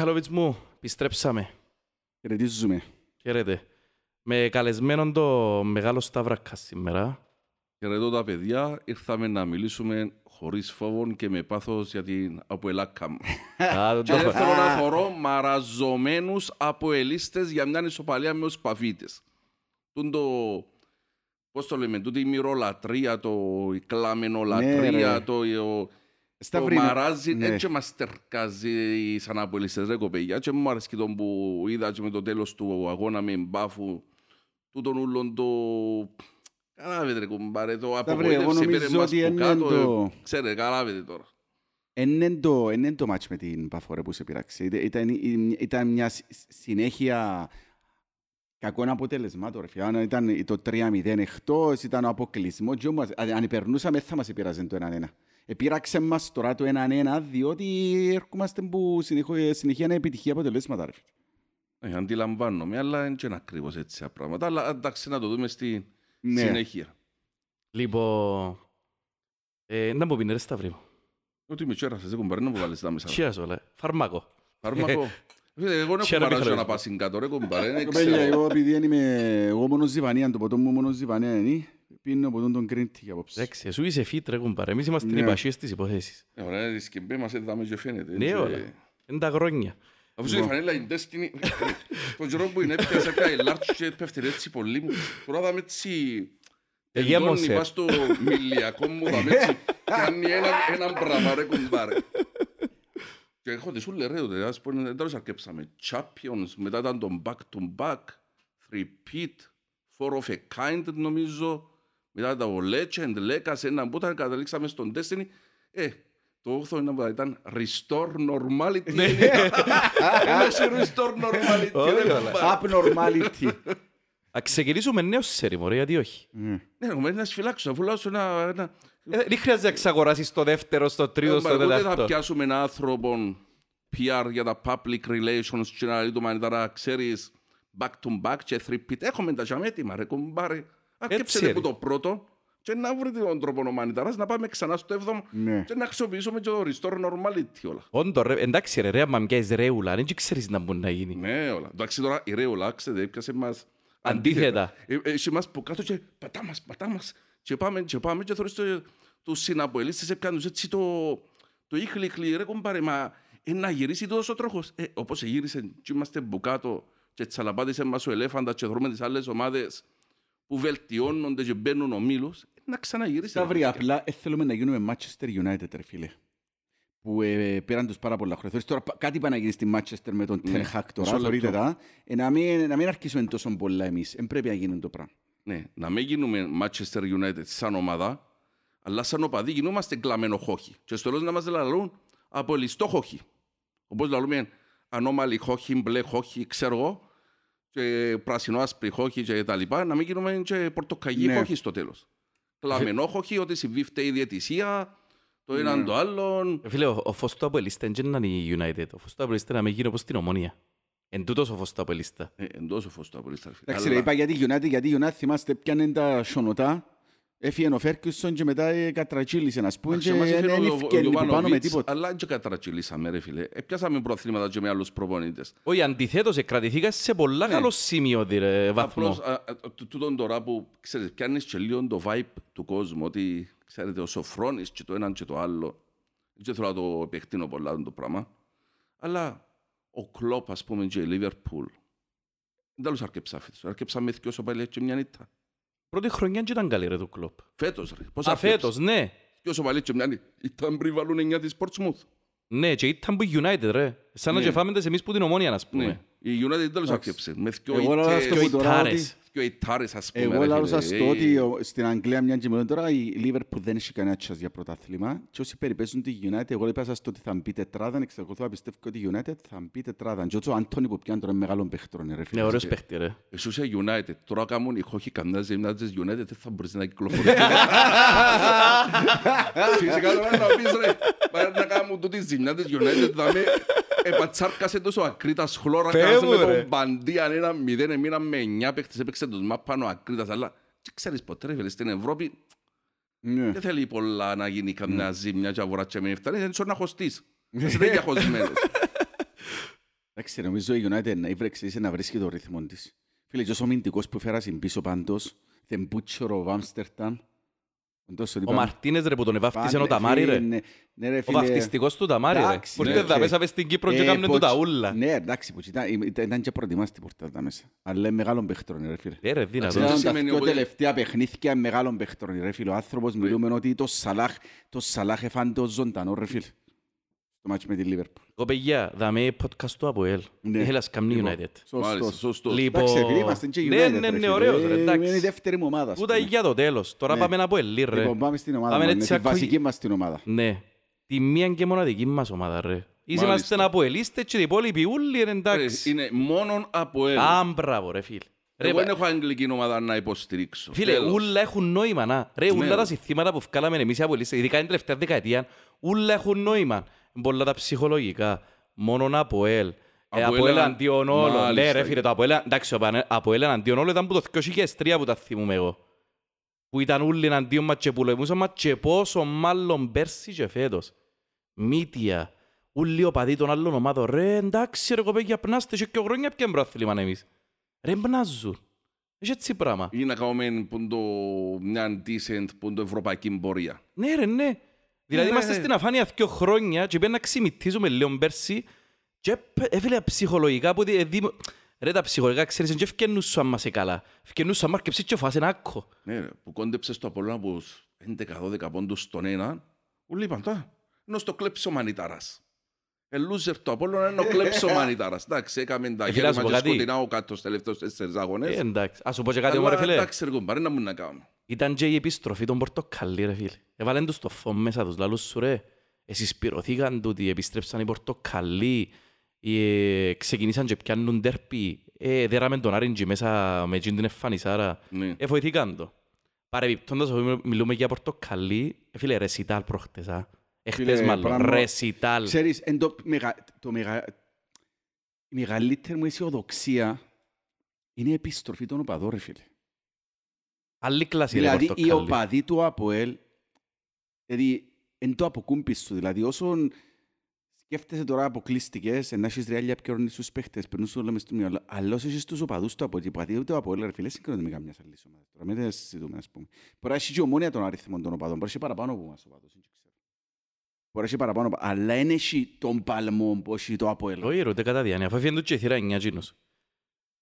Μιχαλόβιτς μου, επιστρέψαμε. Χαιρετίζουμε. Χαίρετε. Με καλεσμένον το μεγάλο Σταύρακα σήμερα. Χαιρετώ τα παιδιά, ήρθαμε να μιλήσουμε χωρίς φόβο και με πάθος για την Αποελάκα μου. Α, το- και δεν θέλω να θωρώ μαραζωμένους Αποελίστες για μια ισοπαλία με τους Παφίτες. Τούν το, πώς το λέμε, τούτη η μυρολατρεία, το η κλαμενολατρεία, Ναι, ρε. το, ο, το Σταύρη, μαράζι, ναι. έτσι μας τερκάζει σαν Αποελίστες ρε κοπέγια. Και μου άρεσε και τον που είδα και με το τέλος του αγώνα με μπάφου, τούτον ούλον το... Καταλάβετε ρε κουμπάρε, το Σταύρη, εγώ απογοήτευσε πήρε νομίζω μας ότι που είναι κάτω, το- ε, Ξέρετε, καταλάβετε τώρα. Είναι το, είναι το μάτς με την Παφόρε που σε πειράξει. Ήταν, ήταν, ήταν μια συ- συνέχεια κακών αποτελεσμάτων. Ρε. φίλε. Αν ήταν το 3-0 εκτός, ήταν ο αποκλεισμός. Και όμως, αν αν περνούσαμε, δεν θα μας επήραζε το 1-1. Επήραξε μας τώρα το 1-1, διότι έρχομαστε που συνεχώ- συνεχεία είναι επιτυχία αποτελέσματα. Ρε. φίλε. Ε, αντιλαμβάνομαι, αλλά δεν είναι ακριβώς έτσι τα πράγματα. Αλλά εντάξει, να το δούμε στη Ναι. συνέχεια. Λοιπόν, ε, να μου πίνε ρε Σταύρη μου. Ότι με τσέρασες, δεν κουμπάρε να μου βάλεις τα μέσα. Cheers, όλα. Φαρμάκο. Φάρμακο. Φίλε, Εγώ δεν Χαίρομαι, έχω παράζω Μιχαλή. να πας κάτω, ρε κουμπάρε, δεν Κοπέλια, ξέρω. εγώ επειδή δεν είμαι εγώ μόνος ζιβανία, το ποτό μου μόνος ζιβανία είναι, πίνω ποτόν τον green tea απόψε. Εντάξει, εσύ είσαι fit ρε κουμπάρε. Εμείς είμαστε Ναι. οι πασίες της υποθέσεις. Ε, Ωραία, τη σκεμπέ μας έδαμε και φαίνεται. Ναι, έτσι. όλα. Είναι τα χρόνια. Αφού σου η φανέλα είναι Destiny, τον καιρό που είναι έπιασα κάτι large και πέφτει έτσι πολύ μου. Τώρα δάμε έτσι... Εγέμωσε. Τελειώνει πας στο μιλιακό μου, δάμε έτσι. Κάνει ένα, έναν μπράβο ρε κουμπάρε. Και έχω τη σου λέει ρε, ότι ας πούμε, τέλος αρκέψαμε. Champions, μετά ήταν το back to back, repeat, four of a kind νομίζω. Μετά το legend, legacy, ένα που ήταν, καταλήξαμε στον Destiny. Ε, το 8ο είναι- ήταν restore normality. Ναι. Ένας σε restore normality. Όχι, ρε, όλα. κουμπάρε. Abnormality. Α ξεκινήσουμε νέο σέρι, μωρέ, γιατί όχι; Ναι. Ναι, εγώ να σφυλάξω, αφού λέω σου ένα... ένα- Ε, Δεν χρειάζεται να εξαγοράσεις στο δεύτερο, στο τρίτο, στο Εγώ δεν θα τέταρτο. πιάσουμε έναν άνθρωπο PR για τα public relations και να λέει του μανιτάρα, ξέρεις, back to back και repeat. Έχουμε τα τζαμ έτοιμα, ρε κομπάρε. Αρκέψετε ρε. που το πρώτο και να βρείτε τον τρόπο ο μανιτάρας να πάμε ξανά στο έβδομο Ναι. και να αξιοποιήσουμε και το restore normality όλα. Όντως, ρε, εντάξει ρε, ρε, άμα μοιάζεις ρέουλα, δεν ξέρεις να μπορεί να γίνει. Ναι, όλα. Εντάξει τώρα η Ρέολα, ξέρετε, έπιασε μας Αντίθετα. Ε, ε, Έχει μας που κάτω και πατά μας, πατά μας. Και πάμε, και πάμε και θωρείς το, τους συναποελίστες έπιαν τους έτσι το, το ήχλι ρε κομπάρε, μα ε, να γυρίσει τόσο τροχός. Ε, όπως γύρισε και είμαστε που κάτω και τσαλαπάτησε μας ο ελέφαντα και δρούμε τις άλλες ομάδες που βελτιώνονται και μπαίνουν ομίλους, ε, να ξαναγυρίσει. ρε, Σταύρη, παιδιά. απλά ε, θέλουμε να γίνουμε Manchester United, ρε φίλε. Που ε, πέραν τους πάρα πολλά χρόνια. Θωρείς Τώρα πα- κάτι πάει να γίνει στη Manchester με τον Ten Ναι, Hag τώρα, μισό θωρείτε λεπτό. τα. Ε, να μην, να μην αρχίσουμε τόσο πολλά εμείς. Δεν πρέπει να γίνει το πράγμα. Ναι, να μην γίνουμε Manchester United σαν ομάδα, αλλά σαν οπαδοί γινόμαστε κλαμμένο χόχι. Και στο τέλος να μας λαλούν από ληστό χόχι. Όπως λαλούμε ανώμαλοι χόχι, μπλε χόχι, ξέρω εγώ, και πράσινο άσπρη χόχι και τα λοιπά, να μην γίνουμε και πορτοκαγί Ναι. χόχις στο τέλος. Κλαμμένο χόχι, ότι συμβεί φταίει η διαιτησία, το έναν Ναι. το άλλον. Ε, Φίλε, ο, ο φως του Αποελίστα δεν είναι η United. Ο φως του Αποελίστα να με γίνει όπως την Ομόνια. Εν τούτος ο φως του Αποελίστα. Ε, εντός ο φως του απολύστα. Εντάξει, ρε, είπα γιατί United, γιατί United θυμάστε πιάνε τα σιωνοτά. Έφυγε ο Φέρκουσον και μετά ε, κατρατσίλησε, ας πούμε, και Μας έφερε δεν ο- ο ευκαιρνεί που πάνω με Γιωβάνοβιτς, τίποτα. Αλλά και κατρατσιλήσαμε ρε φίλε. Επιάσαμε προαθλήματα και με άλλους προπονητές. Όχι, αντιθέτως, εκκρατηθήκα σε πολλά Ναι. καλό σημείο, ρε, βαθμό. Απλώς, α, α, τ- τούτον τώρα που, ξέρεις, πιάνεις και λίγο το vibe του κόσμου, ότι, ξέρετε, ο Σοφρόνης και το έναν και το άλλο. Δεν θέλω να το επεκτείνω πολλά το πράγμα. Αλλά ο Κλόπ, ας πούμε, και η Λίβερπουλ, δεν τέλος αρκεψά φέτος. Αρκεψά με δυο σοπαλίες και μια νύχτα. Πρώτη χρονιά και ήταν καλή ρε του κλόπ. Φέτος, ρε. Πώς Α, φέτος, ναι. Δυο σοπαλίες και μια νύχτα. Ήταν πριν βάλουν εννιά της Portsmouth. Ναι, και ήταν που η United, ρε. Σαν να Ναι. και φάμε τις εμείς που την Ομόνια, ας πούμε. Ναι. Η United δεν τέλος Εντάξει. αρκεψε. Με δυο Εγώ λέω ήττες, αυτό Και που οι τώρα ότι- τάρες. δυο ηττάρες, ας πούμε. Εγώ ρε, λέω φίλε. σας Ε, το ότι ο- στην Αγγλία μια και μόνο τώρα η Liverpool δεν έχει κανένα τσάς για πρωτάθλημα και όσοι περιπέζουν τη United, εγώ είπα σας το ότι θα μπει τετράδα, εξακολουθώ να πιστεύω ότι η United θα μπει τετράδα. Και ο Αντώνη που πιάνει τώρα είναι μεγάλο παίχτρο, ρε φίλε. Ναι, ωραίος παίχτη, ρε. Εσύ είσαι United. Τώρα κάνουν οι χώχοι καμιά ζημιά της United δεν θα μπορείς να κυκλοφορήσεις. Φυσικά τώρα να πεις ρε, πάρε να κάνουν τούτη ζημιά της United θα με επατσάρκασε τόσο ακρίτας χλώρα Θεέ κάνασε μου, με ρε. τον Μπαντίαν ένα μηδέν εμείναν με εννιά παίχτες έπαιξε τους μάπανο ακρίτας αλλά και ξέρεις ποτέ ρε φίλε στην Ευρώπη Ναι. δεν θέλει πολλά να γίνει καμιά ζημιά και αβουρά και με φτάνει δεν να χωστείς. Είσαι τέτοια χωσμένος. Εντάξει, νομίζω η United να ήβρεξε να βρίσκει το ρυθμό της. Φίλε, και ο αμυντικός που φέρασε πίσω πάντως, δεν Μπούτσορο, ο Άμστερταν. Ο Μαρτίνες ρε που τον ευάφτισε ο Ταμάρι ρε. Ναι, ναι, ρε, Ο φίλε. βαφτιστικός του Ταμάρι ρε. Εντάξει, Που ναι, ήρθε οκ. εδώ μέσα στην Κύπρο και Ε, έκαμε του ποτσι- τα ούλα. Ναι, εντάξει, που ήταν, ήταν, ήταν και προετοιμάστη πόρτα τα μέσα. Αλλά είναι μεγάλο παίχτρο, ρε φίλε. Ε, ρε, Εντάξει, δυνατόν. Ήταν τα σημαίνει δύο ότι- τελευταία παιχνίδια μεγάλων παίχτρων, ρε φίλε. Ο άνθρωπος μιλούμε ότι το Σαλάχ, το Σαλάχ έφανε το ζωντανό, ρε φίλε. Στο μάτσο με τη Λίβερπουλ. Κοπεγιά, δαμε podcast του Αποέλ. Ναι. Ήθελας καμνή Λοιπόν, United. Μάλιστα, Σωστός. σωστός. Λοιπόν, Εντάξει, επειδή είμαστε και ναι, United, ναι, ρε ναι, φίλε. ωραίος, ρε, Ε, εντάξει. Είναι η δεύτερη μου ομάδα. ας Ούτε πούμε. για το τέλος. Τώρα Ναι. πάμε να Αποέλ, ρε. Λοιπόν, πάμε στην ομάδα Πάμε μας, έτσι ναι, τη ακούει- βασική μας την ομάδα. Ναι. Τη μία και μοναδική μας ομάδα, ρε. Είμαστε Μάλιστα. να Αποελίστε και οι υπόλοιποι ούλοι, ρε, Ε, εντάξει. Είναι μόνον από ένα. Α, μπράβο, ρε, φίλε. Ρε, Εγώ πα- δεν έχω αγγλική ομάδα να υποστηρίξω. Φίλε, Τέλος. ούλα έχουν νόημα, να. Ρε, ούλα Ναι. τα συστήματα που βγάλαμε εμείς οι Αποελίστες, ειδικά την τελευταία δεκαετία, ούλα έχουν νόημα. Πολλά τα ψυχολογικά. Μόνον Αποέλ. Ε, Αποέλ Αποέλ ενα- αντίον όλων. Ναι, Μάλιστα. ρε, φίλε, το Αποέλ, εντάξει, ο Πανε- Αποέλ αντίον όλων ήταν που το 2003 που τα θυμούμαι εγώ. Που ήταν ούλοι εναντίον μας και πολεμούσαν μας και πόσο μάλλον πέρσι και φέτος. Μύτια. Ούλοι οπαδοί των άλλων ομάδων. Ρε, εντάξει ρε κοπέκια, πνάστε και και χρόνια πια μπράθλημα εμείς. Ρε, μπνάζουν. Έχει έτσι πράγμα. Ή να κάνουμε που το, μια decent που το ευρωπαϊκή πορεία. Ναι ρε, ναι. Δηλαδή Ναι, είμαστε ναι. στην αφάνεια δύο χρόνια και πρέπει να ξημητίζουμε λίγο πέρσι και π- έφυλε ψυχολογικά που δι- δι- Ρε τα ψυχολογικά ξέρεις, δεν ευκαινούν σου αν είσαι καλά. Ευκαινούν σου αν αρκεψείς και φάσε ένα άκκο. Ναι, ρε, που κόντεψες το Απόλλωνα από 11-12 πόντους στον έναν, ούλοι είπαν τώρα, είναι στο κλέψο μανιτάρας. Ε, loser το Απόλλωνα είναι ο κλέψο μανιτάρας. Εντάξει, έκαμε τα Ε, φίλε, να σου γέρμα πω και κάτι. σκοτεινά ο κάτω στους τελευταίους τέσσερις Ε, αγώνες. εντάξει. Ας σου πω και κάτι Αλλά όμορφε φίλε. εντάξει ρε κομπάρε να μου να κάνουμε. Ήταν και η επιστροφή των Πορτοκαλί ρε φίλε. Έβαλαν τους το φως μέσα τους, λαλούς σου ρε. Εσυσπυρωθήκαν τούτοι, επιστρέψαν οι Πορτοκαλί. Ε, ξεκινήσαν και πιάνουν τέρπι. Ε, δέραμε τον Άρεντζι μέσα με εκείνη την εμφανισάρα. Ναι. Ε, βοηθήκαν το. Παρεμπιπτόντας, αφού μιλούμε για Πορτοκαλί, ε, φίλε, ρεσιτάλ προχτές, α. Εχθές Φίλε, μάλλον, πράγμα- ρεσιτάλ. Ξέρεις, εν το, μεγα, το μεγα, η μεγαλύτερη μου αισιοδοξία είναι η επιστροφή των οπαδών, ρε φίλε. Άλλη κλάση, ρε, Δηλαδή, οι Πορτοκαλί. οπαδοί του ΑΠΟΕΛ, δηλαδή, εν το αποκούμπης του. Δηλαδή, όσον σκέφτεσαι τώρα αποκλειστικές, να έχεις ρεάλια πιόρνεις στους παίχτες, περνούν σου όλα μες στο μυαλό, αλλά όσοι έχεις τους οπαδούς του ΑΠΟΕΛ, οι οπαδοί του ΑΠΟΕΛ, ρε φίλε, συγκρίνονται με καμιάς άλλης ομάδας. Τώρα, μην τα συζητούμε, ας πούμε. Μπορεί να έχει και ομόνια των αριθμών των οπαδών, μπορεί να έχει παραπάνω από εμάς οπαδούς, δεν ξέρω. Μπορεί να έχει παραπάνω, από- αλλά δεν έχει τον παλμό που έχει το ΑΠΟΕΛ. Όχι, ρε, ούτε κατά διάνοια. Αφού έφυγαν του και η θύρα εννιά τζίνος.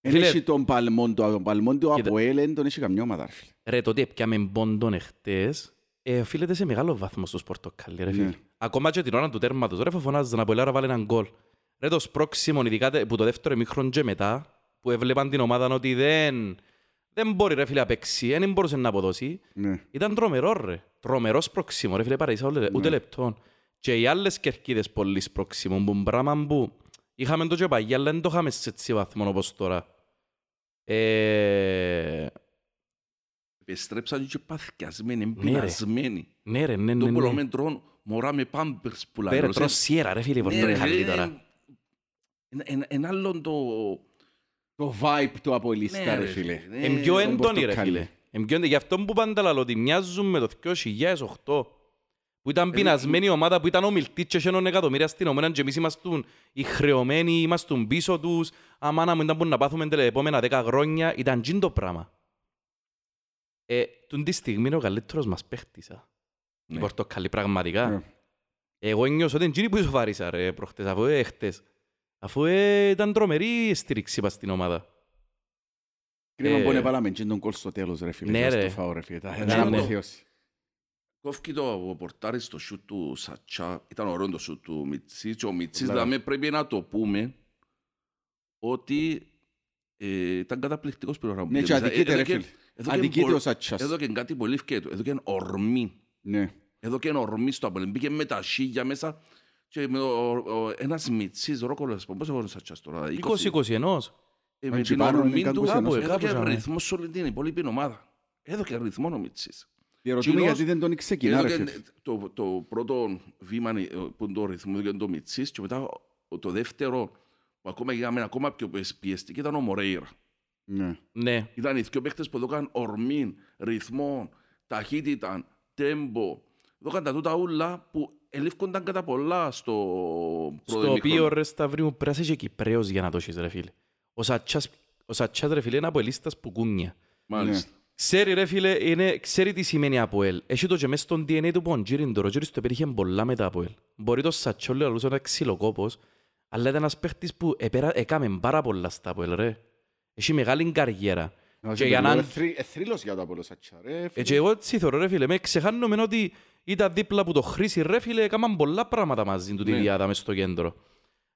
Δεν Φίλε- έχει τον παλμό του, τον παλμό του Κοίτα. ΑΠΟΕΛ, δεν τον έχει καμιά ομάδα, ρε φίλε. Ρε, τότε πιάμε πόντον εχτες, ε, οφείλεται σε μεγάλο βαθμό στους Πορτοκαλί, ρε φίλε. Ναι. Ακόμα και την ώρα του τέρματος, ρε, φωνάζαν από ελάρα βάλει έναν γκολ. Ρε, το σπρώξιμο, ειδικά τε- που το δεύτερο ημίχρον και μετά, που έβλεπαν την ομάδα ότι δεν, δεν μπορεί, ρε φίλε, να παίξει, δεν μπορούσε να αποδώσει. Ναι. Ήταν τρομερό, ρε. Τρομερό σπρώξιμο, ρε φίλε, παραείσα ούτε, ούτε λεπτόν. Και οι άλλες κερκίδες πολύ σπρώξιμο, που πράγμα που είχαμε το και παγιά, αλλά δεν το είχαμε σε έτσι βαθμό όπως τώρα. Ε, Επιστρέψαν και παθιασμένοι, Ναι, ρε. εμπειρασμένοι. ναι, ρε, ναι, Το ναι, ναι. πολλό τρώνε μωρά με πάμπερς που Πέρα, λαλώς. τρως σιέρα, ρε φίλε, Ναι, ρε, Πορτοκαλί ε, τώρα. ένα- ένα- Ένα άλλο το... Το vibe του ΑΠΟΕΛίστα, Ναι, ρε ρε, φίλε. ναι. Εν πιο τον έντονη, ρε Πορτοκαλί. φίλε. Εν πιο έντονη. Γι' αυτό που πάντα λαλώ ότι μοιάζουν με το 2008. Που ήταν πεινασμένη η ομάδα, που ήταν ομιλτή και χαίνον εκατομμύρια στην ομένα και εμείς ήμασταν οι χρεωμένοι, ήμασταν πίσω τους. Αμάνα μου ήταν που να πάθουμε τα επόμενα δέκα χρόνια. Ήταν τζιν το πράγμα. Ε, τούν τη στιγμή είναι ο καλύτερος μας παίχτης. α. Η Ναι. Πορτοκαλί πραγματικά. Ναι. Εγώ νιώσω ότι είναι τζίνοι που ισοφάρισα ρε προχτές, αφού ε, χτες. Αφού ε, ήταν τρομερή η στήριξη πας στην ομάδα. Κρίμα Ε, που δεν βάλαμε και τον κόλ στο τέλος, ρε φίλε. ναι, να στο ρε. φάω, ρε φίλε. Τα- Ναι, ήταν ναι. αποθέωση. Κόφκει το πορτάρι στο σούτ του Σατσά. Ήταν ωραίο το σούτ του Μιτσί. Και ο Μιτσίς Πολλά. δηλαδή πρέπει να το πούμε ότι ε, ήταν καταπληκτικός πρόγραμμα. Ναι, και αδικείται, ρε φίλε. Εδώ και Αδικείται μπο- ο Σατσάς. Εδώ και κάτι πολύ ευκαιρία. Εδώ και ορμή. Ναι. Εδώ και ορμή στο Απολέμ. Μπήκε με τα σίγια μέσα και με ο, ο, ένας Μιτσίς ρόκολος. Πώς έχω ο Σατσάς τώρα. 20-20 ενός. Ε, Αν με και την πάνω, ορμή είναι του, κάπου ενός. εδώ και Κάπου, ναι. ρυθμός σε όλη την υπόλοιπη ομάδα. Εδώ και ρυθμό ο Μιτσίς. Διερωτούμε Κοινώς- γιατί δεν τον ξεκινά, Εδώ ρε και φίλε. το, το πρώτο βήμα ε, που είναι το ρυθμό ήταν το Μιτσίς και μετά ο- το δεύτερο που ακόμα είχαμε ακόμα πιο πιεστική ήταν ο Μορέιρα. Ναι. Ναι. Ήταν οι δύο παίχτες που έδωκαν ορμή, ρυθμό, ταχύτητα, τέμπο, Εδώ κάνουν τα τούτα ούλα που ελήφκονταν κατά πολλά στο Στο πρώτο οποίο ρε Σταυρί μου πρέπει να είσαι και Κυπρέος για να το έχεις ρε φίλε. Ο Σατσάς, ο Σατσάς ρε φίλε είναι από ελίστας που κούνια. Μάλιστα. Ξέρει ρε φίλε, είναι, ξέρει τι σημαίνει ΑΠΟΕΛ. Έχει το και μέσα στον DNA του Ποντζίριν, το Ροτζίρις το πέτυχε πολλά με τα ΑΠΟΕΛ. Μπορεί το Σατσόλ να λούσε ένα ξυλοκόπος, αλλά ήταν ένας παίχτης που επέρα, έκαμε πάρα πολλά στα ΑΠΟΕΛ ρε. Έχει μεγάλη καριέρα. Και για να... Θρύλος για το Απόλλω Σατσά, ρε. Ε, φίλε. και εγώ έτσι θεωρώ ρε φίλε, με ξεχάνομαι ότι ήταν δίπλα από το Χρήση ρε φίλε, έκαναν πολλά πράγματα μαζί του τη Ναι. διάδα μες στο κέντρο.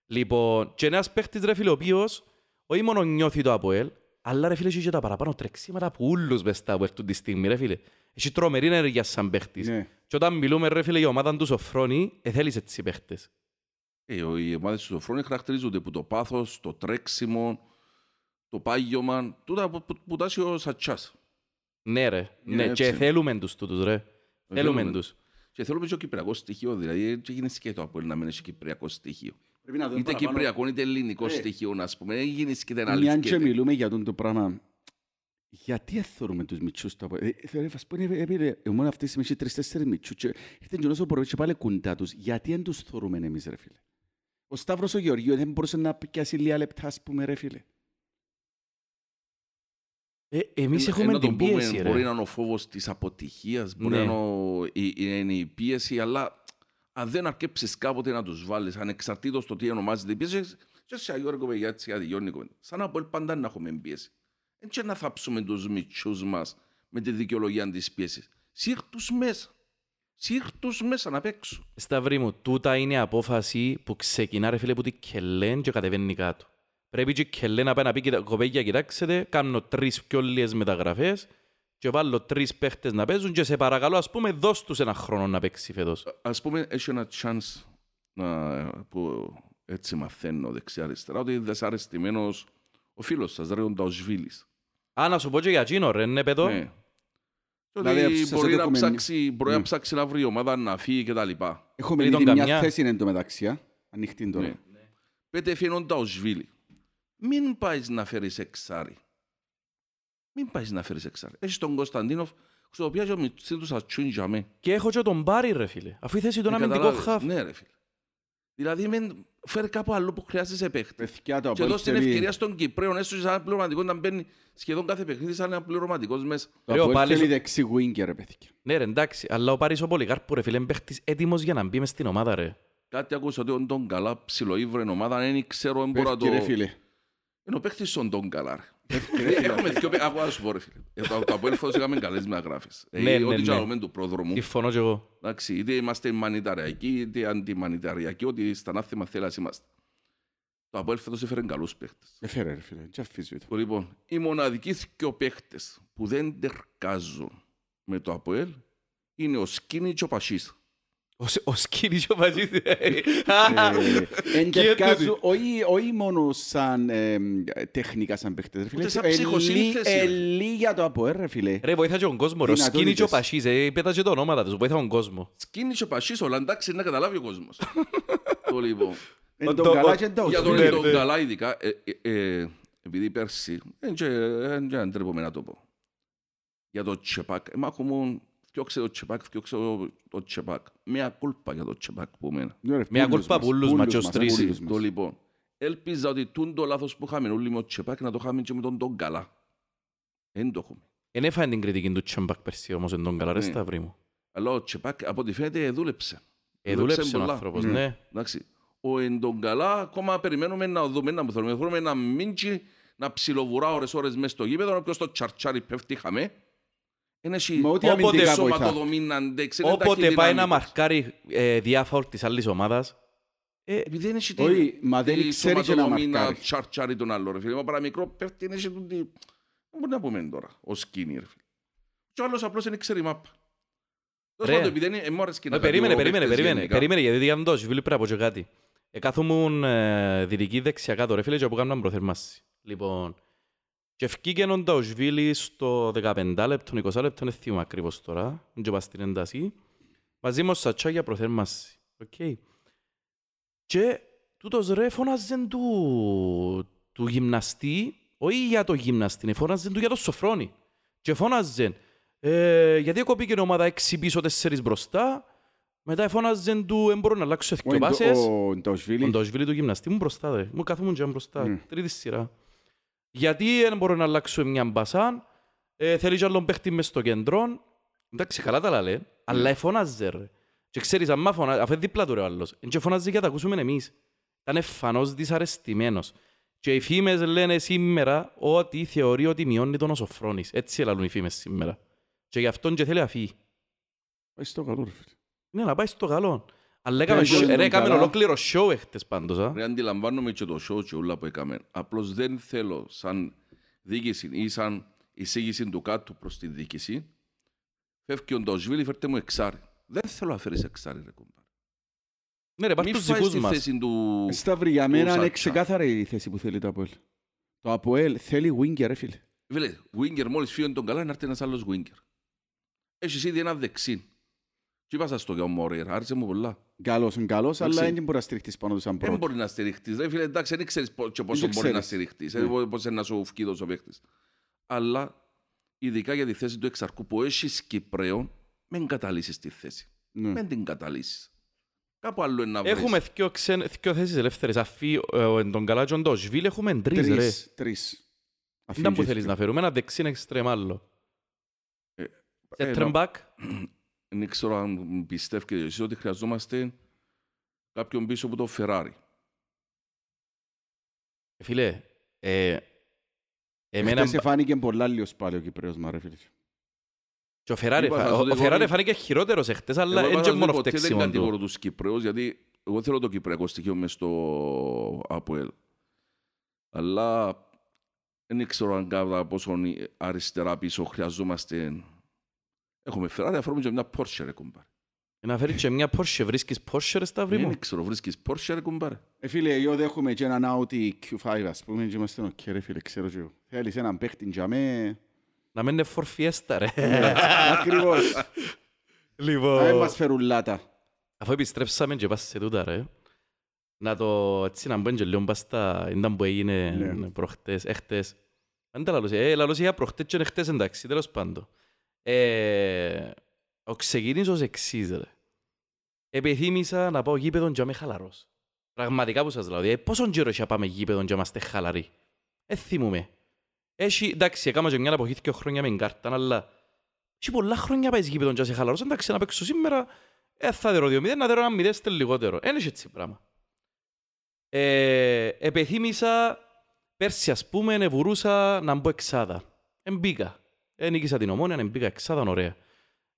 Λοιπόν, και ένας παίχτης ρε φίλε, ο οποίος όχι μόνο νιώθει το ΑΠΟΕΛ, αλλά ρε φίλε έχει και τα παραπάνω τρεξίματα που ούλους μες στα ΑΠΟΕΛ του τη στιγμή ρε φίλε. Έχει τρομερή ενέργεια σαν παίχτης. Ναι. Και όταν μιλούμε ρε φίλε η ομάδα του Σοφρόνη, ε, θέλεις έτσι παίχτες. Ε, ο- οι ομάδες του Σοφρόνη χαρακτηρίζονται από το πάθος, το τρέξιμο, το πάγιωμα, τούτα που, που, που τάσει ο Σατσάς. Ναι ρε, ναι, έτσι. και θέλουμε τους τούτους ρε. Θέλουμε θέλουμε. τους. Και θέλουμε και ο κυπριακό στοιχείο, δηλαδή δεν γίνει σκέτο από να μην έχει κυπριακό στοιχείο. Πρέπει να δούμε Είτε παραπάνω. κυπριακό είτε ελληνικό Ε. στοιχείο, να πούμε. Δεν γίνει σκέτο ένα Μιαν άλλο και σκέτο. μιλούμε για τον το πράγμα, γιατί εθώρουμε τους μητσούς του Απόλλω. Ε, Θεωρώ, ας πούμε, έπαιρε, εμένα αυτή τη στιγμή έχει τρεις-τέσσερις μητσούς και ήρθε και ο Ποροβίτς και πάλι κοντά τους. Γιατί δεν τους θωρούμε εμείς, ρε φίλε; Ο Σταύρος ο Γεωργίου δεν μπορούσε να πιάσει λίγα λεπτά, ας πούμε, ρε φίλε. Ε, εμείς Ε, έχουμε να το την πούμε, πίεση ρε. Μπορεί να είναι ο φόβος της αποτυχίας, μπορεί Ναι. να είναι ο- η, η- είναι η πίεση, αλλά αν δεν αρκέψεις κάποτε να τους βάλεις, ανεξαρτήτως το τι ονομάζεται η πίεση, και σε Γιώργο παιδιά, έτσι αδειώνει η κουβέντα. Σαν να πω πάντα να έχουμε πίεση. Δεν και να θάψουμε τους μυτσού μας με τη δικαιολογία της πίεσης. Σύρ τους μέσα. Σύρ τους μέσα να παίξουν. Σταυρί μου, τούτα είναι απόφαση που ξεκινά ρε φίλε που την κελέν και κατεβαίνει κάτω. Πρέπει και η κελέν να πάει να πει «Κοιτά- κοπέγια κοιτάξτε, κάνω τρεις πιο λίγες μεταγραφές και βάλω τρεις παίχτες να παίζουν και σε παρακαλώ ας πούμε δώσ' τους ένα χρόνο να παίξει φέτος. Α πούμε, έχει ένα chance να, που έτσι μαθαίνω δεξιά-αριστερά, ότι είναι δυσαρεστημένος ο φίλος σας, ρε, ο Νταοσβίλη. Α, να σου πω και για εκείνο ρε, ναι παιδό. Ναι. Και Δηλαδή, Ότι σας μπορεί, να έχουμε- ψάξει, μπορεί να Ναι. ψάξει να βρει η ομάδα να φύγει και τα λοιπά. Έχουμε Πριν ήδη τον μια καμιά. θέση εν τω μεταξύ, α. ανοιχτή τώρα. Ναι. Πέτε φαίνον τα οσβίλη. Μην πάεις να φέρεις εξάρι. Μην πάεις να φέρεις εξάρι. Έχεις τον Κωνσταντίνοφ, στο οποίο και ο Μιτσί του ατσούν για με. Και έχω και τον Μπάρι ρε φίλε, αφού η θέση του είναι Ε, αμυντικό καταλάβες. χαφ. Ναι ρε φίλε. Δηλαδή μεν φέρει κάπου αλλού που χρειάζεσαι παίχτη. Παιδιά το Και Απόλλω δώσει την θέλει- ευκαιρία στον Κυπρέο, έστω και σαν ένα πληρωματικό να μπαίνει σχεδόν κάθε παιχνίδι σαν ένα πληρωματικός μέσα. το Ρε, ο Απόλλω Πάλης- θέλει δεξί winger, ρε παιδιά. Ναι ρε εντάξει, αλλά ο Πάρης ο Πολυκάρπου ρε φίλε είναι παίχτης έτοιμος για να μπει μες στην ομάδα ρε. Κάτι ακούσα ότι ο Ντον Καλά ψιλοήβρε ομάδα, δεν ξέρω, δεν μπορώ να Πέφτει, το... ρε φίλε. Είναι ο παίχτης στον Ντον Καλά, ρε. Έχουμε δυο παίχτες, ακούω να σου πω ρε φίλε. Ε, Το το Αποέλ φέτος έκαμε καλές μεταγράφες. Ε, Ναι, ναι, Ό,τι ναι. τζαλούμε του πρόδρομου. Συμφωνώ και εγώ. Εντάξει, είτε είμαστε μανιταριακοί, είτε αντιμανιταριακοί, ότι στα νάθημα θέλας είμαστε. Το Αποέλ φέτος έφερε καλούς παίχτες. Έφερε, ρε φίλε, δεν αφήσω. Λοιπόν, οι μοναδικοί δυο παίχτες που δεν τερκάζουν με το Αποέλ είναι ο Σκίνη και ο Πασίς. Ο, Σ- ο Σκίνης ο Βαζής. Εντερκάζουν, όχι όχι μόνο σαν εμ, τεχνικά σαν παίχτες, ρε φίλε. Ούτε σαν Ε, λί- ψυχοσύνθεση, ε, ρε. λίγα το Αποέλ, ρε φίλε. Ρε βοήθα και τον κόσμο ρε. Ο Δυνατότητες. Σκίνης και ο Πασίς, ε, πέταξε τα ονόματα τους, βοήθα τον κόσμο. Σκίνη και ο Πασίς, όλα εντάξει να καταλάβει ο κόσμος. το λοιπόν. Εν το- τον καλά ο- και εν τα Για τον οσβίλ. Ναι, τον ναι. καλά ειδικά, ε, ε, ε, επειδή πέρσι, δεν και- δεν και αντρέπομαι να το πω. Για το Τσεπάκ, εμά έχουμε φτιάξε το Τσεπάκ, φτιάξε το- το Τσεπάκ. Μια κούλπα για το Τσεπάκ που μένα. Ναι, ρε, Μια πούλους κούλπα μας, πούλους μας και ως μας, τρεις. πούλους Το μας. λοιπόν. Έλπιζα ότι τούν το λάθος που είχαμε όλοι με το Τσεπάκ να το είχαμε και με τον τον καλά. Δεν το έχουμε. Εν έφαγε την κριτική του Τσέμπακ πέρσι όμως εν τον καλά ρε Ναι. Σταυρί μου. Αλλά ο Τσεπάκ από ό,τι φαίνεται δούλεψε. Ε, δούλεψε ο πολλά. άνθρωπος, Ναι. ναι. Εντάξει. Ο εν τον καλά ακόμα περιμένουμε να δούμε να μου θέλουμε. Θέλουμε να μείνει να ψιλοβουρά ώρες ώρες μες στο γήπεδο, όποιος το τσαρτσάρι πέφτει χαμέ. Είναι εσύ Μα ό,τι Όποτε αμυντικά βοηθά. σωματοδομή να αντέξει. είναι Όποτε πάει να ταχυδυναμικός. μαρκάρει ε, διάφορ της άλλης ομάδας, ε, Επειδή δεν έχει Όχι, μα δεν τη ξέρει και να σωματοδομή μαρκάρει. τσαρτσάρει τον άλλο. Ρε φίλε, μα παραμικρό πέφτει, είναι τον τι... Δεν μπορεί να πούμε τώρα, ο σκίνη ρε φίλε. Και ο άλλος απλώς δεν ξέρει μάπα. Τέλος Ρε. πάντων, επειδή είναι- ε, μου άρεσε και να Ε, περίμενε, κατηγορώ περίμενε, παίχτες περίμενε, γενικά. περίμενε, γιατί για να το συμβίλει πρέπει να πω και κάτι. Εκάθομουν ε, δυτική δεξιά κάτω, ρε φίλε, και από κάνουν προθερμάση. Λοιπόν, και ευκήκε ο Νταουσβίλη στο 15 λεπτό, 20 λεπτό, δεν θυμάμαι ακριβώς τώρα, δεν και πάω στην ένταση, μαζί με ο Σατσά για προθέρμαση. Οκ. Και τούτος ρε φώναζε του, του γυμναστή, όχι για το γυμναστή, φώναζε του για το σοφρόνι. Και φώναζε, ε, γιατί κοπήκε η ομάδα 6 πίσω, 4 μπροστά, Μετά εφώναζε του, δεν μπορώ να αλλάξω Ο δύο Εντο- πάσες. Ο Ντοσβίλη. Ο Ντοσβίλη του γυμναστή μου μπροστά, δε. Μου καθόμουν και μπροστά. Mm. Τρίτη σειρά. Γιατί δεν μπορώ να αλλάξω μια μπασά, ε, θέλει κι άλλον παίχτη μες στο κέντρο. Εντάξει, καλά τα λαλέ, αλλά εφώναζε ρε. Και ξέρεις, άμα φωνάζει, αφού είναι δίπλα του ρε ο άλλος, και φωνάζει για να τα ακούσουμε εμείς. Ήταν εφανώς δυσαρεστημένος. Και οι φήμες λένε σήμερα ότι θεωρεί ότι μειώνει τον ο Σοφρόνης. Έτσι λαλούν οι φήμες σήμερα. Και γι' αυτόν και θέλει να φύγει. Πάει στο καλό, ρε φίλε. Ναι, να πάει στο καλό. Αλλά έκαμε, Ναι, σ- και ρε, έκαμε καλά. ολόκληρο show έχτες πάντως. α. Ρε, αντιλαμβάνομαι και το show και όλα που έκαμε. Απλώς δεν θέλω σαν διοίκηση ή σαν εισήγηση του κάτω προς τη διοίκηση. Φεύγει ο Ντοσβίλη, φέρτε μου εξάρι. Δεν θέλω να φέρεις εξάρι, ρε κομπάρε. Ναι ρε, πάρ' Μην τους φάεις δικούς τη μας. θέση του... Σταύρη, για μένα είναι Σάτσα. ξεκάθαρη η θέση που θέλει το Αποέλ. Το Αποέλ θέλει winger, ρε φίλε. Φίλε, winger μόλις φύγει τον καλά, να έρθει ένας άλλος winger. Έχεις ήδη ένα δεξί. Τι είπα σας το για ο Μωρέιρα, άρεσε μου πολλά. Καλός είναι καλός, αλλά Εντάξει. δεν μπορεί να στηριχτείς πάνω τους σαν Δεν πρώτος. μπορεί να στηριχτείς. Ρε φίλε, εντάξει, δεν ξέρεις πο- και πόσο Δεν μπορεί να ξέρεις. στηριχτείς. Ναι. ε, Πώς είναι να σου φκεί τόσο παίχτης. Αλλά, ειδικά για τη θέση του εξαρκού που έχεις Κυπρέο, μην καταλύσεις τη θέση. Ναι. Μην την καταλύσεις. Κάπου άλλο είναι να βρεις. Έχουμε δυο, ξεν, δυο θέσεις ελεύθερες. Αφή ε, ο- τον καλά και τον Σβίλ έχουμε τρεις ρε. Τρεις, τρεις. Δεν που θέλεις να φέρουμε. Ένα δεξί εξτρέμ άλλο. Ε, Center να- back. Δεν ξέρω αν πιστεύετε εσείς ότι χρειαζόμαστε κάποιον πίσω από το Ferrari. Ε, Φίλε, ε, εμένα... Χτες εφάνηκε πολλά λιος πάλι ο Κυπρέος μα, ρε φίλε. Και ο Φεράρι, Είπα, φα- θα ο, σου ο το Φεράρι πω- φάνηκε χειρότερος εχθές, αλλά Εγώ είναι είπα και να μόνο σου πω, ποτέ δεν φταίξιμο κατηγορώ του. τους Κυπραίους, γιατί εγώ θέλω το κυπριακό στοιχείο μες στο ΑΠΟΕΛ. Αλλά δεν ξέρω αν κατά πόσο αριστερά πίσω χρειαζόμαστε... Έχουμε Ferrari, ας φέρουμε και μια Porsche, ρε κουμπάρε. Να φέρει και μια Porsche, βρίσκεις Porsche ρε Σταύρη μου; Δεν ξέρω, βρίσκεις Porsche, ρε κουμπάρε. Ε, φίλε, εγώ δέχομαι και έναν Audi Q5, ας πούμε, και είμαστε οκ, ρε φίλε, ξέρω και εγώ. Θέλεις έναν παίχτη για με... Να μην είναι for fiesta ρε. Ακριβώς. Να μην Λοιπόν... μας φέρουν λάτα. Αφού επιστρέψαμε και πας σε τούτα ρε. Να το έτσι να μπουν και λίγο πας στα... Ήταν που έγινε Ναι. προχτές, έχτες. Αν τα λαλούσε, ε, λαλούσε για προχτές και εχτές εντάξει, τέλος πάντων. Ε, ο ξεκίνησε ως εξής ρε. Επιθύμησα να πάω γήπεδο και να είμαι χαλαρός. Πραγματικά που σας λέω, δηλαδή, πόσον καιρό έχει να πάμε γήπεδο και να είμαστε χαλαροί. Ε, θυμούμαι. Έχει, εντάξει, έκανα και μια εποχή δύο χρόνια με την κάρτα, αλλά έχει πολλά χρόνια πάεις γήπεδο και να είσαι χαλαρός. Εντάξει, να παίξω σήμερα, ε, θα δερω 2-0, να δερω ένα 0 στε λιγότερο. Δεν έχει έτσι πράγμα. Ε, επιθύμησα πέρσι, ας πούμε, ευουρούσα να μπω εξάδα. Εμπήκα. Ε, νίκησα την ομόνια, εμπήκα εξάδα, ωραία.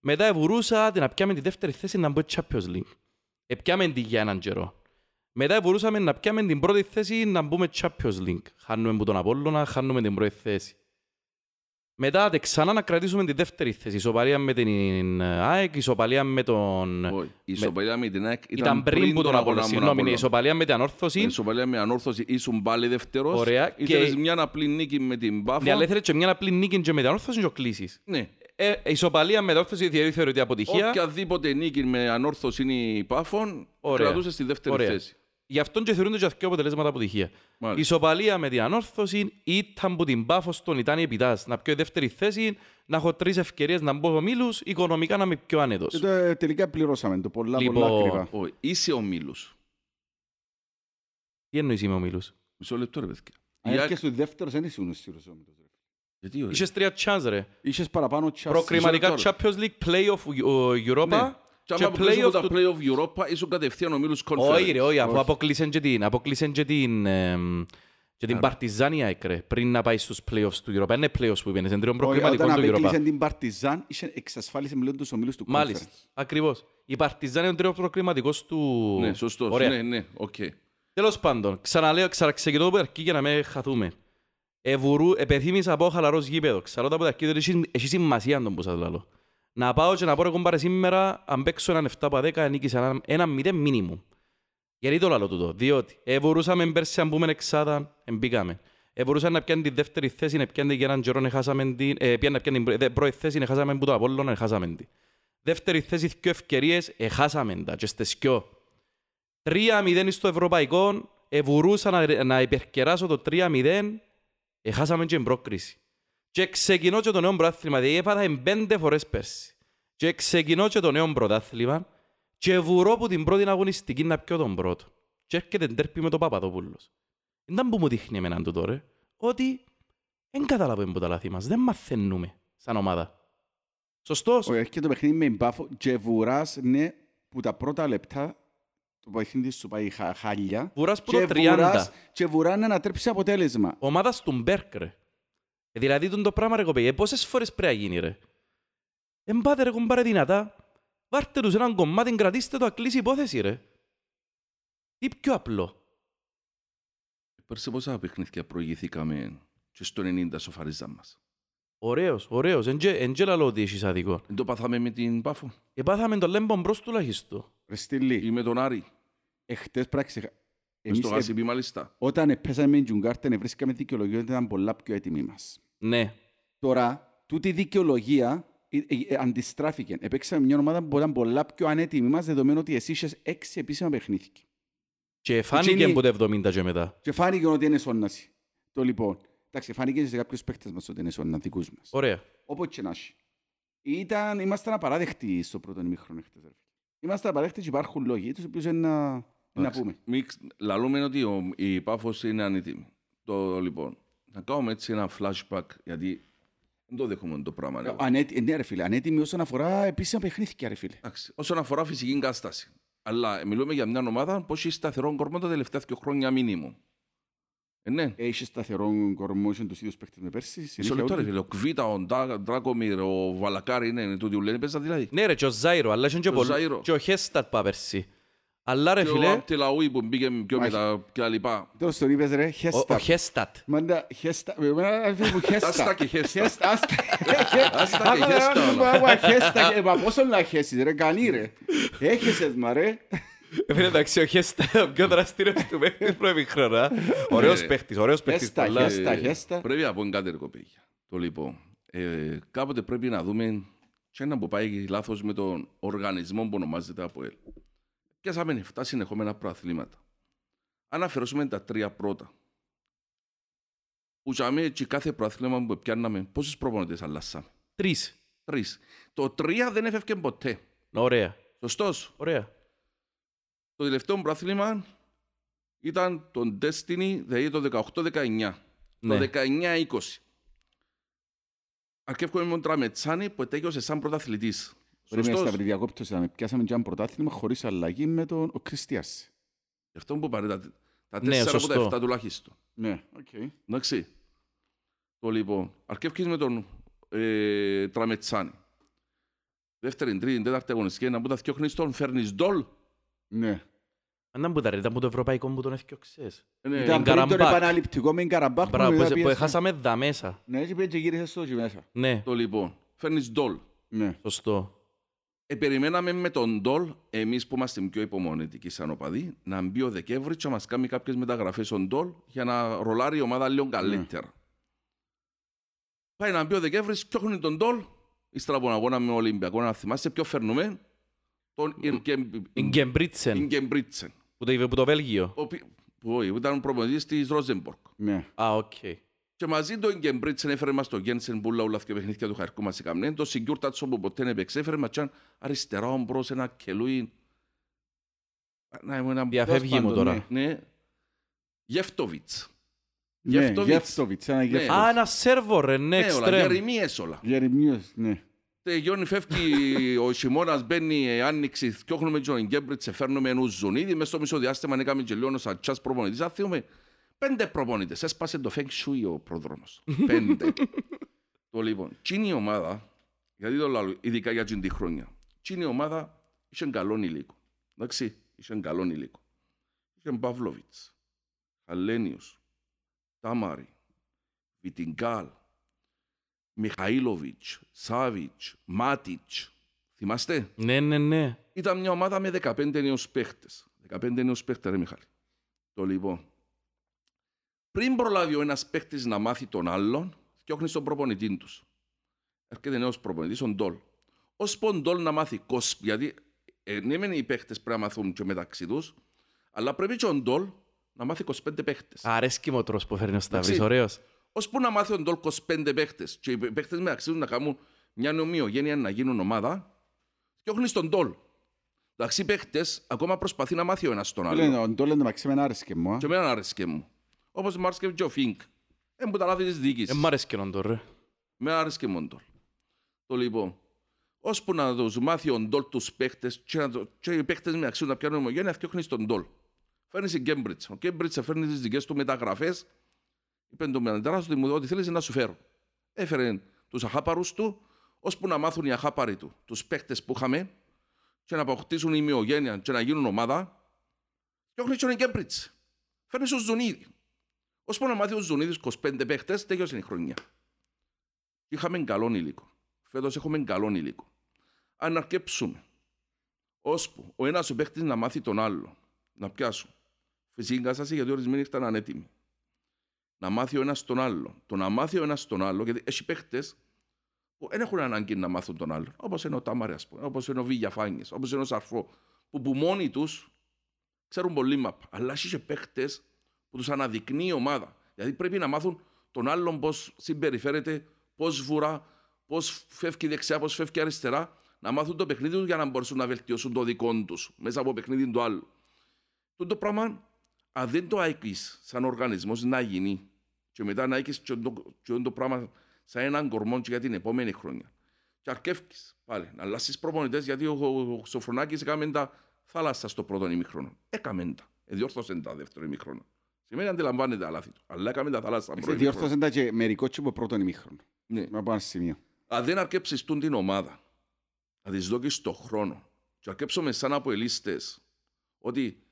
Μετά ευουρούσα την να πιάμε τη δεύτερη θέση να μπω Champions League. Επιάμε την για έναν καιρό. Μετά μπορούσαμε να πιάμε την πρώτη θέση να μπούμε Champions League. Χάνουμε από τον Απόλλωνα, χάνουμε την πρώτη θέση. Μετά τε ξανά να κρατήσουμε τη δεύτερη θέση. Ισοπαλία με την ΑΕΚ, ισοπαλία με τον... Όχι, Η ισοπαλία με την ΑΕΚ Ήταν πριν που τον Απόλλωνα. Συγγνώμη, είναι η ισοπαλία με την Ανόρθωση. Η ισοπαλία με ανόρθωση ήσουν πάλι δεύτερος. Ωραία, Ήθελες και- μια απλή νίκη με την Πάφο. Ναι, αλλά ήθελες και μια απλή νίκη και με την Ανόρθωση και ο κλείσεις. Ναι. Ε, ισοπαλία με την Ανόρθωση διότι θεωρείται αποτυχία. Οποιαδήποτε νίκη με ανόρθωση είναι η Πάφων, Ωραία. κρατούσες στη δεύτερη Ωραία. θέση. Γι' αυτόν και θεωρούνται και αυτοί αποτελέσματα αποτυχία. Μάλιστα. Ισοπαλία με την ανόρθωση ήταν που την πάφος στον ήταν η επιτάς. Να πιω η δεύτερη θέση, να έχω τρεις ευκαιρίες να μπω ομίλους, οικονομικά να είμαι πιο Και άνετος. το, ε, τελικά πληρώσαμε το πολλά, Λοιπόν, πολλά ακριβά. Όχι, είσαι ο Μίλους. Τι εννοείς είμαι ομίλους; Μισό λεπτό ρε παιδιά. Αν Η ΑΕΚ- έρχεσαι στο δεύτερος, δεν ήσουν ο Σύρος όμιλος, ρε. Γιατί όχι. Είχες τρία chance ρε. Είχες παραπάνω τσάς. Προκριματικά μισό λεπτό, Champions League, Playoff uh, Europa Ναι. Και και άμα αποκλείσουν από Playoff τα του... play-off Europa, ήσουν κατευθείαν ο Μίλους Όχι ρε, Conference. όχι, αφού Όχι. αποκλείσαν και την, αποκλείσαν και την, εμ, και την Παρτιζάνια έκρε, πριν να πάει στους playoffs του Europa. Είναι playoffs που είπαινες, είναι τριών Όχι, προκριματικών Όταν του Europa. απέκλεισε την Παρτιζάν, είχε εξασφάλισε μιλών τους ομίλους του Μάλιστα, Conference. ακριβώς. Η Παρτιζάν είναι ο τριών προκριματικός του... Ναι, σωστός. Ωραία. Ναι, ναι, οκ. Τέλος πάντων, ξαναλέω, ξαναξεκινώ από την αρχή για να με χαθούμε. Ευουρού, επεθύμησα από χαλαρός γήπεδο. Ξέρω τα από την αρχή ότι έχει- έχει σημασία τον που σας λέω. Να πάω και να πω ρε κομπάρε σήμερα, αν παίξω έναν 7 από 10, νίκησα ένα, ένα 0 μίνιμουμ. Γιατί το λέω τούτο, διότι ευουρούσαμε πέρσι αν μπούμε εξάδα, εμπήκαμε. Ευουρούσαμε να πιάνει τη δεύτερη θέση, να πιάνει για έναν καιρό, έχασαμε την, ε, πιάνει να πιάνει την πρω- δε- πρώτη θέση, έχασαμε που το Απόλλωνα, έχασαμε την. Δεύτερη θέση, δύο ευκαιρίες, έχασαμε τα και στις δυο. 3-0 στο ευρωπαϊκό, ευουρούσα να, να υπερκεράσω το 3-0, έχασαμε και την πρόκριση. Και ξεκινώ και το νέο πρωτάθλημα, δηλαδή έπαθα πέντε φορές πέρσι. Και ξεκινώ και το νέο πρωτάθλημα, και βουρώ που την πρώτη αγωνιστική να πιω τον πρώτο. Και έρχεται τέρπι με τον Παπαδόπουλος. Δεν που μου δείχνει εμένα το τώρα, ότι δεν καταλαβαίνουμε που τα λάθη μας, δεν μαθαίνουμε σαν ομάδα. Σωστός. Όχι, έρχεται το παιχνίδι με μπάφο και βουράς, ναι, που τα πρώτα λεπτά το παιχνίδι σου πάει χα, χάλια. Βουράς που και το 30. βουράς- Και βουράνε να τρέψει αποτέλεσμα. Ομάδας του Μπέρκ, ρε. Ε, Δηλαδή, τον το πράγμα, ρε κοπέ, ε, πόσες φορές πρέπει να γίνει, ρε; Εν πάτε, ρε, κομπάρε δυνατά. Βάρτε τους έναν κομμάτι, κρατήστε το, ακλείσει η υπόθεση, ρε. Τι πιο απλό. Πέρσι πόσα παιχνίδια προηγηθήκαμε και στο 90 σοφαρίζαν μας; Ωραίος, ωραίος. Εν και- εν και λαλώ ότι έχεις άδικο. Δεν το πάθαμε με την Πάφο Επάθαμε τον Λέμπον μπρος τουλάχιστον. Ρε Στυλί, ή με τον Άρη. εχτες πράξε... Μες Εμείς στο ε, Γασιπί μάλιστα. όταν πέσαμε με την Τζουγκάρτεν βρίσκαμε δικαιολογία ότι ήταν πολλά πιο έτοιμοι μας. Ναι. Τώρα, τούτη η δικαιολογία ε, ε, ε, αντιστράφηκε. Επέξαμε μια ομάδα που ήταν πολλά πιο ανέτοιμη μας, δεδομένου ότι εσύ είχες έξι επίσημα παιχνίδια. Και φάνηκε Εκείνη- από το 70 και μετά. Και φάνηκε ότι είναι σώναση. Το λοιπόν. Εντάξει, φάνηκε σε κάποιους παίχτες μας ότι είναι σώνα, δικούς μας. Ωραία. Όποτε και να έχει. Ήταν, ήμασταν απαράδεκτοι στο πρώτο ημίχρονο χτες. ρε φίλε. Ήμασταν απαράδεκτοι και υπάρχουν λόγοι, τους οποίους είναι να, να Εντάξει, πούμε. μη ξ- Λαλούμε ότι ο- η Πάφος είναι ανέτοιμη. Το λοιπόν, να κάνουμε έτσι ένα flashback, γιατί δεν το δέχομαι το πράγμα. εγώ. Ανέτι, ναι, ρε φίλε, ανέτοιμοι όσον αφορά επίσημα παιχνίδια, ρε φίλε. Εντάξει, όσον αφορά φυσική κατάσταση. Αλλά μιλούμε για μια ομάδα που έχει σταθερό κορμό τα τελευταία δύο χρόνια μήνυμο. Ε, ναι. Έχει σταθερό κορμό, είχε τους ίδιους παίχτες με πέρσι. Μισό συνέχεια λεπτό ρε όλοι. φίλε, ο Κβίτα, ο Ντά- Ντράκομιρ, ο Βαλακάρη είναι τούτοι που λένε παίζα δηλαδή. Ναι ρε, και ο Ζάιρο, αλλά είχε και, Και ο πολλ... Ζάιρο. και ο Χέστατ πάπερσι. Αλλά ρε Και ο φίλε, Απτελαούι που μπήκε πιο Μάχη. μετά και τα λοιπά. Τέλος τον είπες ρε, ο, ο Χέστατ. Χέστατ. Μάντα, Χέστα, εμένα ρε φίλε μου Χέστα. Άστα και χέστα. Χέστα, άστα. Άστα και χέστα όλα. Άμα Χέστα, ε, μα πόσο να χέσεις ρε, κανεί ρε. Έχεσες μα ρε. Φίλε, εντάξει, ο Χέστατ ο πιο δραστήριος του παίχτης προημιχρονά. Ωραίος Ναι. παίχτης, ωραίος παίχτης. Χέστα, πολλά. χέστα. Ε, χέστα. Πρέπει να πω κάτι ρε κοπέγια. Το λοιπόν, ε, κάποτε πρέπει να δούμε και ένα που πάει λάθος με τον οργανισμό που ονομάζεται ΑΠΟΕΛ. Πιάσαμε 7 συνεχόμενα προαθλήματα. Αν αφαιρώσουμε τα τρία πρώτα, που τζάμε και κάθε προαθλήμα που πιάνναμε, πόσους προπονητές αλλάσαμε; Τρεις. Τρεις. Το τρία δεν έφευκε ποτέ. Ωραία, Σωστός. ωραία. Το τελευταίο πρόθλημα ήταν το Destiny, δηλαδή το 18-19. Ναι. Το 19-20. Αρκεύκομαι με τον Τραμετσάνη που ετέγιωσε σαν πρωταθλητής. Πρέπει να Σωστός. στα διακόπτωση να πιάσαμε και ένα πρωτάθλημα χωρίς αλλαγή με τον ο Κριστιάς. Γι' αυτό που πάρε τα, τα Ναι, 4 από τα σωστό. 7 τουλάχιστον. Ναι, οκ. Εντάξει. Το λοιπόν, αρκεύκεις με τον ε, Τραμετσάνη. Δεύτερη, τρίτη, τέταρτη αγωνιστική, να που τα θυκιόχνεις τον φέρνεις ντόλ. Ναι. Αν ήταν που τα ρε, ήταν που το ευρωπαϊκό που τον έφτιαξες. Ε, ναι, Ήταν πριν τον Καραμπάκ. επαναληπτικό με Καραμπάχ που Μπράβο, μετά που, που πιέσε- έχασαμε δα μέσα. Ναι, έτσι πήγε και γύρισε στο εκεί μέσα. Ναι, Το λοιπόν, φέρνεις ντόλ. Ναι. σωστό. Ε, περιμέναμε με τον Ντόλ, εμείς που είμαστε πιο υπομονετικοί σαν οπαδοί, να μπει ο Δεκέμβρη και να μας κάνει κάποιες μεταγραφές στον Ντόλ για να ρολάρει η ομάδα λίγο καλύτερα. Πάει να μπει ο Δεκέμβρη, διώχνει τον Ντόλ, ύστερα από τον αγώνα με τον Ολυμπιακό, να θυμάστε ποιο φέρνουμε, τον Ινγκεμπρίτσεν, Ινγκεμπρίτσεν, που το είπε που το Βέλγιο. ο οποίος- που όχι, που ήταν προπονητής της Ρόζενμποργκ. Ναι. Α, οκ. Και μαζί το Ιγκεμπρίτσεν έφερε μας το Γένσεν που όλα και παιχνίδια του χαρκού μας έκαμνε. Το Σιγκιούρτατσο που ποτέ δεν έπαιξε, έφερε μας τσάν αριστερά ομπρός ένα κελούι. Να είμαι ένα Διαφεύγει μου πάντων, τώρα. ναι. Ναι. Γεφτοβιτς. Ναι, Γεύτοβιτς. Γεύτοβιτς, ένα Ναι. Γεύτοβιτς. Α, ένα σέρβο ρε, ναι, Ναι, όλα. εξτρέμ. Γερημίες όλα. Γερεμίος, ναι. Τελειώνει, φεύγει ο χειμώνας, μπαίνει η άνοιξη, θκιόχνουμε τον Ιγκέμπριτς, φέρνουμε ενούς ζωνίδι, μες στο μισό διάστημα έκαμε και λίγο σαν τσάς προπονητής. Αν θυμούμε, πέντε προπονητές, έσπασε το Feng Shui ο πρόδρομος. Πέντε. το λοιπόν, τι είναι η ομάδα, γιατί το λέω, ειδικά για την τη χρόνια, τι είναι η ομάδα, είχε καλόν υλικό. Εντάξει, είχε καλόν υλικό. Είχε Παυλοβιτς, Χαλένιος, Τάμαρη, Βιτιγκάλ, Μιχαήλοβιτς, Σάβιτς, Μάτιτς. Θυμάστε; Ναι, ναι, ναι. Ήταν μια ομάδα με 15 νέους παίχτες. 15 νέους παίχτες, ρε Μιχάλη. Το λοιπόν. Πριν προλάβει ο ένας παίχτης να μάθει τον άλλον, φτιάχνει τον προπονητή τους. Έρχεται νέος προπονητής, ο Ντόλ. Ως ο Ντόλ να μάθει κόσπ, γιατί ε, ναι μεν οι παίχτες πρέπει να μάθουν και μεταξύ τους, αλλά πρέπει και ο Ντόλ να μάθει 25 παίχτες. Αρέσκει μου ο τρόπος που φέρνει ο Σταύρης, Εντάξει. ωραίος. Ώσπου να μάθει ο Ντόλ 25 παίχτες και οι παίχτες μεταξύ τους να κάνουν μια ομοιογένεια να γίνουν ομάδα, φτιάχνεις τον Ντόλ. Εντάξει, οι παίχτες ακόμα προσπαθεί να μάθει ο ένας τον άλλο. Λένε, Ο Ντόλ εντάξει με άρεσκε μου. α. Και εμένα άρεσκε μου. Όπως μου άρεσκε και ο Φίνκ. Ε, που τα λάθη της διοίκησης. Ε, μ' αρέσει και τον ρε. Με άρεσκε μόνο Ντόλ. Το λοιπόν. Ώσπου να τους μάθει ο Ντόλ τους παίχτες και, να το, και οι παίχτες με αξίουν να πιάνουν ομογένεια, φτιάχνεις τον Ντόλ. Φέρνεις η Γκέμπριτς. Ο Γκέμπριτς φέρνει τις δικές του μεταγραφές. Είπε το μεναντέρας ότι μου ότι θέλεις να σου φέρω. Έφερε τους αχάπαρους του, ώσπου να μάθουν οι αχάπαροι του, τους παίχτες που είχαμε και να αποκτήσουν ημιογένεια και να γίνουν ομάδα. Φτιάχνεις και ο Γκέμπριτς. Φέρνεις ο Ζουνίδη. Ώσπου να μάθει ο Ζουνίδης 25 παίχτες, τέλειωσε η χρονιά. Είχαμε καλό υλικό. Φέτος έχουμε καλό υλικό. Αν αρκέψουμε, ώσπου ο ένας ο παίχτης να μάθει τον άλλο, να πιάσουν. Φυσική κατάσταση γιατί ορισμένοι ήταν ανέτοιμοι. Να μάθει ο ένας τον άλλο. Το να μάθει ο ένας τον άλλο, γιατί έχει παίχτες που δεν έχουν ανάγκη να μάθουν τον άλλο. Όπως είναι ο Τάμαρη, ας πούμε, όπως είναι ο Βίγιαφάνης, όπως είναι ο Σαρφό, που, που μόνοι τους ξέρουν πολύ μαπ. Αλλά έχεις και παίχτες που τους αναδεικνύει η ομάδα. Γιατί πρέπει να μάθουν τον άλλον πώς συμπεριφέρεται, πώς βουρά, πώς φεύγει δεξιά, πώς φεύγει αριστερά, να μάθουν το παιχνίδι τους για να μπορέσουν να βελτιώσουν το δικό τους μέσα από παιχνίδι του άλλου. Το, το πράγμα, αν δεν το aikεις σαν οργανισμός να γίνει και μετά να aikεις και το, και το πράγμα σαν έναν κορμό και για την επόμενη χρονιά. Και αρκεύκεις πάλι να αλλάσεις προπονητές γιατί ο, ο, ο Σοφρονάκης έκαμε τα θάλασσα στο πρώτο ημίχρονο. Έκαμε τα. Εδιόρθωσε τα δεύτερο ημίχρονο. Σημαίνει αντιλαμβάνεται τα λάθη του. Αλλά έκαμε τα θάλασσα πρώτο ημίχρονο. Διόρθωσαν τα και μερικό και από πρώτον ημίχρονο. Ναι. Να πάω ένα σημείο. αν δεν αρκέψεις τούν την ομάδα, να της δώκεις το χρόνο και αρκέψουμε σαν από ελίστες ότι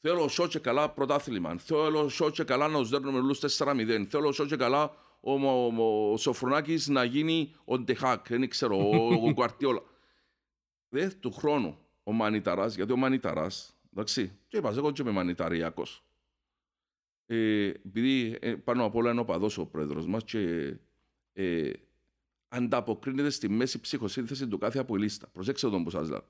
θέλω σώ και καλά πρωτάθλημα, θέλω σώ και καλά να τους δέρνουμε όλους 4-0, θέλω σώ και καλά ο, ο, ο, ο Σοφρονάκης να γίνει ο Ντεχάκ, δεν ξέρω, ο, ο Γκουαρτιόλα. Δε του χρόνου ο Μανιταράς, γιατί ο Μανιταράς, εντάξει, και είπα, εγώ και είμαι Μανιταριακός. Ε, επειδή ε, πάνω απ' όλα είναι ο παδός ο πρόεδρος μας και ε, ανταποκρίνεται στη μέση ψυχοσύνθεση του κάθε αποελίστα. Προσέξτε τον που σας λέω.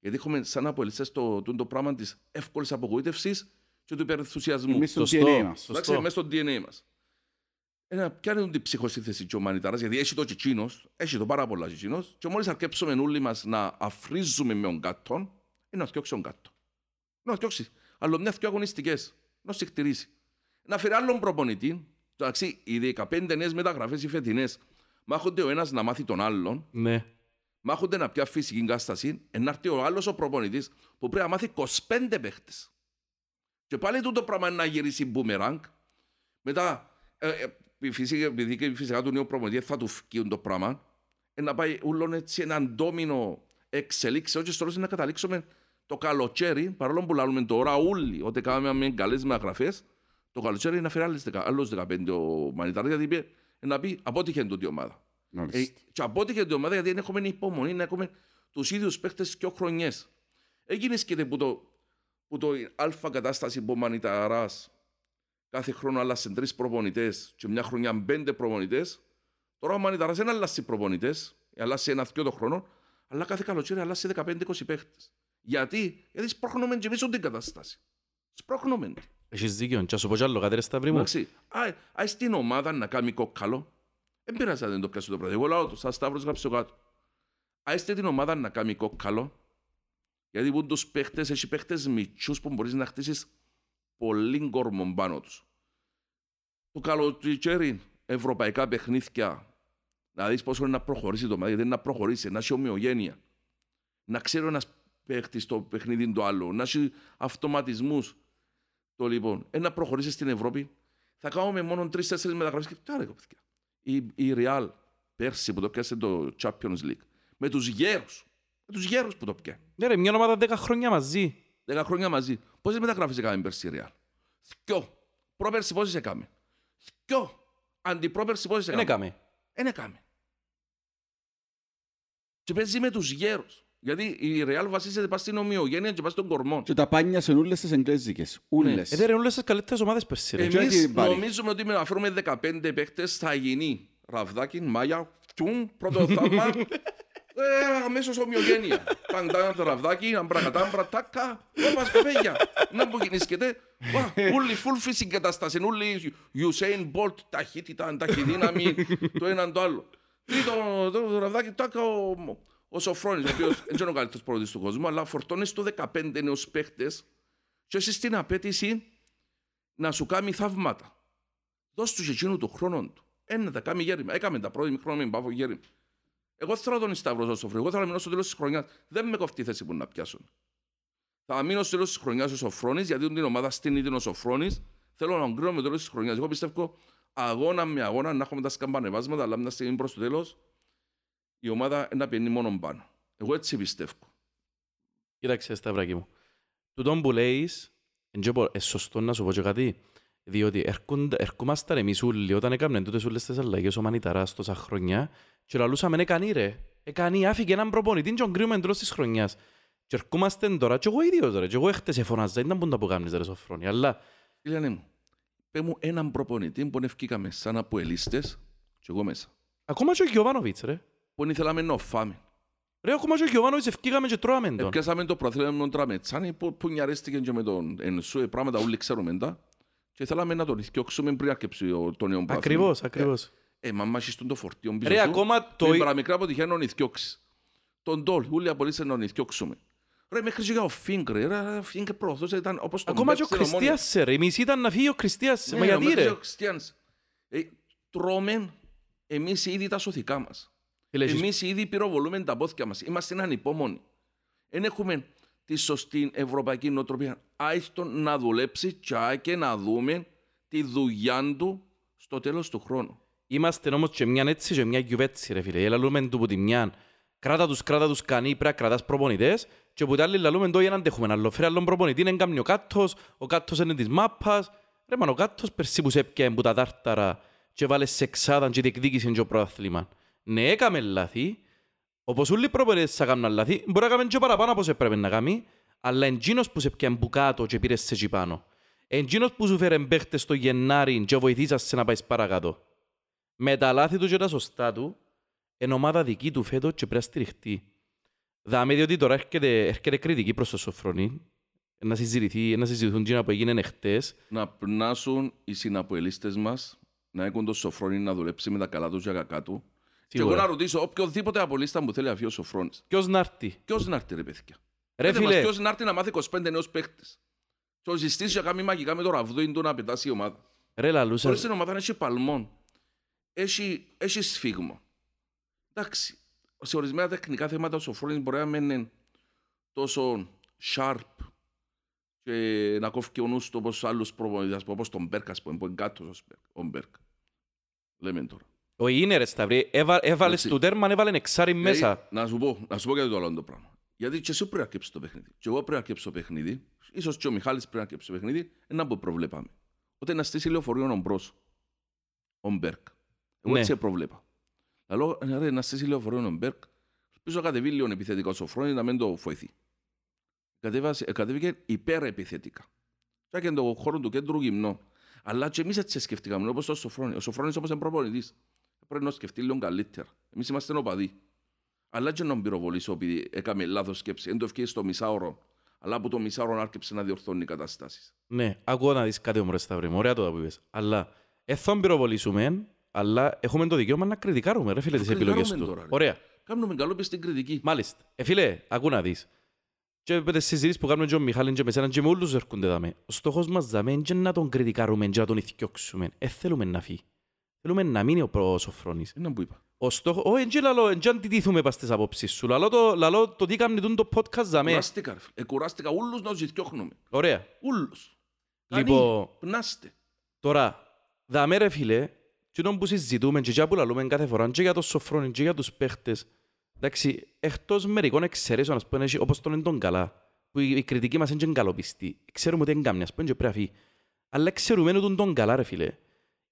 Γιατί έχουμε σαν αποελίστες το, το, το πράγμα της εύκολης απογοήτευσης και του υπερενθουσιασμού. Εμείς στο Σωστό. DNA μας. Εντάξει, μέσα στο DNA μας. Ένα, ποια είναι την ψυχοσύνθεση και ο Μανιτάρας, γιατί έχει το τσιτσίνος, έχει το πάρα πολλά τσιτσίνος και μόλις αρκέψουμε όλοι μας να αφρίζουμε με τον κάτω, είναι να φτιάξει τον κάτω. Να φτιάξει. Αλλά μια δυο αγωνιστικές, να συχτηρίσει. Να φέρει άλλον προπονητή, εντάξει, οι 15 νέες μεταγραφές οι φετινές, μάχονται ο ένας να μάθει τον άλλον, Ναι. μάχονται να πια φυσική κατάσταση, να έρθει ο άλλος ο προπονητής που πρέπει να μάθει 25 παίχτες. Και πάλι τούτο πράγμα είναι να γυρίσει μπούμεραγκ. Μετά, ε, ε, η φυσικά, επειδή και φυσικά του νέου προπονητή θα του φκίουν το πράγμα, ε, να πάει ούλον έτσι έναν ντόμινο εξελίξεων και στο τέλος να καταλήξουμε το καλοκαίρι, παρόλο που λαλούμε τώρα όλοι ότι κάναμε καλές μεταγραφές, το καλοκαίρι να φέρει άλλες δεκα- άλλους 15 ο Μανιτάρας, γιατί είπε, ε, να πει απότυχε τούτη η ομάδα. Ε, Μάλιστα. και απότυχε την ομάδα γιατί δεν έχουμε υπομονή να έχουμε τους ίδιους παίχτε και χρονιέ. Έγινε και που το, που το αλφα κατάσταση που ο Μανιταρά κάθε χρόνο άλλασε τρεις προπονητές και μια χρονιά πέντε προπονητές. Τώρα ο Μανιταρά δεν αλλάσει προπονητές, αλλάσει ένα δυο το χρόνο, αλλά κάθε καλοκαίρι αλλάσει 15-20 παίχτε. Γιατί, γιατί σπρώχνουμε και εμείς την κατάσταση. Σπρώχνουμε. Την. Έχεις δίκιο. Και να σου πω κι άλλο κάτι ρε Σταύρη μου. Εντάξει, α- ας την ομάδα να κάνει κόκκαλο. Δεν πειράζει αν δεν το πιάσει το πρώτο. Εγώ λέω το, σαν Σταύρος γράψε κάτω. Ας την ομάδα να κάνει κόκκαλο. Γιατί που τους παίχτες, έχει παίχτες μητσούς που μπορείς να χτίσεις πολύ κόρμο πάνω τους. Το καλοκαίρι, ευρωπαϊκά παιχνίδια, να δεις πόσο είναι να προχωρήσει το μάτι, γιατί είναι να προχωρήσει, να έχει ομοιογένεια. Να ξέρει ο ένας παίχτης το παιχνίδι του άλλου, να έχει αυτοματισμούς. Το λοιπόν, ε, να προχωρήσει στην Ευρώπη, θα κάνουμε μόνο τρει-τέσσερι μεταγραφές. Και τώρα, ρε παιδιά. Η, η Real πέρσι που το πιάσε το Champions League, με τους γέρους. Με τους γέρους που το πιάνε. Ναι ρε, μια ομάδα 10 χρόνια μαζί. Δέκα χρόνια μαζί. Πόσες μεταγραφές έκαμε πέρσι η Real; Δυο. Πρόπερσι πόσες έκαμε; Δυο. Αντιπρόπερσι πόσες Δεν έκαμε; έκαμε. Δεν έκαμε. Και παίζει με τους γέρους. Γιατί η Real βασίζεται πάνω στην ομοιογένεια και πάνω στον κορμό. Και τα πάνια σε ούλες τις εγγλέζικες. Ούλες. Ε, δεν ρε, όλες τις καλύτερες ομάδες πέρσι ρε. Ε, και Εμείς την πάρει. νομίζουμε ότι με να φέρουμε 15 παίχτες θα γίνει Ραβδάκιν, Μάγια, Τιούν, πρώτο θαύμα. ε, αμέσως ομοιογένεια. Ταν ταν το Ραβδάκιν, αμπρακατάμπρα, τάκα, όπας κοπέγια. Να που γεννήσκεται. Ούλοι full φυσική κατάσταση, ούλοι Usain Bolt, ταχύτητα, ταχυδύναμη, το έναν το άλλο. Τρίτο, το, το Ραβδάκιν, τάκα, ο, ο Σοφρόνης, ο οποίος δεν είναι ο καλύτερος προπονητής του κόσμου, αλλά φορτώνεις του 15 νέους παίχτες και έχεις την απέτηση να σου κάνει θαύματα. Δώσ' τους εκείνου του χρόνου του. Ένα τα κάνει γέρημα. Έκαμε τα πρώτη μικρό με μπάφο γέρημα. Εγώ θέλω τον Σταύρο Σοφρόνη. Εγώ θέλω να μείνω στο τέλος της χρονιάς. Δεν με κοφτεί η θέση που να πιάσουν. Θα μείνω στο τέλος της χρονιάς ο Σοφρόνη, γιατί την ομάδα στην ίδια ο Σοφρόνη. Θέλω να ογκρίνω με το τέλος της χρονιάς. Εγώ πιστεύω αγώνα με αγώνα να έχουμε τα σκαμπανεβάσματα, αλλά μια στιγμή προς το τέλος η ομάδα να πιένει μόνο πάνω. Εγώ έτσι πιστεύω. Κοίταξε, Σταυράκη μου. Τούτον που λέεις, είναι σωστό να σου πω και κάτι, διότι ερχόμασταν εμείς όλοι όταν έκαναν τούτες όλες τις αλλαγές ο Μανιταράς τόσα χρόνια και λαλούσαμε έκανε ρε, έκανε άφηκε έναν προπονητή και τον κρύουμε εντός της χρονιάς. Και ερχόμαστε τώρα και εγώ ίδιος ρε, και εγώ έχτες εφωνάζα, ήταν που τα που κάνεις ρε Σοφρόνη, αλλά... Ηλιανέ μου, πέ μου έναν προπονητή που ευκήκαμε σαν από ελίστες και εγώ μέσα. Ακόμα και ο Γιωβάνοβιτς ρε. Που ήθελαμε να φάμε. Ρε, ακόμα και ο Γιωβάνοβιτς ευκήκαμε και τρώαμε τον. Επιάσαμε το προαθλήμα με τον Τραμετσάνη που, που νιαρέστηκε και με τον Ενσού, ε, πράγματα όλοι ξέρουμε τα. Και θέλαμε να τον ηθιώξουμε πριν αρκεψει το νέο πάθημα. Ακριβώς, ακριβώς. Ε, μα μάχεις τον το φορτίο πίσω Ρε, σου. ακόμα το... Με παραμικρά αποτυχία να τον ηθιώξεις. Τον Ντόλ, όλοι απολύσαν να τον ηθιώξουμε. Ρε, μέχρι και ο Φίνκ, ρε, ρε, Φίνκ προωθούσε, ήταν όπως τον Ακόμα και ο Μπέρκ στην Ομόνια. Χριστίας, ρε. Η μισή ήταν να φύγει ο Χριστίας. Ναι, Μα ρε, γιατί, μέχρι και ρε. ο Χριστιανς. Ε, τρώμε εμείς ήδη τα σωθικά μας. Φίλε, εσείς- Εμείς ήδη πυροβολούμε τα πόθηκια μας. Είμαστε ανυπόμονοι. Δεν έχουμε τη σωστή ευρωπαϊκή νοοτροπία. Άιστον να δουλέψει τσά και να δούμε τη δουλειά του στο τέλος του χρόνου. Είμαστε όμως και μια έτσι και μια γιουβέτσι ρε φίλε. Λαλούμε του που τη μια κράτα τους, κράτα τους κανεί, πρέπει να κρατάς προπονητές και που τα άλλη λαλούμε το για να αντέχουμε. Αλλά φέρει άλλον προπονητή, είναι κάνει ο κάτος, ο κάτος είναι της μάπας. Ρε μαν ο κάτος περσί που σε έπιανε που τα τάρταρα και βάλε σε εξάδαν και διεκδίκησε και ο πρόθλημα. Ναι, έκαμε λάθη, όπως όλοι οι προπονητές θα κάνουν λάθη, μπορεί να κάνουν και παραπάνω από όσο έπρεπε να κάνει, αλλά εντζήνος που σε πιάνε που κάτω και πήρες σε εκεί πάνω. Εντζήνος που σου φέρε παίχτες στο Γενάρη και βοηθήσασαι να πάεις παρακάτω. Με τα λάθη του και τα σωστά του, εν ομάδα δική του φέτος και πρέπει να στηριχτεί. Δάμε διότι τώρα έρχεται, έρχεται κριτική προς το Σοφρονή, να, συζητηθεί, να συζητηθούν εκείνα που έγινε χτες. Να πνάσουν οι συναποελίστες μας, να έχουν το σοφρόνι να δουλέψει με τα καλά τους και κακά του. Και εγώ Σίγουρα. να ρωτήσω οποιοδήποτε απολύστα μου θέλει αφή ο σοφρόνης. Ποιος να έρθει; Ποιος να έρθει ρε παιδιά; Ρε Πείτε μας, φίλε, Ποιος να έρθει να μάθει 25 νέους παίχτες; Και ο ζητής για κάνει μαγικά με το ραβδούιν του να πετάσει η ομάδα. ρε λαλούσα, Χωρίς την ομάδα έχει παλμόν. Έχει, έχει σφίγμα. Εντάξει, σε ορισμένα τεχνικά θέματα ο Σοφρόνης μπορεί να μένει τόσο sharp και να κόφει ο νους του όπως άλλους προπονητές, όπως τον Μπέρκ, ας πούμε, που είναι κάτω ο Σπέρκ, ο Μπέρκ. Λέμε τώρα. Ο είναι ρε Σταυρή, έβα- έβαλες Έτσι. του τέρμαν, έβαλε εξάρι μέσα. Δηλαδή, να σου πω, να σου πω γιατί το άλλο το πράγμα. Γιατί και εσύ πρέπει να αρκέψεις το παιχνίδι. Και εγώ πρέπει να αρκέψω το παιχνίδι. Ίσως και ο Μιχάλης πρέπει να αρκέψει το παιχνίδι. Ένα που προβλέπαμε. Ότι να στήσει λεωφορείο ο Μπρος. Ο Μπεργκ. Εγώ Ναι. έτσι προβλέπα. Αλλά ρε, να στήσει λεωφορείο ο Μπεργκ. Πίσω κατεβεί λίγο επιθετικά ο Σοφρόνης να μην το βοηθεί. Κατέβασε- ε, Κατέβηκε υπερ-επιθετικά. Και έκανε το χώρο του κέντρου γυμνό. Αλλά και εμείς έτσι σκεφτήκαμε, όπως το Σοφρόνη. Ο Σοφρόνης όπως είναι προπονητής. Πρέπει να σκεφτεί λίγο καλύτερα. Εμείς είμαστε οπαδοί. Αλλά και να τον πυροβολήσω επειδή έκαμε λάθος σκέψη. Δεν το ευκαιρίες στο μισάωρο. Αλλά από το μισάωρο άρχισε να διορθώνει οι καταστάσεις. Ναι, ακούω να δεις κάτι όμως Σταυρή, μου, ωραία το που είπες. Αλλά, δεν θα πυροβολήσουμε, αλλά έχουμε το δικαίωμα να κριτικάρουμε ρε φίλε τις επιλογές κριτικάρουμε του. τώρα, ρε. Ωραία. Κάνουμε καλό πες στην κριτική. Μάλιστα. Ε, φίλε, ακού να δεις. Και με τις συζητήσεις που κάνουμε και ο Μιχάλης και με σέναν και με όλους έρχονται δάμε. Ο στόχος μας δάμε είναι και να τον κριτικάρουμε και να τον ηθιώξουμε. Ε, θέλουμε να φύγει. Θέλουμε να μείνει ο προ- ο Σοφρόνης. Είναι που είπα. Ο στόχος... Όχι, εν και λαλό, εν και αντιτίθουμε πας στις απόψεις σου. Λαλό το, λαλό το τι κάνει τούτο το podcast δάμε. Κουράστηκα, ρε φίλε. Ε, κουράστηκα όλους να τους διθιώχνουμε. Ωραία. Όλους. Λοιπόν, Κανεί. Πνάστε. Τώρα, δάμε ρε φίλε, και τον που συζητούμε και για που λαλούμε κάθε φορά και για το Σοφρόνη και για τους παίχτες, εντάξει, εκτός μερικών εξαιρέσεων, ας πούμε, έχει- όπως τον είναι τον καλά, που η η κριτική μας είναι και καλοπιστή. Ξέρουμε ότι είναι κάμια, ας πούμε, και πρέπει να φύγει. Αλλά ξέρουμε ότι τον καλά, ρε φίλε.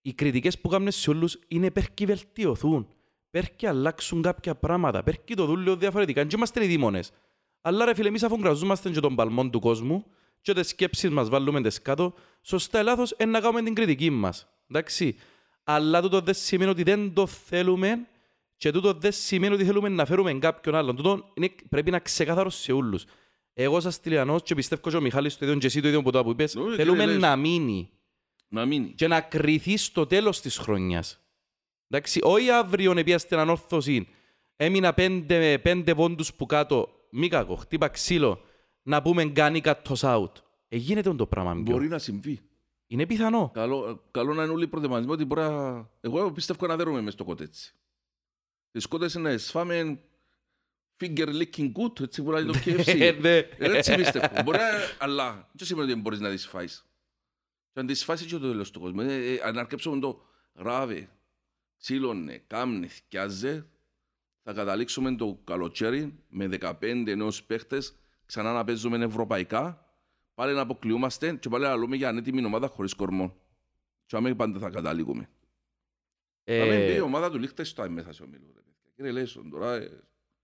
Οι κριτικές που κάνουν σε όλους είναι πέρκει βελτιωθούν. Πέρκει αλλάξουν κάποια πράγματα. Πέρκει το δουν λίγο διαφορετικά. Και είμαστε οι δήμονες. Αλλά ρε φίλε, εμείς αφού γραζόμαστε και τον παλμό του κόσμου και τις σκέψεις μας βάλουμε τις κάτω, σωστά ή λάθος, είναι να κάνουμε την κριτική μας. Εντάξει. Αλλά τούτο δεν σημαίνει ότι δεν το θέλουμε και τούτο δεν σημαίνει ότι θέλουμε να φέρουμε κάποιον άλλον. Τούτο είναι, πρέπει να ξεκάθαρο σε όλους. Εγώ σας τηλεανώ και πιστεύω και ο Μιχάλης το ίδιο και εσύ το ίδιο που το που είπες. Ναι, κύριε Θέλουμε Λέης. να μείνει Να μείνει. και να κρυθεί στο τέλος της χρονιάς. Εντάξει, όχι αύριο να πιάσει την ανόρθωση έμεινα πέντε, πέντε πόντους που κάτω, μη κακό, χτύπα ξύλο, να πούμε κάνει κατός out. Ε, γίνεται το πράγμα. μπιο. Μπορεί να συμβεί. Είναι πιθανό. Καλό, καλό να είναι όλοι προετοιμασμένοι ότι μπορεί να... Εγώ πιστεύω να δέρουμε μες στο κοτέτσι. Τις κότες είναι να σφάμε finger licking good, έτσι που λέει το Ε, KFC. ναι. Ε, Έτσι πιστεύω. Μπορεί να... Αλλά δεν σημαίνει ότι μπορείς να τις φάεις. Και αν τις φάεις και το τέλος του κόσμου. Ε, ε, αν αρκέψουμε το ράβε, ξύλωνε, κάμνε, θυκιάζε, θα καταλήξουμε το καλοκαίρι με 15 νέους παίχτες ξανά να παίζουμε ευρωπαϊκά, πάλι να αποκλειούμαστε και πάλι να λέμε για ανέτοιμη ομάδα χωρίς κορμό. Και αμέ πάντα θα καταλήγουμε. Ε, Θα με πει η ομάδα του Λίχτεστάιν μέσα σε ομίλου. ρε παιδιά. Κύριε Λέισον, τώρα... ε,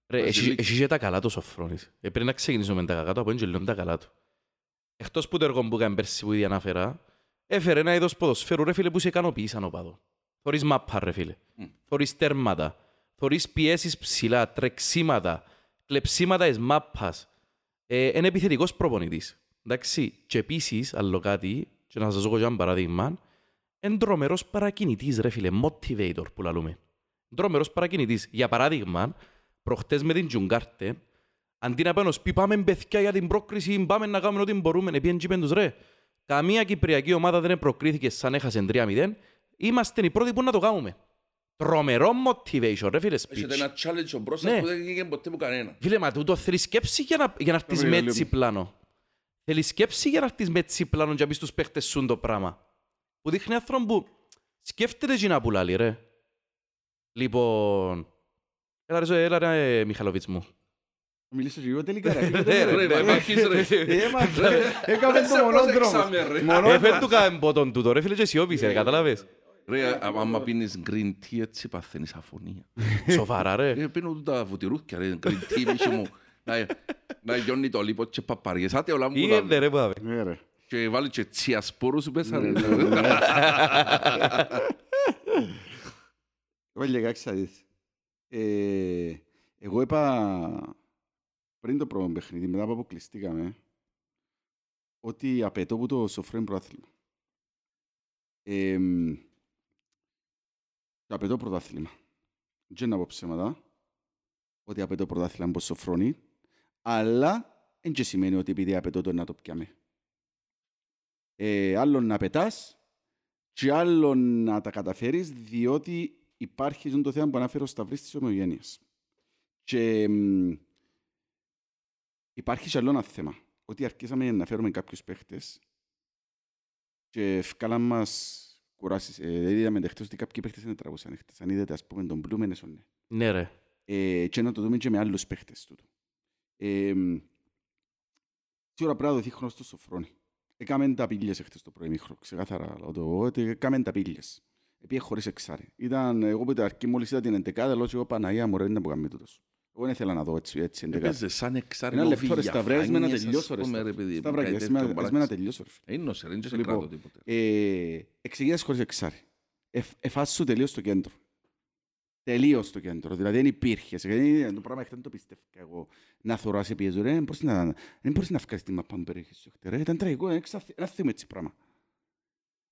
Ρε, έχει, Βασιλίκη. έχει και τα καλά τους Σοφρόνης. Ε, πρέπει να ξεκινήσουμε με τα κακά του, από και λίγο τα καλά του. Εκτός που το έργο που έκανε πέρσι που ήδη αναφέρα, έφερε ένα είδος ποδοσφαίρου, ρε φίλε, που σε ικανοποίησαν οπαδό. Θωρείς μάπα, ρε φίλε. Μμ. Θωρείς τέρματα. Θωρείς πιέσεις ψηλά, τρεξίματα, κλεψίματα εις μάπας. Ε, είναι επιθετικός προπονητής. Εντάξει. Και επίσης, άλλο κάτι, και να σας δώσω και ένα παράδειγμα, είναι τρομερός παρακινητής, ρε φίλε, motivator που λαλούμε. Τρομερός παρακινητής. Για παράδειγμα, προχτές με την Τζουγκάρτε, αντί να πάνω πει πάμε παιδιά για την πρόκριση, πάμε να κάνουμε ό,τι μπορούμε, επίεν και είπεν τους ρε. Καμία κυπριακή ομάδα δεν προκρίθηκε σαν έχασε 3-0. Είμαστε οι πρώτοι που να το κάνουμε. Τρομερό motivation, ρε φίλε, Έχετε speech. ένα challenge μπροστά Ναι. που δεν έγινε ποτέ που κανένα. Φίλε, μα τούτο θέλει σκέψη για να, για να έρθεις Ρε, με φίλε έτσι μου. πλάνο. Θέλει σκέψη για να έρθεις με έτσι πλάνο και να πεις στους παίχτες σου το πράγμα. Που δείχνει άνθρωπο που σκέφτεται και να πουλάλει, ρε. Λοιπόν... Έλα ρε, έλα ρε, Μιχαλοβίτς μου. Μιλήσω και εγώ τελικά. ρε. Ναι, Ρε, μα υπάρχεις, ρε. Ε, μα, ρε, Έκαμε το Σε μονόδρομο. προσέξαμε, ρε. Ε, φέρ του κάμε μπότον τούτο, ρε φίλε, και σιώπησε, ρε, κατάλαβες. Ρε, α- άμα πίνεις green tea έτσι παθαίνεις αφωνία. Σοβαρά, ρε. Ε, πίνω τούτα βουτυρούθια, ρε, green tea, μίσο μου. Να- Να γιώνει το λίπος και παπαριές. Άτε όλα μου Ή τα- είναι, ρε, που θα πει. Ναι, ρε. Και βάλει και τσιασπόρους μέσα, ρε. Εγώ λέγα, ξέρεις. Ε, Εγώ είπα πριν το πρώτο παιχνίδι, μετά που αποκλειστήκαμε, ότι απαιτώ που το σοφρέν πρωτάθλημα. Ε, το απαιτώ πρωτάθλημα. Δεν να πω ψέματα, ότι απαιτώ πρωτάθλημα από σοφρόνι, αλλά δεν και σημαίνει ότι επειδή απαιτώ το να το πιάμε. Ε, άλλον να πετάς και άλλον να τα καταφέρεις, διότι υπάρχει ζουν το θέμα που αναφέρω στα βρύς της ομογένειας. Και μ, υπάρχει και άλλο ένα θέμα, ότι αρχίσαμε να φέρουμε κάποιους παίχτες και ευκάλαν μας κουράσεις. Ε, δηλαδή είδαμε δεχτώς ότι κάποιοι παίχτες είναι τραγούσαν χτες. Αν είδατε, ας πούμε, τον Μπλούμεν έσωνε. Ναι, ρε. Ε, και να το δούμε και με άλλους παίχτες τούτο. Ε, μ, σίγουρα πρέπει να δοθεί χρόνος στο Σοφρόνι. Έκαμε τα πύλιες εχθές το πρωί μήχρο, ξεκάθαρα λέω το, ότι έκαμε τα πύλιες. Επίε χωρίς εξάρι. Ήταν, εγώ που την αρχή μόλις είδα την εντεκάδα, λέω και εγώ Παναγία μου ρε, δεν που κάνει τούτος. Εγώ δεν ήθελα να δω έτσι, έτσι εντεκάδα. Έπαιζε σαν εξάρι Ένα λεπτό ρε νοβίγια, Σταυρές, έσμε να φάνιες, τελειώσω ρε ας πούμε, ρε, παιδί, Σταυράκη, κάτι έσμε τέτοιο να- έσμε να παράξενο. τελειώσω ρε. φίλε. Ε, Είναι νοσερ, δεν σε Λοιπόν, κράτο τίποτε. Ε, εξηγίας χωρίς εξάρι. Εφ- Εφάσου τελείως στο κέντρο. Τελείως στο κέντρο. Δηλαδή δεν υπήρχε. Σε- ε, Το πράγμα χτες δεν το πιστεύω εγώ. Να θωράς σε πιέζω. ρε. Δεν μπορείς να, δεν μπορείς να βγάλεις τη μαπά μου περιέχεις σου χτες, ρε. Ήταν τραγικό. ε, εξαθ- Ένα θέμα έτσι πράγμα.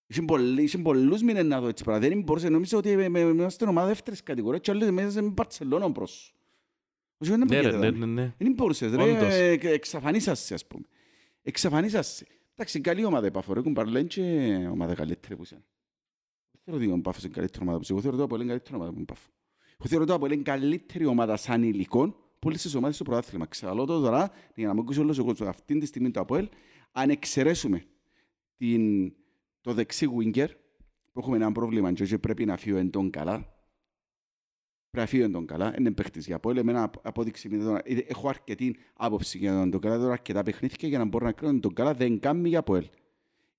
Είχε πολλοί- είχε πολλούς μήνες να δω έτσι πράγμα. Δεν μπορούσε. Νόμιζα ότι με- με- είμαστε ομάδα δεύτερης κατηγορίας και άλλοι μέσα με Μπαρτσελώνα προς. Όχι, δεν Ναι, μπορείτε, ρε, ναι, δάμε. ναι, ναι. Δεν μπορούσες, Όντως. ρε, ε, εξαφανίσασαι, ας πούμε. Εξαφανίσασαι. Εντάξει, καλή ομάδα η Πάφο, ρε, κουμπαρλέν και ομάδα καλύτερη που είσαι. Δεν θεωρώ ότι ο Πάφος είναι καλύτερη ομάδα που είσαι. Εγώ θεωρώ ότι το Απόλλων είναι καλύτερη ομάδα που είναι η Πάφο. Εγώ θεωρώ ότι το Απόλλων είναι καλύτερη ομάδα σαν υλικών που όλες τις ομάδες στο πρωτάθλημα. Ξαλώ το τώρα, για να μου ακούσει όλος ο κόσμος. Αυτή τη στιγμή το Απόλλων, αν εξαιρέσουμε την, το δεξί winger, που έχουμε ένα πρόβλημα και όχι πρέπει να φύγει εν τον καλά, Πρέπει να φύγει τον καλά, είναι παίχτης για πόλη. Εμένα απ- απόδειξη είναι τώρα. Είδε- Έχω αρκετή άποψη για τον καλά, τώρα αρκετά παιχνίδια για να μπορώ να κρίνω ότι τον καλά δεν κάνει για πόλη.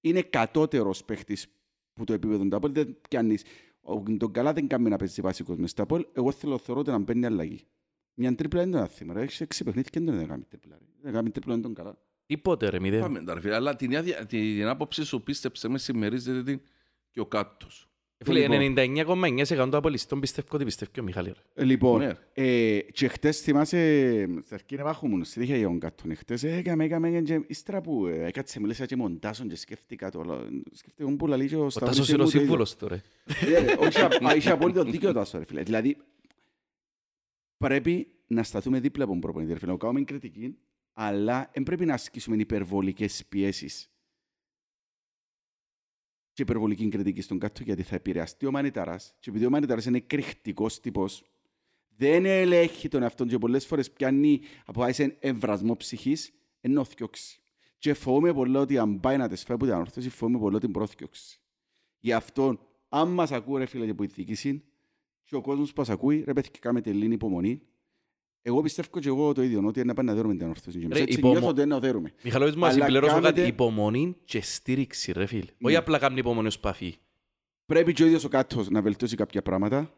Είναι κατώτερος παίχτης που το επίπεδο του Απόλλη δεν πιάνεις. Ο- Τον καλά δεν κάνει να παίζει βασικός μες στα Απόλλη. Εγώ θέλω θεωρώ ότι να μπαίνει αλλαγή. Μια τρίπλα είναι το άθημα. ρε. Έχεις έξι παιχνίδια και δεν είναι κάνει τρίπλα. ρε. Δεν κάνει τρίπλα είναι τον καλά. Τίποτε, ρε, μηδέν. Πάμε τα ρε φίλε, αλλά την, άδεια- την άποψη σου πίστεψε με συμμερίζεται την και ο κάτος. Φίλε, Λοιπόν. 99,9% των απολυστών πιστεύω ότι πιστεύει και ο Μιχάλη. ρε. Ε, Λοιπόν, Ναι. ε, και χτες θυμάσαι, στην αρχή να βάχομουν, στη δίχα για τον κάτον, χτες έκαμε, έκαμε, και ύστερα που ε, έκατσε μιλήσα και μοντάσον και σκέφτηκα το, όλο. σκέφτηκα που λαλεί και ο Ο Σταύρος Τάσος και είναι ο μου το ίδιο. σύμβουλος του, ρε. Ε, όχι, α- α, Είχε απόλυτο δίκιο ο Τάσος, ρε φίλε. Δηλαδή, πρέπει να σταθούμε δίπλα από τον προπονητή. ρε φίλε. Να κάνουμε κριτική, αλλά δεν πρέπει να ασκήσουμε υπερβολικές πιέσεις και υπερβολική κριτική στον κάτω γιατί θα επηρεαστεί ο Μανιταράς και επειδή ο Μανιταράς είναι κρυκτικός τύπος δεν ελέγχει τον εαυτόν και πολλές φορές πιάνει από σε εμβρασμό ψυχής ενώ θιώξει. Και φοβούμαι πολύ ότι αν πάει να τες φάει από την ανόρθωση φοβούμαι πολύ ότι προθιώξει. Γι' αυτό αν μας ακούει ρε φίλε και που η διοίκηση και ο κόσμος που μας ακούει ρε πέθηκε κάμε τελείν υπομονή εγώ πιστεύω και εγώ το ίδιο, ότι είναι να πάμε να δέρουμε την ανόρθωση. Και εμείς Ρε, έτσι υπομο- νιώθω ότι είναι να δέρουμε. Μιχαλόβιτς μου, να Αλλά συμπληρώσω κάτι κάνετε- υπομονή και στήριξη, ρε φίλ. Ναι. Όχι απλά κάνει υπομονή ως παφή. Πρέπει και ο ίδιος ο κάτος να βελτιώσει κάποια πράγματα.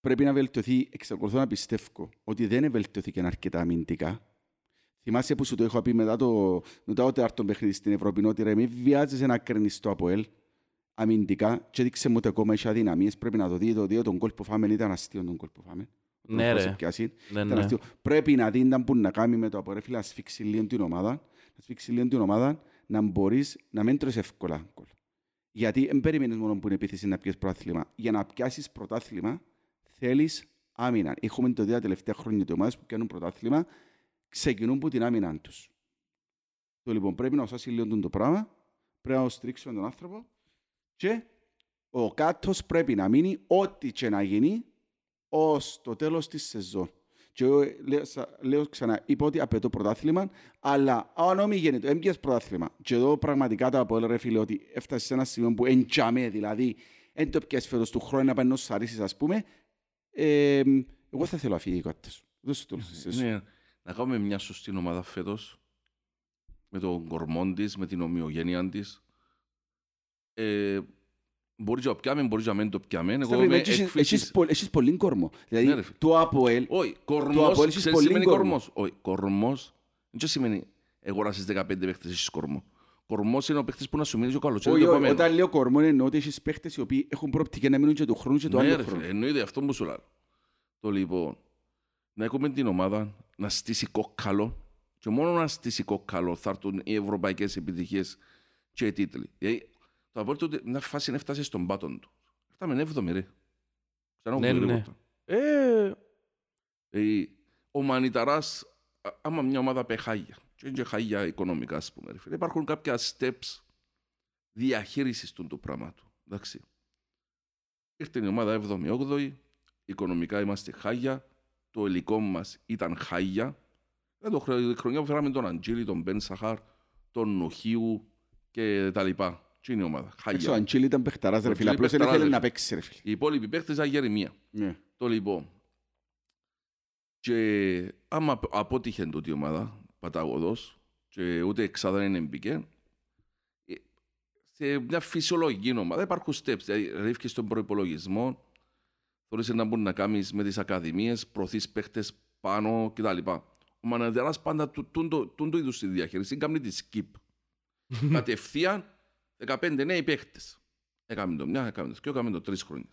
Πρέπει να βελτιωθεί, εξακολουθώ να πιστεύω, ότι δεν βελτιωθήκε αρκετά αμυντικά. Θυμάσαι που σου το έχω πει μετά το, μετά το τέταρτο παιχνίδι στην Ευρώπη, ότι ρε, μην βιάζεσαι να κρίνεις το ΑΠΟΕΛ αμυντικά και έδειξε μου ότι ακόμα έχει αδυναμίες. Πρέπει να το δει, το δει, τον κόλ που φάμε ήταν αστείο τον κόλ που φάμε. Ναι, Τον ρε. σε πιάσει. Ναι, Ήταν ναι. αστείο. Πρέπει να δει να μπορεί να κάνει με το ΑΠΟΕΛ, φίλε, να σφίξει λίγο την ομάδα, να σφίξει λίγο την ομάδα, να μπορείς να μην τρως εύκολα γκολ. Γιατί δεν περιμένεις μόνο που είναι επίθεση να πιέσεις πρωτάθλημα. Για να πιάσεις πρωτάθλημα θέλεις άμυνα. Έχουμε το δει τα τελευταία χρόνια ότι οι ομάδες που πιάνουν πρωτάθλημα ξεκινούν από την άμυνα τους. Το λοιπόν πρέπει να σώσει λίγο το πράγμα, πρέπει να στρίξουμε τον άνθρωπο και ο κάτος πρέπει να μείνει ό,τι και να γίνει ως το τέλος της σεζόν. Και εγώ λέω, σα- λέω ξανά, είπα ότι απαιτώ πρωτάθλημα, αλλά αν όμοι γίνεται, έμπιες πρωτάθλημα. Και εδώ πραγματικά τα πω, ρε φίλε, ότι έφτασε σε ένα σημείο που εντιαμέ, δηλαδή, εν το πιάσεις φέτος του χρόνου να πάει να σαρίσεις, ας πούμε, ε, εγώ θα θέλω να φύγει ο κάτος. Δεν σου το λέω σε εσένα. Ναι, να κάνουμε μια σωστή ομάδα φέτος με τον κορμό της, με την ομοιογένεια της. Ε, μπορεί να το πιάμε, μπορεί να μην το πιάμε. Εγώ Σταύρη, είμαι έχεις- έκφυσης- έχεις πο- Έχεις πολύ κορμός. Ναι, ρε Δηλαδή, φίλε. το ΑΠΟΕΛ, Όχι, Το κορμός, Αποέλ έχεις ξέρεις πολύ τι σημαίνει κορμός. κορμός; Όχι, κορμός, δεν σημαίνει αγοράσεις 15 παίχτες, έχεις κορμό. Κορμός είναι ο παίχτης που να σου μείνει και ο καλός. όχι, όχι, όταν λέω κορμό εννοώ ότι έχεις παίχτες οι οποίοι έχουν προοπτική να μείνουν και του χρόνου και του Ναι, άλλου ρε φίλε, χρόνου. εννοείται αυτό που σου λέω. Το λοιπόν, να έχουμε την ομάδα να στήσει κόκκαλο και μόνο να στήσει κόκκαλο θα έρθουν οι ευρωπαϊκές επιτυχίες και οι τίτλοι. Δηλαδή, το απόλυτο ότι μια φάση να φτάσει στον πάτον τους. Φτάμε έβδομη ρε. Ξανά Ναι, έχουμε ναι. τίποτα. Ε, Δηλαδή, ο Μανιταράς, α- άμα μια ομάδα πει χάγια, και είναι και χάγια οικονομικά, ας πούμε, ρε φίλε, υπάρχουν κάποια steps διαχείρισης του του πράγματου. Εντάξει. Ήρθε η ομάδα 7η-8η, οικονομικά είμαστε χάγια, το υλικό μας ήταν χάγια. Ε, το χρονιά, η χρονιά που φέραμε τον Αντζίλη, τον Μπεν Σαχάρ, τον Νουχίου και τα λοιπά. Τι είναι η ομάδα, Εντάξει, Ο χάγια. Αντζίλη ήταν παιχταράς, ρε Ο φίλε. Αντζίλη Απλώς δεν παιχταράς, ήθελε ρε να φίλε. παίξει, ρε φίλε. Οι υπόλοιποι παίχτες ήταν γερεμία. Ναι. Το λοιπόν. Και άμα απότυχε τούτη η ομάδα, παταγωδός, και ούτε εξάδα δεν μπήκε, ε, σε μια φυσιολογική ομάδα υπάρχουν steps. Δηλαδή, ρίχνεις στον προϋπολογισμό, θέλεις να μπορεί να κάνεις με τις ακαδημίες, προωθείς παίχτες πάνω κτλ. Ο Μαναδεράς πάντα του- τούν το- τούν το είδους τη διαχείριση, κάνει τη skip. Κατευθείαν 15 νέοι παίχτες. Έκαμε το μια, έκαμε το δύο, έκαμε το τρεις χρόνια.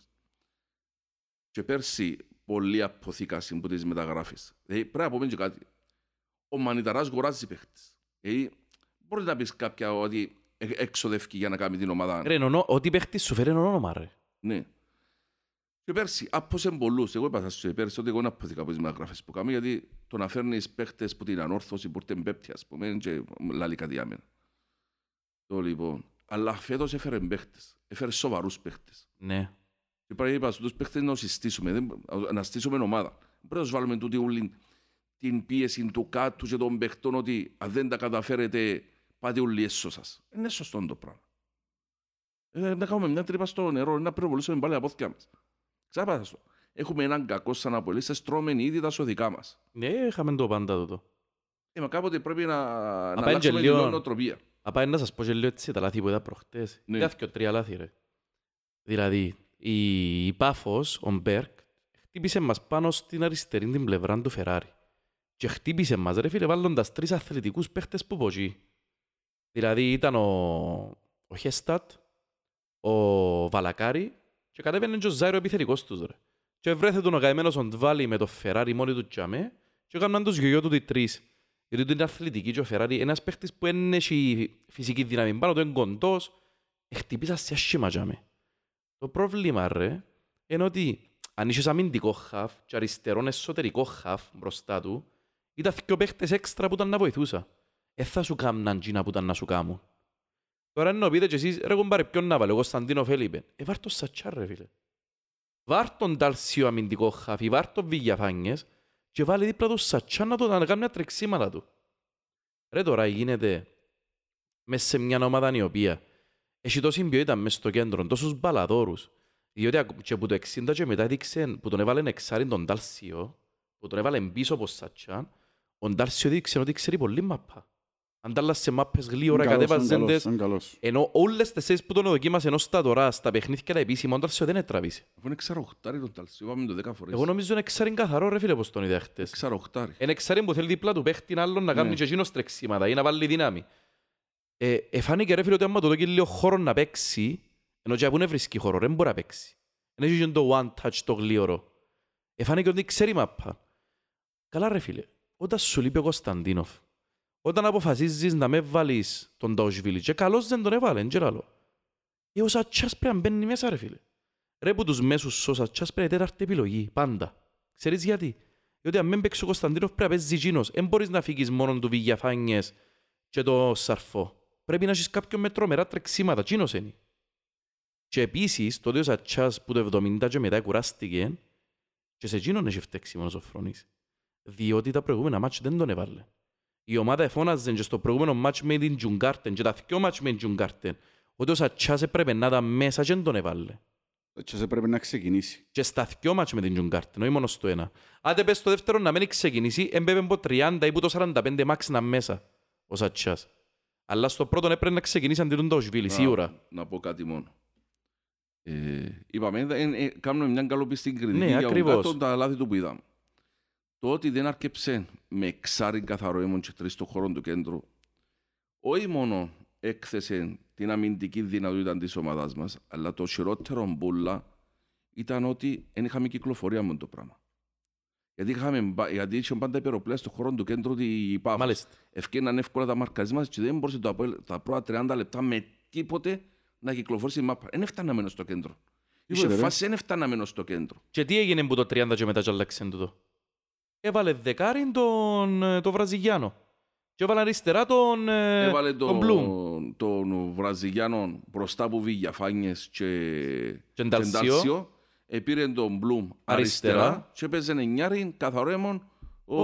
Και πέρσι πολλοί αποθήκασαν που τις μεταγράφεις. Δηλαδή, πρέπει να πούμε και κάτι. Ο Μανιταράς αγοράζει παίχτες. Δηλαδή, μπορείς να πεις κάποια ότι ε- έξοδευκεί για να κάνει την ομάδα. ρε, εννοώ, ό,τι παίχτης σου φέρει είναι όνομα, ρε. Ναι. Και πέρσι άπωσε πολλούς. Εγώ είπα σας και πέρσι ότι εγώ είναι αποθήκα από τις μεταγράφες που κάνω γιατί το να φέρνεις παίχτες που την ανόρθωση που ήρθε πέπτει ας πούμε είναι και λάλη κάτι άμενα. Το λοιπόν. Αλλά φέτος έφερε παίχτες. Έφερε σοβαρούς παίχτες. Ναι. Και πρέπει είπα στους παίχτες να τους συστήσουμε, δεν- να στήσουμε ομάδα. Δεν Πρέπει να τους βάλουμε τούτη όλη την πίεση του κάτους και των παίχτων ότι αν δεν τα καταφέρετε πάτε όλοι έσω σας. Είναι σωστό το πράγμα. Ε, να κάνουμε μια τρύπα στο νερό, να πυροβολήσουμε πάλι τα πόθηκια μας. Ξάπασα στο. Έχουμε έναν κακό σαν απολύσεις, τρώμε ήδη τα σωδικά μας. Ναι, είχαμε το πάντα τούτο. Ε, μα κάποτε πρέπει να, να πάει αλλάξουμε και την λίγο- νοοτροπία. Απάει να σας πω και λίγο έτσι τα λάθη που είδα προχτές. Ναι. Είδα και τρία λάθη, ρε. Δηλαδή, η, η Πάφος, ο Μπέρκ, χτύπησε μας πάνω στην αριστερή την πλευρά του Φεράρι. Και χτύπησε μας, ρε φίλε, βάλλοντας τρεις αθλητικούς παίχτες που πογεί. Δηλαδή, ήταν ο, ο Χέστατ, ο Βαλακάρη και κατέβαινε και ο Ζάιρο επιθερικός τους, ρε. Και βρέθε τον ο καημένος ο Ντβάλι με το Φεράρι μόνοι του τζαμέ και έκαναν τους γιο του οι τρεις. Γιατί του είναι αθλητική και ο Φεράρι, ένας παίχτης που δεν έχει φυσική δύναμη πάνω του, είναι κοντός, χτυπήσα σε άσχημα τζαμέ. Το πρόβλημα, ρε, είναι ότι αν είχες αμυντικό χαφ και αριστερόν εσωτερικό χαφ μπροστά του, ήταν δυο παίχτες έξτρα που ήταν να βοηθούσα. Ε, θα σου κάμναν τζίνα που ήταν να σου κάμουν. Τώρα ενώ πείτε και εσείς, ρε κουμπάρε ποιον να βάλω, εγώ Κωνσταντίνο Φέλιπε. Ε, βάρ' το Σατσά ρε φίλε. Βάρ' τον Τάλσιο αμυντικό χαφ ή βάρ' τον Βιγιαφάνιες και βάλει δίπλα του Σατσά να, το, να κάνει μια τρεξίματα του. Ρε τώρα γίνεται μέσα σε μια ομάδα η οποία έχει τόση ποιότητα μέσα στο κέντρο, τόσους μπαλαδόρους, διότι ακ- και που το 60 και μετά έδειξε, που τον έβαλε εξάριν τον Τάλσιο, που τον έβαλε πίσω από Σατσάν, ο Τάλσιο έδειξε ότι ξέρει πολύ μάπα. Αντάλλασε μάπες γλύωρα, Είναι καλός, είναι κατέβαζες καλός, τες, είναι καλός. ενώ όλες τις θέσεις που τον δοκίμασε ενώ στα τώρα, στα παιχνίδια τα επίσημα, ο Τάλσιο δεν έτραβησε. Αφού είναι ξαροχτάρι τον Ταλσίου, είπαμε το δέκα φορές. Εγώ νομίζω είναι εξάριν καθαρό ρε φίλε πως τον είδα χτες. Ξαροχτάρι. Είναι εξάριν που θέλει δίπλα του παίχτη άλλον να κάνει Ναι. και εκείνος τρεξίματα ή να βάλει δύναμη. Ε, εφάνηκε ρε φίλε ότι άμα το δώσει λίγο χώρο να παίξει, ενώ και που είναι βρίσκει χώρο, δεν μπορεί να παίξει. Δεν έχει και το one touch το γλύωρο. Εφάνηκε ότι ξέρει μάπα. Καλά ρε φίλε, όταν σου λείπει ο Κωνσταντίνοφ, όταν αποφασίζεις να με βάλεις τον Νταουσβίλη και καλώς δεν τον έβαλε, δεν ξέρω. Ε, ο Σατσάς πρέπει να μπαίνει μέσα ρε φίλε. Ρε που τους μέσους ο Σατσάς πρέπει να είναι τέταρτη επιλογή, πάντα. Ξέρεις γιατί; Διότι αν μην παίξει ο Κωνσταντίνοφ πρέπει να παίζει εκείνος. Δεν μπορείς να φύγεις μόνο του Βηγιαφάνιες και το Σαρφό. Πρέπει να έχεις κάποιον με τρομερά τρεξίματα. Εκείνος είναι. Και επίσης, τότε ο Σατσάς που το 70 και μετά κουράστηκε και σε εκείνον έχει φταίξει μόνο ο Σοφρόνης. Διότι τα προηγούμενα μάτς δεν τον έβαλε. Η ομάδα εφώναζε και στο προηγούμενο μάτς με την Τζουργκάρντεν και τα δυο μάτς με την Τζουργκάρντεν ότι ο Σατσάς έπρεπε να ήταν μέσα και δεν τον έβαλε. Και σε πρέπει να ξεκινήσει. Και στα δυο μάτς με την Τζουργκάρντεν, όχι μόνο στο ένα. Άντε πες στο δεύτερο να μην ξεκινήσει, έμπαινε από 30 ή που το 45 max να μέσα ο Σατσάς. Αλλά στο πρώτο έπρεπε να ξεκινήσει αντί τον Τόσβιλη, σίγουρα. Να, να πω κάτι μόνο. Ε, είπαμε, ε, ε, κάνουμε μια καλοπιστή κριτική Ναι, για τον ακριβώς. κάτω τα λάθη του που είδαμε. Το ότι δεν άρκεψε με εξάρι καθαρό έμον και τρεις στο χώρο του κέντρου, όχι μόνο έκθεσε την αμυντική δυνατότητα της ομάδας μας, αλλά το χειρότερο μπουλά ήταν ότι δεν είχαμε κυκλοφορία με το πράγμα. Γιατί, είχαμε, μπα- γιατί είχε πάντα υπεροπλέα στο χώρο του κέντρου η Πάφος. Μάλιστα. Ευκαιρναν εύκολα τα μαρκαρίσματα και δεν μπορούσε το Αποέλ τα πρώτα 30 λεπτά με τίποτε να κυκλοφορήσει η μάπα. Δεν έφταναμε μενο στο κέντρο. Είχε Τίποτε, ρε. φάση, δεν έφταναμε μενο στο κέντρο. Και τι έγινε που το 30 και μετά και άλλαξε τούτο; Έβαλε δεκάριν τον, ε, τον Βραζιλιάνο. Και έβαλε αριστερά τον, ε, Έβαλε τον Μπλουμ. τον, τον Βραζιλιάνο μπροστά που βγήκε Φάνιες και Και Νταλσίο. Επήρε τον Μπλουμ Αριστερά. αριστερά και έπαιζε εννιάριν καθαρό έμον Ο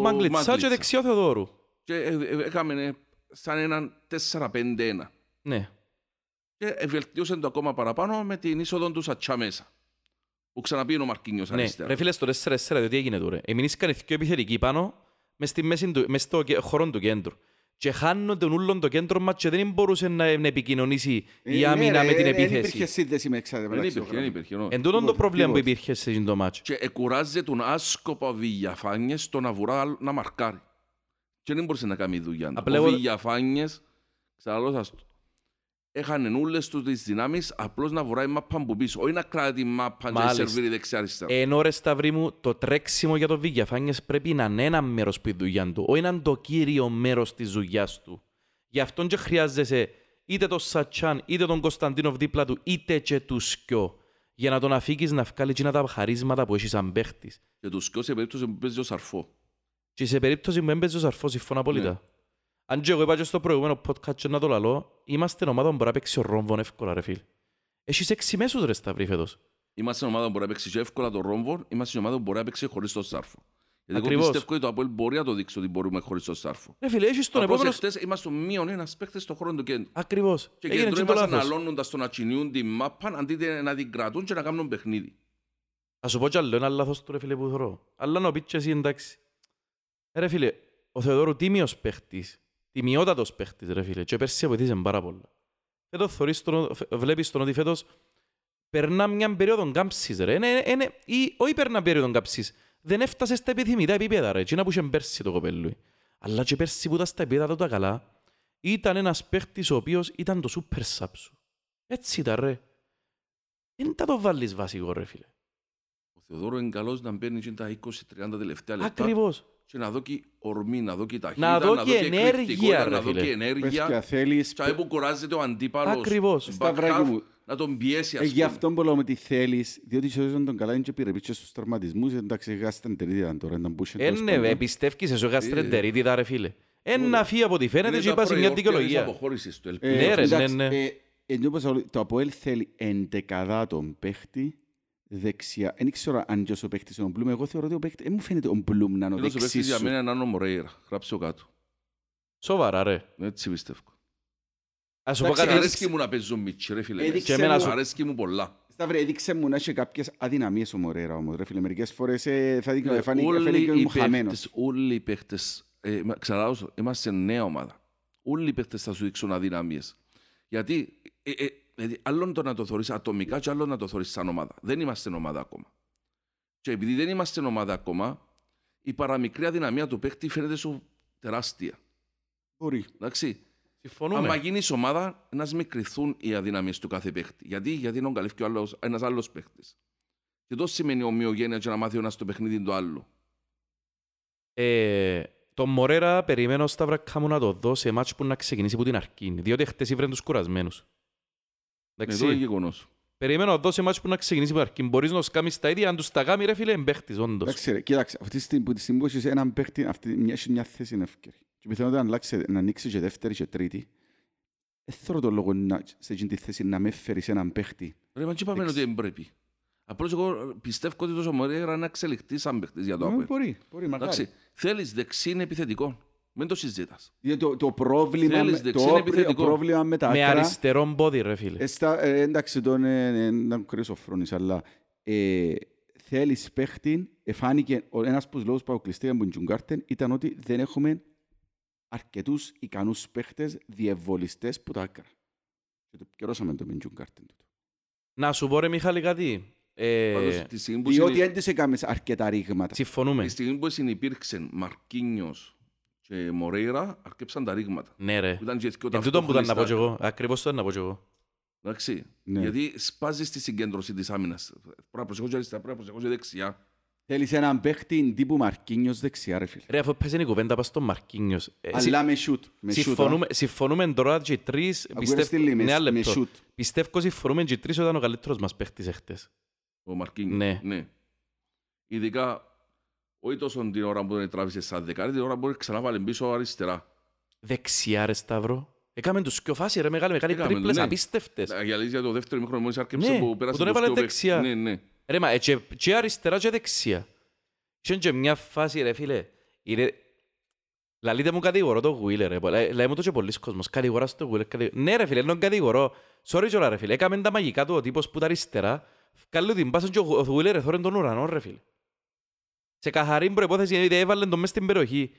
Μαγκλιτσά και δεξιό Θεοδόρου. Και ε, ε, έκαμε ε, σαν έναν 4-5-1. Ναι. Και ε, βελτίωσε το ακόμα παραπάνω με την είσοδο του Σατσά μέσα. Που ξαναπήγε ο Μαρκίνιος Ναι, αριστερά. ρε φίλε, στο 4-4 διότι έγινε τώρα. Εμείς είχαν δύο επιθετικοί πάνω, μες, στη μέση του, μες στο κε- χώρο του κέντρου. Και χάνονται ούλον το κέντρο μας και δεν μπορούσε να, να επικοινωνήσει η Ε, άμυνα ναι, με την ρε, Δεν υπήρχε επίθεση. σύνδεση με εξάρτητα Δεν μεταξύ υπήρχε, των δεν χρόνων. υπήρχε. Εν τούτον το Τίποτε, πρόβλημα που τίποτε. υπήρχε σε εκείνο το μάτσο. Και εκουράζε τον άσκοπα ο Βηγιαφάνιες στο να βουρά άλλο- να μαρκάρει. Και δεν μπορούσε να κάνει δουλειά. του. Απλά Ο εγώ- Βηγιαφάνιες, ξαναλώ σας το, έχανε όλες τους τις δυνάμεις απλώς να βουράει μάπα από πίσω. Όχι να κρατάει τη μάπα και να Μάλιστα. σερβίρει δεξιά-αριστερά. Ενώ ρε Σταυρί μου, το τρέξιμο για τον Βηγιαφάνιες πρέπει να είναι ένα μέρος που η δουλειά του, όχι να είναι το κύριο μέρος της δουλειάς του. Γι' αυτόν και χρειάζεσαι είτε τον Σατσάν, είτε τον Κωνσταντίνοφ δίπλα του, είτε και τους Σκιό, για να τον αφήκεις να βγάλει εκείνα τα χαρίσματα που έχεις σαν παίχτης. Και τους σκιώ σε περίπτωση που παίζει ο Σαρφό. Και σε περίπτωση που έμπαιζε ο Σαρφός, συμφωνώ απόλυτα. Ναι. Αν και εγώ είπα και στο προηγούμενο podcast και να το λαλώ, είμαστε ομάδα που μπορεί να παίξει ο Ρόμβον εύκολα ρε φίλ. Έχεις έξι μέσους ρε Σταυρί φέτος. Είμαστε ομάδα που μπορεί να παίξει και εύκολα τον Ρόμβον, είμαστε ομάδα που μπορεί να παίξει χωρίς τον Σάρφο. Γιατί εγώ Ακριβώς. πιστεύω ότι το Αποέλ μπορεί να το δείξει ότι μπορούμε χωρίς τον Σάρφο. Ρε φίλε, έχεις τον Απλώς επόμενο... εχθές είμαστε ο μείον ένας παίκτης στον χώρο του κέντρου. Ακριβώς. Και Έγινε και κέντρο το είμαστε λάθος. αναλώνοντας το να κινιούν την μάπα αντί να την κρατούν και να κάνουν παιχνίδι. Θα σου πω κι άλλο ένα λάθος του ρε φίλε που θωρώ. Αλλά να πεις και εσύ εντάξει. Ε, Ρε φίλε, ο Θεοδόρου τίμιος παίχτης, τιμιότατος παίχτης ρε φίλε και πέρσι βοηθήσε πάρα πολλά. Φέτος θωρείς τον, βλέπεις τον ότι φέτος περνά μια περίοδο κάμψης ρε. Είναι, είναι, ή, όχι περνά περίοδο κάμψης. Δεν έφτασε στα επιθυμητά επίπεδα ρε. Εκείνα που είχε πέρσι το κοπέλου. Αλλά και πέρσι που ήταν στα επίπεδα του τα καλά, ήταν ένας παίχτης ο οποίος ήταν το σούπερ σάπ σου. Έτσι ήταν ρε. Δεν τα το βάλεις βασικό ρε φίλε. Ο Θεοδόρο είναι καλός να μπαίνει και τα 20-30 τελευταία λεπτά Ακριβώς. και να δώσει ορμή, να δώσει ταχύτητα, Να δώσει ενέργεια, εκρηκτικότητα, ρε να δώσει φίλε. ενέργεια. Παιδιά, θέλεις... Και που κουράζεται ο αντίπαλος. Ακριβώς. back Σταυράκι half, μου, να τον πιέσει, Ε, ας γι' πούμε. αυτό που λέμε τι θέλεις, διότι ίσως ήταν τον καλά είναι και πήρε πίσω στους τραυματισμούς, εντάξει, γάσταν ήταν τώρα, ήταν που είχε Ε, τέλος ναι, πάντων. ε, πιστεύεις εσύ ο γαστρεντερίτιδα ρε φίλε. Ε, να φύγει από ό,τι φαίνεται Είναι και τα είπα σε μια προϊόρτια της δικαιολογία. αποχώρησης του, Ε, ελπίζω. Ναι, ρε, εντάξει, ναι, ναι. ε, εν τω πως το ΑΠΟΕΛ θέλει εντεκαδά τον παίχτη δεξιά. Δεν ξέρω αν και ο παίχτης είναι ο Μπλουμ. Εγώ θεωρώ ότι ο παίχτης... Δεν μου φαίνεται ο Μπλουμ να είναι ο Ένας ο παίκτης δεξής για σου. μένα είναι Άνω Μορέιρα. Γράψε το κάτω. Σοβαρά ρε. Έτσι πιστεύω. Ας σου πω Εντάξει, κάτι. Αρέσκει μου να παίζω μίτσι, ρε φίλε. Έδειξε Και εμένα μου- σου- Αρέσκει μου πολλά. Σταύρε, έδειξε μου να έχει κάποιες αδυναμίες ο Μορέρα όμως. Ρε φίλε, μερικές φορές ε, θα δείχνει, Ε, φάνηκε όλοι φάνηκε οι μου χαμένος. παίχτες- Όλοι οι παίχτες, ε, μα- ξαναλάω σου, είμαστε νέα ομάδα. Όλοι οι παίχτες θα σου δείξουν αδυναμίες. Γιατί, ε, ε, δηλαδή, άλλον το να το θωρείς ατομικά και άλλον να το θωρείς σαν ομάδα. Δεν είμαστε ομάδα ακόμα. Και επειδή δεν είμαστε ομάδα ακόμα, η παραμικρή αδυναμία του παίχτη φαίνεται σου τεράστια. Μπορεί. Εντάξει. Συμφωνούμε. Αν γίνεις ομάδα, να μικρηθούν οι αδυναμίες του κάθε παίχτη. Γιατί, γιατί είναι καλύφει ένας άλλος παίχτη. Και αυτό σημαίνει ομοιογένεια και να μάθει ο ένας το παιχνίδι του άλλου. Ε, τον Μορέρα περιμένω στα βρακά μου να το δω σε μάτς που να ξεκινήσει από την αρχή. Διότι χτες ήβρεν τους κουρασμένους. Εδώ είναι Εντάξει. γεγονό. Περιμένω να δω σε μάτς που να ξεκινήσει από την αρχή. Μπορείς να σκάμεις τα ίδια, αν τους τα κάνει ρε φίλε, εμπαίχτης όντως. Εντάξει, ρε, κοίταξε, αυτή τη στιγμή που τη στιγμή που έχεις έναν παίχτη, αυτή, μια, έχει μια θέση είναι ευκαιρή. Και πιθανότητα να, αλλάξει, να ανοίξεις και δεύτερη και τρίτη. Δεν θέλω τον λόγο να, σε εκείνη τη θέση να με φέρεις έναν παίχτη. Ρε, μα τι είπαμε Εξ- ότι δεν πρέπει. Απλώς εγώ πιστεύω ότι τόσο μωρέ να εξελιχθεί σαν παίχτης για το Ε, ΑΠΟΕΛ. Μπορεί, μπορεί, μακάρι. Εντάξει, θέλεις δεξί είναι επιθετικό. Μην το συζητάς. Διότι το, το πρόβλημα, Θέλεις με- δεξί το, είναι πρι- επιθετικό. το πρόβλημα με τα Με άκρα... αριστερό πόδι ρε φίλε. Ε, στα, ε, εντάξει, τον ε, ε, να κρύος ο Φρόνης, αλλά ε, θέλεις παίχτη, εφάνηκε, ο, ένας από τους λόγους που αποκλειστήκαμε από την Τζουγκάρτεν ήταν ότι δεν έχουμε αρκετούς ικανούς παίχτες διευβολιστές που τα άκρα. Και το καιρώσαμε το με την Τζουγκάρτεν. τούτο. Να σου πω ρε Μιχάλη κάτι. Ε, Πάντως, τη στιγμή που Διότι συνε- δεν τις έκαμες αρκετά ρήγματα. συμφωνούμε. τη στιγμή που συνυπήρξε Μαρκίνιος και Μορέιρα, αρκέψαν τα ρήγματα. Ναι ρε. Που Ήταν και δυο Εν τούτο που ήταν να πω κι ταυτόχρονα εγώ. Ακριβώς το ήταν να πω κι εγώ. Εντάξει. Ναι. Γιατί σπάζεις τη συγκέντρωση της άμυνας. Πρέπει να προσεχώς και αριστερά, πρέπει να προσεχώς και δεξιά. Θέλεις έναν παίχτη τύπου Μαρκίνιος δεξιά, ρε φίλε. Ρε αφού παίζει η κουβέντα πας στον Μαρκίνιος. Ε, συ- Αλλά με σιούτ. Με σιούτ, α. Συμφωνούμε, συμφωνούμε τώρα και οι τρεις. Ακούγεται πιστεύω- στη Λίμνη, Ναι, ένα με λεπτό. σιούτ. Πιστεύω συμφωνούμε και οι τρεις ότι ήταν ο καλύτερος μας παίχτης εχθές. Ο Μαρκίνιος. Ναι. ναι. Ειδικά, όχι τόσο την ώρα που τον τράβησε σαν δεκάρι, την ώρα που ξανά βάλει πίσω αριστερά. Δεξιά ρε Σταύρο. Έκαμε τους πιο φάση ρε μεγάλη μεγάλη Έκαμε, τρίπλες ναι. απίστευτες. Για αλήθεια, το δεύτερο μήχρονο μόλις άρκεψε Ναι, που που πέρασε τον τους έβαλε δυο δεξιά. παίκτες. Ναι, ναι. Ρε μα, ε, και, και αριστερά και δεξιά. Είχε και μια φάση ρε φίλε. Είναι... Λαλείτε μου κατηγορώ το Γουίλε ρε. Λα- Λέει μου το και πολλοί κόσμος. Κατηγορά στο Γουίλε. Κατη... Ναι ρε φίλε, δεν κατηγορώ. Sorry κιόλα ρε φίλε. Έκαμε τα μαγικά του ο τύπος που τα αριστερά. Καλού την πάσαν και ο Γου- ο Γουίλε ρε θόρεν τον ουρανό ρε φίλε. Σε καθαρή προϋπόθεση γιατί έβαλε τον μες στην περιοχή.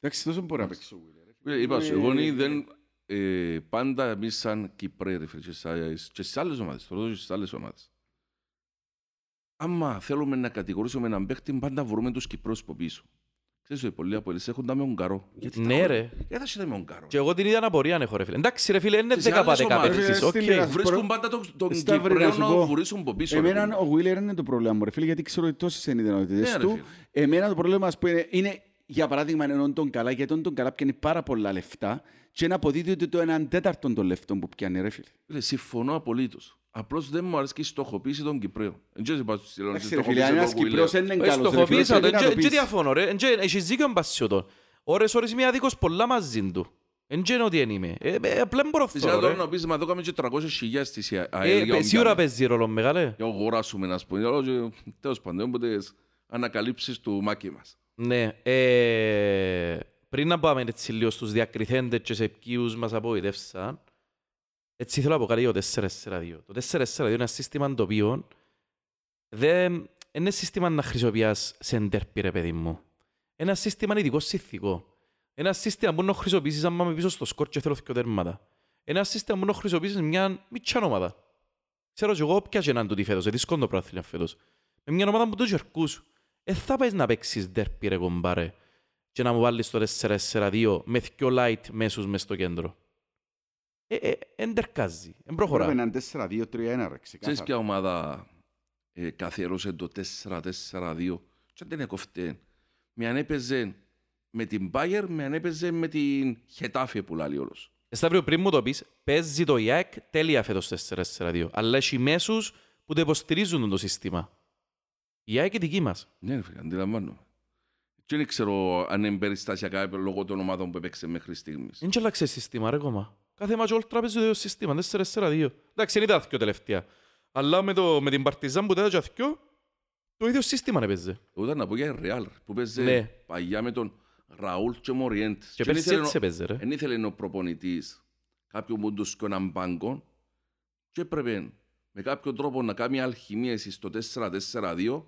Εντάξει, τόσο μπορεί να παίξει ο Wheeler, ρε φίλε. Ε, Είπα σου, Ε, εγώ ναι, δεν... ε, πάντα εμείς σαν Κυπρέοι ρε φίλε, και στα- και στις άλλες ομάδες, το ρωτώ και στις άλλες ομάδες. Άμα θέλουμε να κατηγορήσουμε έναν παίχτη, πάντα βρούμε τους Κυπρούς από πίσω. Ξέρεις, οι πολλοί από ελίσσες έχουν τα με ογκαρό. Γιατί τα Ναι έχουν- ρε. Γιατί τα έχετε με ογκαρό. Και εγώ την ίδια απορία έχω ρε φίλε. Εντάξει ρε φίλε, είναι Σε 10 άλλες πάτε ομάδες, κάποιες. ρε, Οκ. στη Λίγα. Βρίσκουν πάντα τον, τον Σταύρη, να Κυπρέο σου να πω, βουρήσουν από πίσω. ρε Εμένα φίλε. ο Wheeler είναι το πρόβλημα μου, ρε φίλε, γιατί ξέρω ότι τόσες είναι οι δυνατότητες Ναι, ρε του. φίλε. Εμένα το πρόβλημα μας που είναι, είναι για παράδειγμα, ενώ τον καλά, γιατί τον καλά πιάνει πάρα πολλά λεφτά και να αποδίδει ότι το έναν τέταρτο των λεφτών που πιάνει, ρε φίλε. Φίλε, συμφωνώ απολύτως. Απλώς δεν μου αρέσει η στοχοποίηση των Κυπρέων. Δεν ξέρω τι είπα, Εντάξει, ρε φίλε, αν ένας Κυπρέος δεν είναι Ε, καλός, ρε φίλε, στοχοποίησα το, πρέπει να το δεν πεις. διαφωνώ ρε. Εν και- Έχεις δίκιο μπασιωτό. Ώρες ώρες είμαι άδικος πολλά μαζί του. Εν και είναι ότι δεν είμαι. Ε, ε, Απλά δεν μπορώ Φυσικά αυτό τώρα ρε. να πεις, μα εδώ κάνουμε και 300 χιλιάς στις ΑΕΛ Ε, για παι- Σίγουρα ογκάνη. παίζει ρόλο μεγάλε. Για αγοράσουμε, να πούμε. Αλλά και, Τέλος πάντων, όποτε ανακαλύψεις του μάκη μας. Ναι. ε, Πριν να πάμε έτσι λίγο στους διακριθέντες και σε ποιους μας απογοητεύσαν, έτσι θέλω να πω κάτι για το 4-4-2. Το 4-4-2 είναι ένα σύστημα το οποίο δεν είναι σύστημα να χρησιμοποιάς σε εντέρπι ρε παιδί μου. Ένα σύστημα ειδικό συνθηκό. Ένα σύστημα που να χρησιμοποιήσεις αν πάμε πίσω στο σκορ και θέλω δύο τέρματα. Ένα σύστημα που να χρησιμοποιήσεις μια μητσιά ομάδα. Ξέρω και εγώ όποια και να είναι τούτη φέτος, είναι δύσκολο το πράθυλα φέτος. Με μια ομάδα που το γερκούς. Ε, θα πάεις να παίξεις ντέρπι ρε κομπάρε και να μου βάλεις το 4-4-2 με δυο light μέσους μες στο κέντρο. Ε, ε, εντερκάζει, εν Πρέπει προχωρά. να είναι 4-2-3-1, ρε, Ξέρεις ξεκάθαρα. ποια ομάδα ε, καθιέρωσε το 4-4-2 και δεν έκοφτε; Με αν έπαιζε με την Bayer, με αν έπαιζε με την Χετάφε που λέει όλος. Σταύριο, πριν μου το πεις, παίζει το ΙΑΚ τέλεια φέτος 4-4-2. Αλλά έχει μέσους που το υποστηρίζουν το σύστημα. Η ΙΑΚ είναι δική μας. Ναι, ρε φίλε, αντιλαμβάνομαι. Και δεν ξέρω αν είναι περιστασιακά λόγω των ομάδων που έπαιξε μέχρι στιγμής. Δεν αλλάξε σύστημα ρε κόμμα. Κάθε μάτσο όλ τραπέζι το ίδιο σύστημα, 4-4-2. Εντάξει, δεν ήταν δυο τελευταία. Αλλά με, το, με την Παρτιζάν που τέτοια δυο, το ίδιο σύστημα να παίζει. Εγώ ήταν να πω για η Real, που παίζε Ναι. παγιά με τον Ραούλ και Μοριέντες. Και δεν πέρσι ήθελε έτσι ο- έπαιζε ρε. Εν ήθελε ο προπονητής κάποιον που τους και έναν πάγκο και έπρεπε με κάποιο τρόπο να κάνει αλχημία στο 4-4-2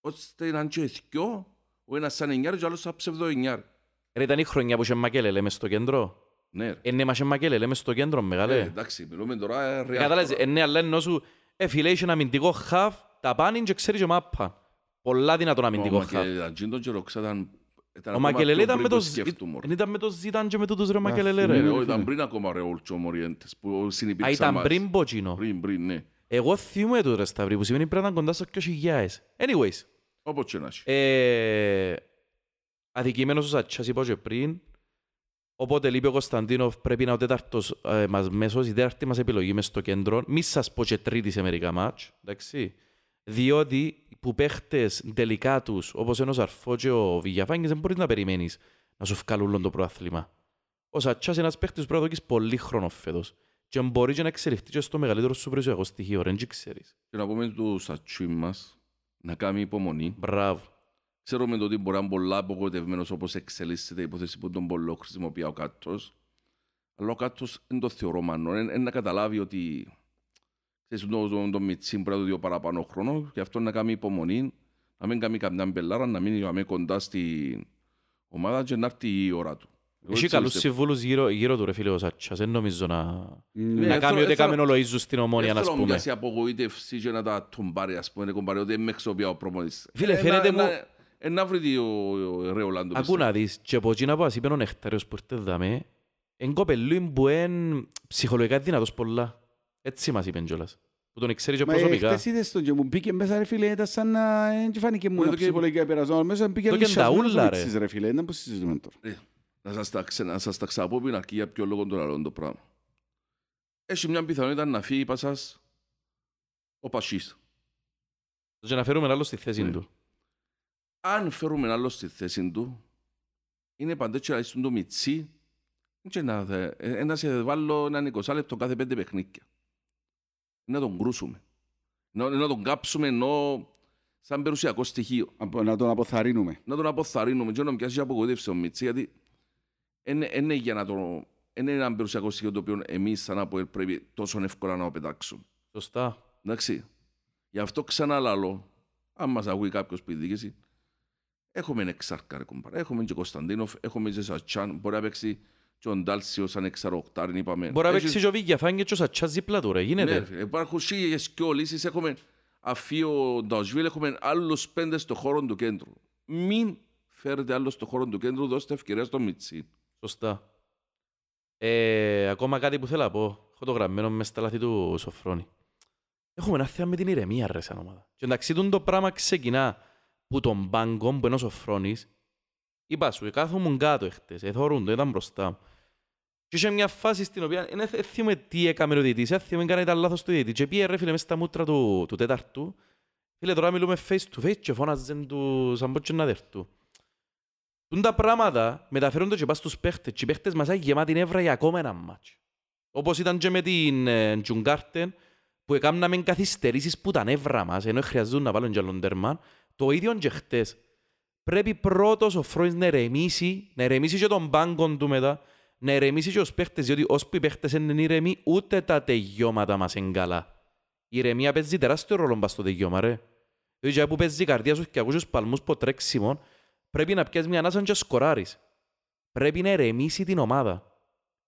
ώστε να είναι και δυο, ο ένας σαν εννιάρ και ο άλλος σαν ψευδό εννιάρ. Ρε ήταν η χρονιά που είχε Μακέλελε μες στο κέντρο. Ναι, ρε. Ε, ναι, μα είχε Μακέλελε μες στο κέντρο, Ε, μεγάλε. εντάξει, μιλούμε τώρα ε, Real. Κατάλαβες, τώρα. ε, ναι, αλλά ενώ σου, ε, φίλε, είχε ένα αμυντικό χαφ, τα πάνιν και ξέρεις και μάπα. Πολλά δυνατόν αμυντικό Ο χαφ. Μακελέλα, τζίντον και Ροξά ήταν- ήταν Ο ακόμα Μακελελέ πιο ήταν πριν με το, που Ζ- σκέφτομαι, ρε. εν ήταν με το Ζιταν και με τούτους ρε Μακελελέ Ναι, ρε. ρε, φίλε. ήταν πριν ακόμα Ρεόλ και ο Μοριέντες που Α, συνυπήρξαν ήταν μαζί. πριν Ποτσίνο. Πριν, πριν, ναι. Εγώ θυμούμαι το ρε Σταυρή, που σημαίνει πρέπει να ήταν κοντά στο 2000. Anyways, Όπως και να έχει. ε, αδικημένος ο Σατσάς είπα και πριν, οπότε λείπει ο Κωνσταντίνοφ πρέπει να είναι ο τέταρτος ε, μας μέσος, η τέταρτη μας επιλογή μες στο κέντρο. Μη σας πω και τρίτη σε μερικά μάτς, εντάξει. Διότι που παίχτες τελικά τους, όπως είναι ο Σαρφό και ο Βηγιαφάνγκης, δεν μπορείς να περιμένεις να σου βγάλουν το προάθλημα. Ο Σατσάς είναι ένας παίχτης που πρέπει να δώσεις πολύ χρόνο φέτος. Και μπορεί και να εξελιχθεί και στο μεγαλύτερο σου περιουσιακό στοιχείο, δεν ξέρεις. Και να πούμε του Σατσούι μας να κάνει υπομονή. Μπράβο. Ξέρουμε το ότι μπορεί να είναι πολλά απογοητευμένος όπως εξελίσσεται η υπόθεση που τον πολλό χρησιμοποιεί ο κάτος. Αλλά ο κάτος δεν το θεωρώ μάλλον. Είναι να καταλάβει ότι ξέρεις, το, το, το Μιτσί μπορεί να του δει παραπάνω χρόνο και αυτό να κάνει υπομονή, να μην κάνει καμιά μπελάρα, να μείνει αμέ κοντά στην ομάδα και να έρθει η ώρα του. Εγώ Έχει έτσι καλούς πιστεύω. συμβούλους γύρω, γύρω του ρε φίλε ο Σάτσας. Δεν νομίζω να, Ναι. να Ε, κάνει θέλω- ό,τι θέλω- έκαμε ο Λοΐζου στην Ομόνια, να Δεν θέλω να πούμε. μοιάσει απογοήτευση και να τα τον πάρει, ας πούμε, να κομπάρει, ότι με εξοπιά ο προμονής. Φίλε, Ε, φαίνεται να- μου- να- ε, Να βρει ο ο Ρεολάντο. Ακού να δεις, και από εκείνα που ας είπε ο Νεκτάριος που ήρθε δαμέ, εν κοπελούιν που είναι ψυχολογικά δυνατός πολλά. Έτσι μας είπεν κιόλας. Που τον ξέρει και Μα ε, προσωπικά. χτες είδες τον και μου μπήκε μέσα ρε φίλε, ήταν σαν να δεν φάνηκε μου Μα ένα το και- ψυχολογικά περασμένο. Μέσα μπήκε το και λυσιασμένος νταούλα, ο ρε. Μίτσης, ρε φίλε, ήταν που συζητούμε τώρα. Να σας τα, ξε- να σας τα ξαπώ πριν αρκεί για ποιο λόγο τον άλλον το πράγμα. Έχει μια πιθανότητα να φύγει είπα σας ο Πασίς. Και να φέρουμε άλλο στη θέση Ναι. του. Αν φέρουμε άλλο στη θέση του, είναι παντέτσι να είσαι το μιτσί και να, θε- ε, να σε βάλω έναν 20 λεπτό κάθε πέντε παιχνίκια. Να τον κρούσουμε. Να, να τον κάψουμε ενώ σαν περιουσιακό στοιχείο. Από- Να τον αποθαρρύνουμε. να τον αποθαρρύνουμε και να πιάσει απογοήτευση ο Μιτσί, γιατί είναι, είναι για να τον... Είναι ένα περιουσιακό στοιχείο το οποίο εμείς σαν Αποέλ πρέπει τόσο εύκολα να το πετάξουμε. Σωστά. Εντάξει. Γι' αυτό ξαναλαλώ, αν μας ακούει κάποιος που ειδικήσει, έχουμε εξάρκα ρε κουμπάρα. Έχουμε και Κωνσταντίνοφ, έχουμε και Σατσάν, μπορεί να παίξει και ο Ντάλσιο σαν εξαρροκτάριν, είπαμε. Μπορεί να Έχει- παίξει και ο Βίγιαφάνγκη και ο Σατσάς δίπλα του ρε. ναι, Γίνεται. ρε φίλε. υπάρχουν χίλιες και λύσεις. Έχουμε αφείο Νταουσβίλ, έχουμε άλλους πέντε στο χώρο του κέντρου. Μην φέρετε άλλο στο χώρο του κέντρου, δώστε ευκαιρία στο Μιτσί. Σωστά. Ε, ακόμα κάτι που θέλω να πω. Έχω το γραμμένο μες στα λάθη του Σοφρόνη. Έχουμε ένα θέμα με την ηρεμία ρε σαν ομάδα. Και εντάξει τούτο το πράγμα ξεκινά που τον πάγκο που είναι ο Σοφρόνης. Είπα σου, κάθομουν κάτω εχθές, εθωρούν το, ήταν μπροστά μου. Και είχε μια φάση στην οποία δεν θυμούμε τι έκαμε ο διαιτητής, δεν θυμούμε καν ήταν λάθος του διαιτητή. Και πήγε ρε φίλε μες στα μούτρα του, του τέταρτου. Φίλε τώρα μιλούμε face to face και φώναζαν του σαν πως και να δερτού. Τούν τα πράγματα μεταφέρονται και πας στους παίχτες και οι παίχτες μας είναι γεμάτοι νεύρα για ακόμα ένα μάτς. Όπως ήταν και με την ε, Τζουγκάρτεν που έκαναμε καθυστερήσεις που τα νεύρα μας ενώ χρειαζόταν να βάλουν και άλλον τέρμα. Το ίδιο και χτες. Πρέπει πρώτος ο Φρόης να ερεμήσει, να ερεμήσει και τον πάγκο του μετά, να ερεμήσει και os παίχτες, διότι ώσπου οι παίχτες είναι ηρεμοί, ούτε τα τελειώματα μας είναι καλά. Η ηρεμία παίζει τεράστιο ρόλο μπας στο τελειώμα, ρε. Διότι που παίζει η καρδιά σου και ακούς τους παλμούς που τρέξιμον, πρέπει να πιάσεις μια ανάσα και σκοράρεις. Πρέπει να ερεμήσει την ομάδα.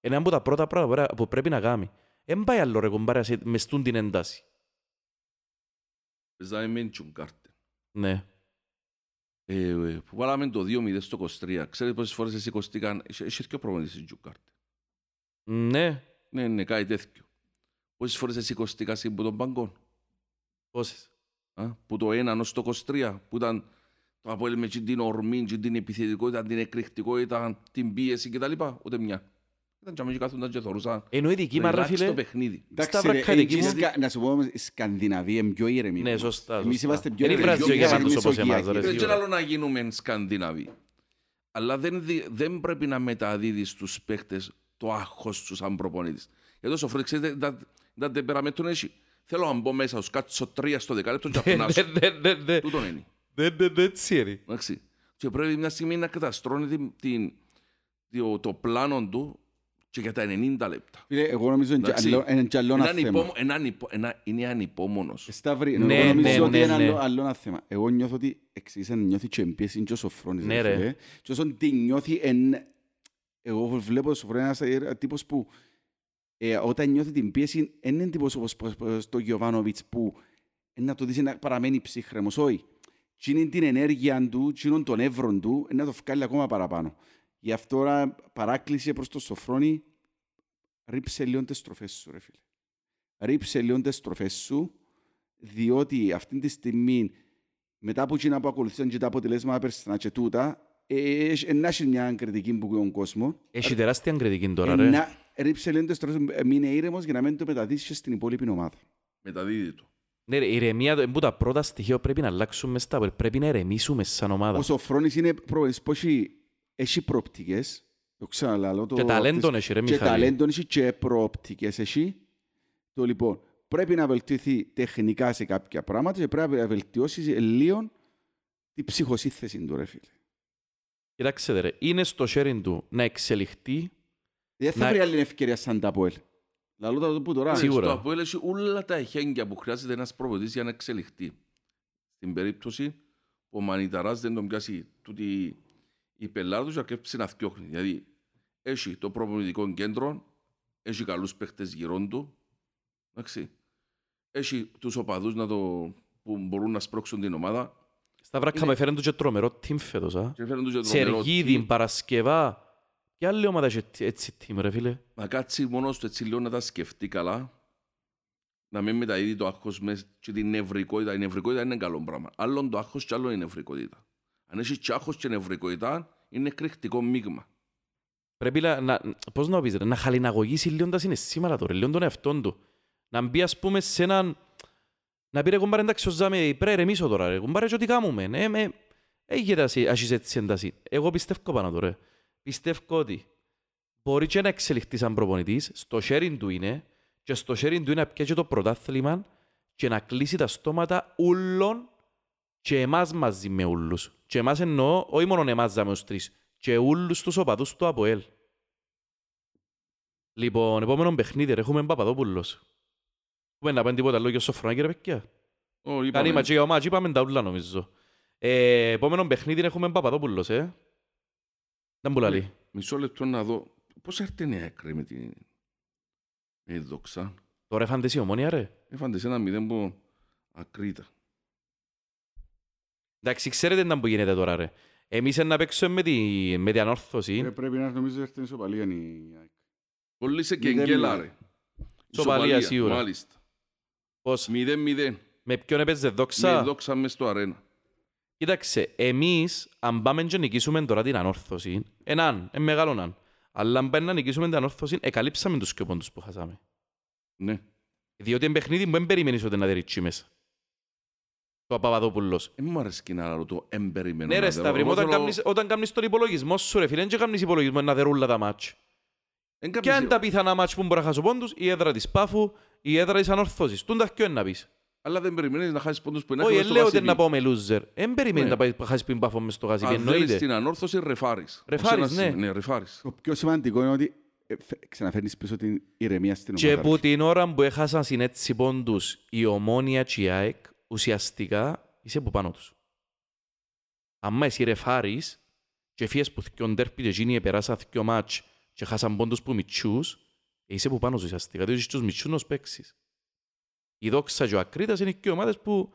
Είναι ένα από τα πρώτα πράγματα που πρέπει να κάνει. Δεν πάει άλλο ρε κομπάρε σε- μες τούν την ένταση. Παίζαμε με την Τζουγκάρτεν. Ναι. Ε, ε, που βάλαμε το 2-0 στο 23. Ξέρετε πόσες φορές εσύ κοστήκαν. Έχει έχει και ο προπονητής στην Τζουγκάρτεν. Ναι. Ναι, ναι, κάτι τέτοιο. Πόσες φορές εσύ κοστήκα εσύ που τον παγκόν; Πόσες. Α, που το 1 ως το 23, που ήταν το Αποέλ με την ορμή, και την επιθετικότητα, την εκρηκτικότητα, την πίεση κτλ. Ούτε μια. Ήταν και αμέσως κάθονταν και θωρούσαν. Ενώ η δική μας ρε Relax το φίλε, παιχνίδι. Εντάξει, Στα ρε, βρακά δική ε, μου. η Σκα- να σου πω όμως, η Σκανδιναβία είναι πιο ήρεμη. Ναι, σωστά, Εμείς σωστά. είμαστε πιο Είναι ήρεμοι, πιο βραζιογεμάτους ήρεμοι όπως εμάς, μεσογειακοί. ρε. Δεν σίγουρα. ξέρω να γίνουμε Σκανδιναβοί. Αλλά δεν, δι- δεν πρέπει να μεταδίδεις στους παίχτες το άγχος σου σαν προπονητής. Γιατί ο Σοφρέτ, ξέρετε, τα- τα τεμπεραμέντων έχει. Θέλω να μπω μέσα, σου κάτσω τρία στο δεκάλεπτο και να Ναι, πνάσω. ναι, ναι, ναι. Τούτον είναι. Ναι, ναι, ναι, έτσι είναι. Εντάξει. Και πρέπει μια στιγμή να καταστρώνει την, την, το, το πλάνο του και για τα 90 λεπτά. Φίλε, εγώ νομίζω είναι Εντάξει. κι άλλο- είναι κι άλλο ένα Έναν θέμα. υπόμο- έναν υπο- ένα- Είναι ανυπόμονος. Σταύρη, Ναι, εγώ νομίζω ναι, ότι ναι, είναι ναι. άλλο- άλλο ένα θέμα. Εγώ νιώθω ότι εξήγησαν νιώθει και εμπίεση και ο Σοφρόνης. Ναι, ρε. φίλε. Και όσον τη νιώθει, εν... εγώ βλέπω ο Σοφρόνης ένας ε, τύπος που ε, όταν νιώθει την πίεση, δεν είναι τύπος όπως όπως το Γιωβάνοβιτς που ε, να το δεις να παραμένει ψύχρεμος. Όχι. Τι είναι την ενέργεια του, τι είναι τον εύρον του, ε, να το βγάλει ακόμα παραπάνω. Γι' αυτό τώρα παράκληση προς τον Σοφρόνη, ρίψε λίγο τις στροφές σου, ρε φίλε. Ρίψε λίγο τις στροφές σου, διότι αυτή τη στιγμή, μετά από εκείνα που ακολουθήσαν και τα αποτελέσματα περσινά και τούτα, ε, ε, ε, να έχεις μια κριτική που τον κόσμος. Έχει τεράστια κριτική τώρα, Ε, ρε. να ρίψε λίγο τις στροφές, ε, μείνε ήρεμος για να μην το μεταδείσεις και στην υπόλοιπη ομάδα. Μεταδίδει το. Ναι, ρε, η ηρεμία είναι που τα πρώτα στοιχεία που πρέπει να αλλάξουμε στα ΑΠΟΕΛ. Πρέπει να ηρεμήσουμε σαν ομάδα. Ο Σοφρόνης είναι προπονητής που έχει, έχει προοπτικές, το ξαναλάλω. Το, Και ταλέντον τις- έχει, ρε, Και Μιχάλη. ταλέντον έχει και προοπτικές έχει. Το λοιπόν, πρέπει να βελτιωθεί τεχνικά σε κάποια πράγματα και πρέπει να βελτιώσεις λίγο την ψυχοσύνθεση του, ρε φίλε. Κοιτάξτε, ρε, είναι στο sharing του να εξελιχθεί. Δεν θα Να- βρει άλλη ευκαιρία σαν τα ΠΟΕΛ. Λαλό το που τώρα. Σίγουρα. Στο Αποέλ έχει όλα τα εχέγγυα που χρειάζεται ένας προπονητής για να εξελιχθεί. Στην περίπτωση που ο Μανιταράς δεν τον πιάσει τούτη η πελάρα τους και αρκέψει να φτιώχνει. Δηλαδή έχει το προπονητικό κέντρο, έχει καλούς παίχτες γύρω του, εντάξει. έχει τους οπαδούς να το, που μπορούν να σπρώξουν την ομάδα Στα βράκα Είναι- με φέρνουν του και τρομερό team φέτος, α. και φέρνουν τους για τρομερό Σεργίδη, team. Παρασκευά. Ποια άλλη ομάδα έχει έτσι- έτσι team, ρε φίλε; να κάτσει μόνος του έτσι λίγο να τα σκεφτεί καλά, να μην μεταδίδει το άγχος μέσα και την νευρικότητα. Η νευρικότητα είναι καλό πράγμα. Άλλον το άγχος και άλλο η νευρικότητα. Αν έχει και άγχος και νευρικότητα, είναι εκρηκτικό μείγμα. Πρέπει να, να, πώς να το πεις, ρε, να χαλιναγωγήσει λίγο τα συναισθήματα του, ρε, λίγο τον εαυτόν του. Να μπει, ας πούμε, σε έναν... Να πει ρε κουμπάρε εντάξει ο Ζάμε, πρέπει να ρεμίσω τώρα ρε, κουμπάρε και ό,τι κάνουμε. Ναι, με... Έγινε ας έχεις έτσι ένταση. Εγώ πιστεύω πάνω του ρε. Πιστεύω ότι μπορεί και να εξελιχθεί σαν προπονητής, στο sharing του είναι και στο sharing του είναι να πιάσει το πρωτάθλημα και να κλείσει τα στόματα ούλων και εμάς μαζί με ούλους. Και εμάς εννοώ, όχι μόνο εμάς δάμε ως τρεις, και ούλους τους οπαδούς του ΑΠΟΕΛ. Λοιπόν, επόμενο παιχνίδι, ρε, έχουμε Παπαδόπουλος. Έχουμε να πάνε τίποτα λόγια στο Σοφρονάκη, ρε παιδιά. Ω, Κάνει είπαμε, ματσί για ομάτς, είπαμε τα ούλα νομίζω. Ε, επόμενο παιχνίδι έχουμε Παπαδόπουλος, ε. Δεν που λαλεί. Μισό λεπτό να δω. Πώς έρθει η νέα έκρη με την με τη δόξα; Τώρα έφαντες η ομόνια, ρε. Έφαντε σε ένα μηδέν που ακρίτα. Εντάξει, ξέρετε τι που γίνεται τώρα, ρε. Εμείς να παίξουμε με, τη, με την ανόρθωση. Ε, Πρέπει να νομίζω ότι είναι ισοπαλία η ΑΕΚ. Πολύ σε Μηδέν κεγγέλα μηδέν. ρε. Ισοπαλία, σίγουρα. Μάλιστα. Πώς, Μηδέν μηδέν. με ποιον έπαιζε Με δόξα. δόξα μες στο αρένα. Κοίταξε, εμείς αν πάμε και νικήσουμε τώρα την ανόρθωση, έναν, εν μεγάλο έναν, αλλά αν πάμε να νικήσουμε την ανόρθωση, εκαλύψαμε τους και πόντους που χάσαμε. Ναι. Διότι είναι παιχνίδι που δεν περιμένεις ότι να δερύτσι μέσα. Το Παπαδόπουλος. Δεν μου αρέσει να λέω το εμπεριμένο. Ναι ρε να δερώ. Σταύρη, μου, Εγώ όταν θέλω- κάνεις, όταν κάνεις τον υπολογισμό σου ρε φίλε, δεν και κάνεις υπολογισμό να δερούλα τα μάτς. Εν Ποια κάποιος- είναι τα πιθανά μάτς που μπορεί να χάσω πόντους, η έδρα της Πάφου, η έδρα της Ανορθώσης. Τούν τα ποιο είναι να πεις. Αλλά δεν περιμένεις να χάσεις πόντους που είναι Όχι, εύκολο δεν στο λέω ότι Γασιπί. να πάω με loser. Δεν περιμένεις Ναι. να πάει- να χάσεις πριν Πάφο μες στο Γασιπί, Αν θέλεις εννοείται. την ανόρθωση, ρεφάρεις. Ρεφάρεις, Ως ένα ναι. σημείο. Ναι, ρεφάρεις. Το πιο σημαντικό είναι ότι ε, φε- ξαναφέρνεις πίσω την ηρεμία στην Και ομάδα. που ρε. την ώρα που έχασαν συνέτσι πόντους η Ομόνια και η ΑΕΚ, ουσιαστικά είσαι που πάνω τους. Αν εσύ ρεφάρεις και φύγες που θυκιόν τέρπι και εκείνοι περάσαν θυκιό μάτς και χάσαν πόντους που μητσούς, είσαι που πάνω τους ουσιαστικά, διότι στους μητσούς να τους παίξεις. Η Δόξα και ο Ακρίτας είναι και ομάδες που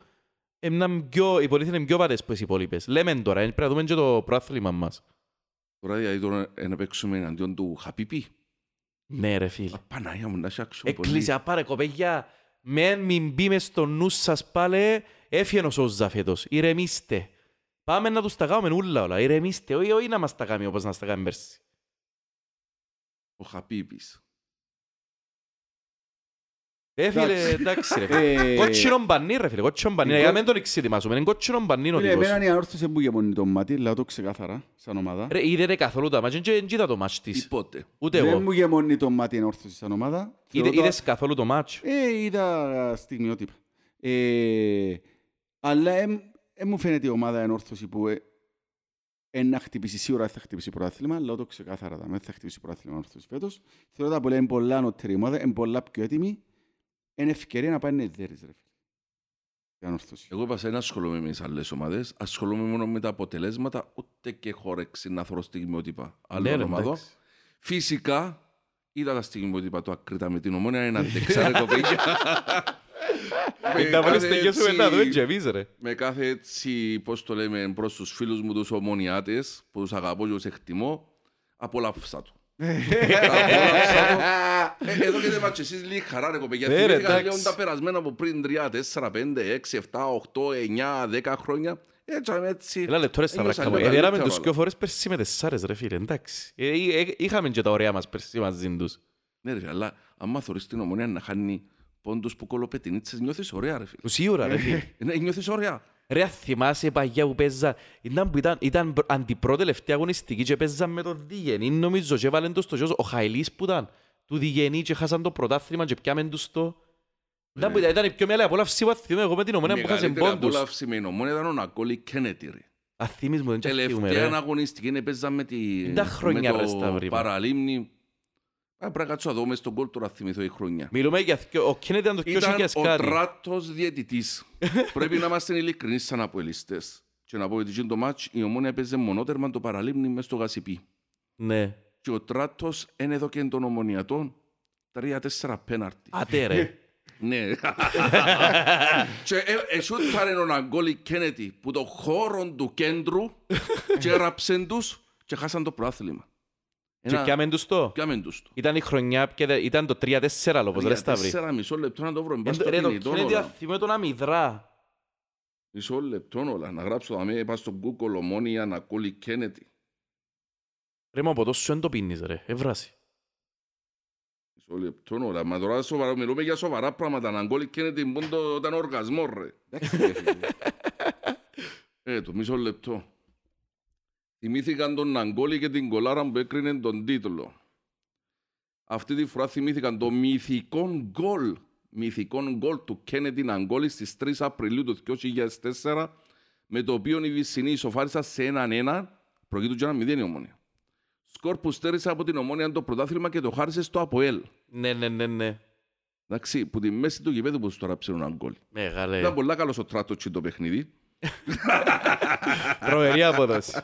είναι πιο, υποτίθεται είναι πιο βατές που οι υπόλοιπες. Λέμε τώρα, ε, πρέπει να δούμε και το προάθλημα μας. Τώρα δηλαδή τώρα ε, να παίξουμε εναντίον του Χαπίπη. Ναι ρε φίλε. Απαναγία μου, να έχει action πολύ. Εκκλησία πάρε κοπέγια. Μεν μην μπει μες στο νους σας πάλι. Έφυγε ο Σόζα φέτος. Ηρεμήστε. Πάμε να τους τα κάνουμε ούλα όλα. Ηρεμήστε. Όχι, όχι να μας τα κάνει όπως να μας τα κάνει πέρσι. Ο Χαπίπης. Ε, φίλε, εντάξει ρε. φίλε. Ε, Κότσινο μπανί ρε φίλε, κότσινο μπανί. η Για κο- μεν τον εξετοιμάσουμε, είναι κότσινο μπανί ο Φίλε, τύπος. εμένα η ανόρθωση που γεμονεί το μάτι, λέω το ξεκάθαρα, σαν ομάδα. Ρε, είδε καθόλου τα μάτια, δεν είδα το μάτς της. Τίποτε. Ούτε Δεν εγώ. μου γεμονεί το μάτι η ανόρθωση σαν ομάδα. Είδε- Θεωρώ το- Είδες καθόλου το μάτς; Ε, είδα στιγμιότυπα. Ε, αλλά δεν μου φαίνεται η ομάδα ενόρθωση που ε, ε, να χτυπήσει, σίγουρα δεν θα χτυπήσει πρωτάθλημα, αλλά το ξεκάθαρα δεν θα χτυπήσει πρωτάθλημα ενόρθωση φέτος. Θεωρώ τα πολλά είναι πολλά ανώτερη ομάδα, είναι πολλά πιο έτοιμη. Είναι ευκαιρία να πάνε δέρες, ρε φίλε. Η ανόρθωση. Εγώ είπα σε ένα ασχολούμαι με τις άλλες ομάδες, ασχολούμαι μόνο με τα αποτελέσματα, ούτε και χόρεξη να θωρώ στιγμιότυπα Ναι, άλλων ρε, ομάδων. εντάξει. Φυσικά, είδα τα στιγμιότυπα του Ακρίτα με την ομόνια, ένα αντεξά ρε κοπέκια. Με Να βάλεις κάθε τελειώσουμε έτσι- να δούμε και εμείς ρε. Με κάθε έτσι, πώς το λέμε, προς τους φίλους μου τους ομονιάτες, που τους αγαπώ και τους εκτιμώ, απολαύσα το. Απολαύσα το. Ε, Εδώ και δεν μάτσε εσείς λίγη χαρά ρε κοπέκια. Ναι, ρε, Θυμήθηκα εντάξει. λίγο τα περασμένα από πριν 3, 4, 5, 6, 7, 8, 9, 10 χρόνια. Έτσι, αμέ, έτσι. Έλα λεπτό ρε Σταυράκα ένιωσα μου. λίγο Εδέραμε καλύτερα, τους δυο φορές πέρσι με τεσσάρες ρε φίλε, εντάξει. Ε, ε, ε, Είχαμε και τα ωραία μας πέρσι μαζί τους. Ναι ρε φίλε, αλλά άμα θωρείς την ομονία να χάνει πόντους που κολοπετινίτσες, νιώθεις ωραία ρε φίλε. Σίγουρα ρε φίλε. Ναι, νιώθεις ωραία. Ρε αν θυμάσαι παγιά που παίζα, ήταν, που ήταν, ήταν προ- αντιπρότελευταία αγωνιστική και παίζαν με τον Διγενή νομίζω και έβαλαν το στο γιος, ο Χαϊλής που ήταν του Διγενή και χάσαν το πρωτάθλημα και πιάμεν τους το. Ήταν, που ήταν, ήταν η πιο μεγάλη απόλαυση που θυμάμαι εγώ με την Η ομονία που χάσαν μεγαλύτερη πόντους. απόλαυση με την ομόνια ήταν ο Νακόλη Κένετι ρε. Αθήμεις μου, δεν και αθήμουμε Τελευταία ρε. αγωνιστική έπαιζαν με, τη, Τα χρόνια, με ρε, το Σταύρη, μα. Παραλίμνη. Α, Πρέπει να κάτσω να δω μες στον κόλ τώρα θυμηθώ η χρονιά. Μιλούμε για θκιο- ο Κέννετ ήταν το Ήταν 2000 ο κάτι. τράτος διαιτητής. Πρέπει να είμαστε ειλικρινείς σαν αποελιστές. Και να πω ότι εκείνο το μάτς η ομόνια έπαιζε μονότερμα το Παραλίμνη μες στο Γασιπί. Ναι. Και ο τράτος είναι εδώ και των ομονιατών τρία-τέσσερα πέναρτι. Άτε ρε. Ναι. Και ε- εσούταρε ο Ναγκόλη Κένετι που το χώρο του κέντρου και έραψεν τους και χάσαν το πρόθλημα. Και πιάμεν τους το. Πιάμεν τους το. Ήταν η χρονιά, και δε- ήταν το 3-4 λόγος, ρε Για Σταύρη. τέσσερα μισό λεπτό να το βρω. Μπας Εν- στο Ρε το κινητό Κέννετ όλα. αθυμώ τον αμυδρά. Μισό λεπτό όλα. Να γράψω δαμέ, πας στο Google ομόνια Ναγκόλη Κένετι. Ρε μα από τόσο σου εν το πίνεις ρε, ευράσει. Μισό λεπτό όλα. Μα τώρα σοβαρά, μιλούμε για σοβαρά πράγματα. Ναγκόλη Κένετι μπουν το ήταν οργασμός ρε. Εντάξει, ρε φίλε. Ε, το μισό λεπτό. Θυμήθηκαν τον Ναγκόλη και την κολάρα που έκρινε τον τίτλο. Αυτή τη φορά θυμήθηκαν το μυθικό γκολ. Μυθικό γκολ του Κένετι Ναγκόλη στις 3 Απριλίου του 2004 με το οποίο οι Βυσσινοί ισοφάρισαν σε έναν ένα προκείτου και ένα μηδέν η ομόνια. Σκορ που στέρισε από την ομόνια το πρωτάθλημα και το χάρισε στο ΑΠΟΕΛ. Ναι, ναι, ναι, ναι. Εντάξει, που τη μέση του γηπέδου που στο ράψε έναν γκολ. Μεγάλε. Ήταν πολλά καλός ο τράτος και το παιχνίδι. Τρομερή απόδοση.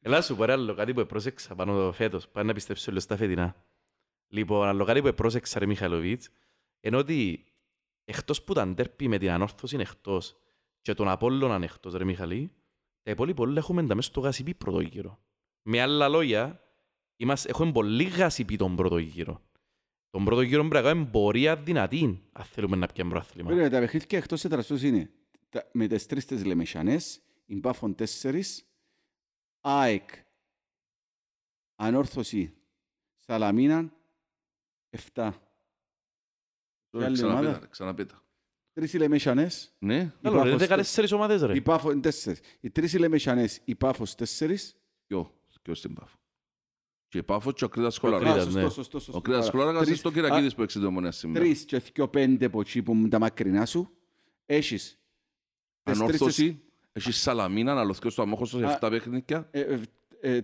Έλα σου πω ρε άλλο κάτι που πρόσεξα πάνω το φέτος. Πάνε να πιστέψω λίγο στα φετινά. Λοιπόν, άλλο κάτι που πρόσεξα ρε Μιχαλοβίτς, είναι ότι εκτός που τα ντέρπι με την ανόρθωση είναι εκτός και τον Απόλλωνα είναι εκτός ρε Μιχαλή, τα υπόλοιπα όλα έχουμε τα μέσα στο γασιπί πρώτο γύρο. Με άλλα λόγια, είμαστε, έχουμε πολύ γασιπί τον πρώτο γύρο. Τον πρώτο γύρο πρέπει να κάνουμε πορεία δυνατή, αν θέλουμε να πιάμε προάθλημα. Ωραία, τα παιχνίδια εκτός έδρασος είναι τα- με τις τρεις τις Λεμεσανές, η Μπάφων τέσσερις, ΑΕΚ, Ανόρθωση, Σαλαμίνα, 7. Τώρα άλλη Ξαναπέτα, ομάδα; ρε, ξαναπέτα. Τρεις οι Λεμεσανές, Ναι, Καλό ρε, Πάφος δεκατέσσερις ομάδες ρε. η Πάφων τέσσερις. Οι τρεις οι Λεμεσανές, η Πάφος τέσσερις. ποιο, ποιο στην Πάφο. Και η Πάφο και ο Κρήτας Α, Κολαράκας. Κρήτας, ναι. σωστό, σωστό, σωστό. Ο Κρήτας Κολαράκας είναι Τρεις- στο Κυρακίδης που έξι ομονία σήμερα. Τρεις και δυο πέντε από εκεί που είναι τα μακρινά σου. Έχεις τις τρεις τις- Ανόρθωση, έχεις Σαλαμίνα, να λωθκιώ στο αμόχωστο σε Α. 7 παιχνίδια. Ε, ε, ε,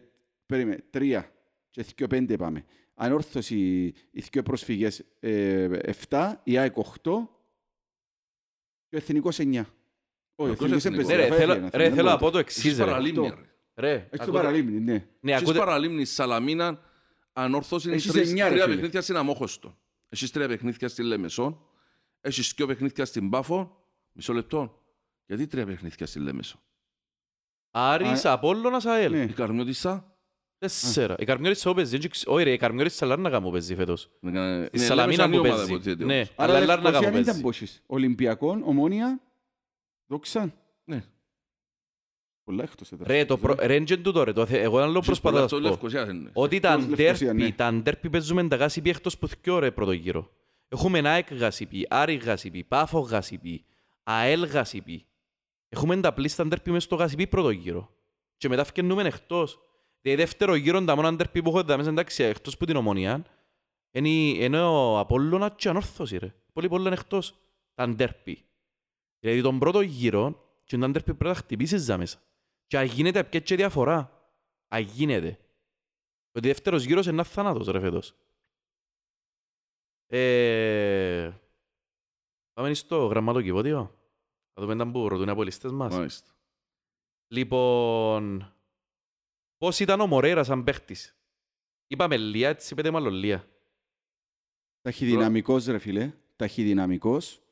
περίμενε, τρία και δυο πέντε πάμε. Ανόρθωση, οι δυο προσφυγές ε, 7, η ΑΕΚ 8 και ο Εθνικός 9. Όχι, ο Ποιος Εθνικός Εθνικός; έπαιζε, Ναι, ρε, θα θέλω, έφυγε, ρε, θα θέλω να έφυγε. πω το Έχεις εξής ρε. Παραλίμνη, Αυτό. ρε. Ρε, Έχεις το ακούτε- παραλίμνη, ναι. Ναι, Έχεις ακούτε, Παραλίμνη, Σαλαμίνα, Ανόρθωση είναι Έχεις τρεις- εννιά, ρε, τρία φίλε. παιχνίδια στην Αμόχωστο. Έχεις τρία παιχνίδια στην Λέμεσο. Έχεις δυο παιχνίδια στην Πάφο. Μισό λεπτό. Γιατί τρία παιχνίδια στην Λέμεσο; Άρης, Απόλλωνας, ΑΕΛ. Ναι. Η Καρμιώτισσα. Τέσσερα. Η Καρμιώτισσα που παίζει, δεν ξέρω- όχι ρε, η Καρμιώτισσα Λάρνακα μου παίζει φέτος. είναι- Η είναι Σαλαμίνα Λέμεσο που είναι ομάδα, παίζει. υποτίθεται, Ναι, όμως. αλλά Άρα η Λάρνακα Λευκοσία μου δεν ήταν παίζει. πόσες. Ολυμπιακόν, Ομόνια, Δόξα. Ναι. Πολλά εκτός έδρας. Ρε, το προ... ρε, εν τούτο ρε, το θε- εγώ άλλο προσπαθώ να Το σου πω. Λευκοσίας είναι. Ότι τα Εκτός Λευκοσία, ντέρπι, ναι. τα ντέρπι παίζουμε τα γάσιπι εκτός που θκιό ρε πρώτο γύρο. Έχουμε ΑΕΚ γάσιπι, Άρη γάσιπι, Πάφο γάσιπι, ΑΕΛ γάσιπι. Έχουμε τα πλήστα ντέρπι μες στο γάσιπι πρώτο γύρο. Και μετά φκαινούμε εκτός. Δηλαδή δεύτερο γύρο τα μόνα ντέρπι που έχω εδώ μέσα εντάξει εκτός που την ομονία είναι, είναι ο Απόλλωνας και ανόρθωση ρε. Πολύ πολλά είναι εκτός τα ντέρπι. Δηλαδή τον πρώτο γύρο και τα ντέρπι πρέπει να χτυπήσεις τα μέσα. Και αγίνεται πια και διαφορά. Αγίνεται. Ότι δεύτερος γύρος είναι ένα θάνατος ρε φέτος. Ε... Πάμε στο γραμματοκιβώτιο. Θα δούμε τα που ρωτούν οι απολυστές μας. Μάλιστα. Λοιπόν, πώς ήταν ο Μορέιρας σαν παίχτης; Είπαμε Λία, έτσι είπετε μάλλον Λία. Ταχυδυναμικός ρε φίλε, ταχυδυναμικός.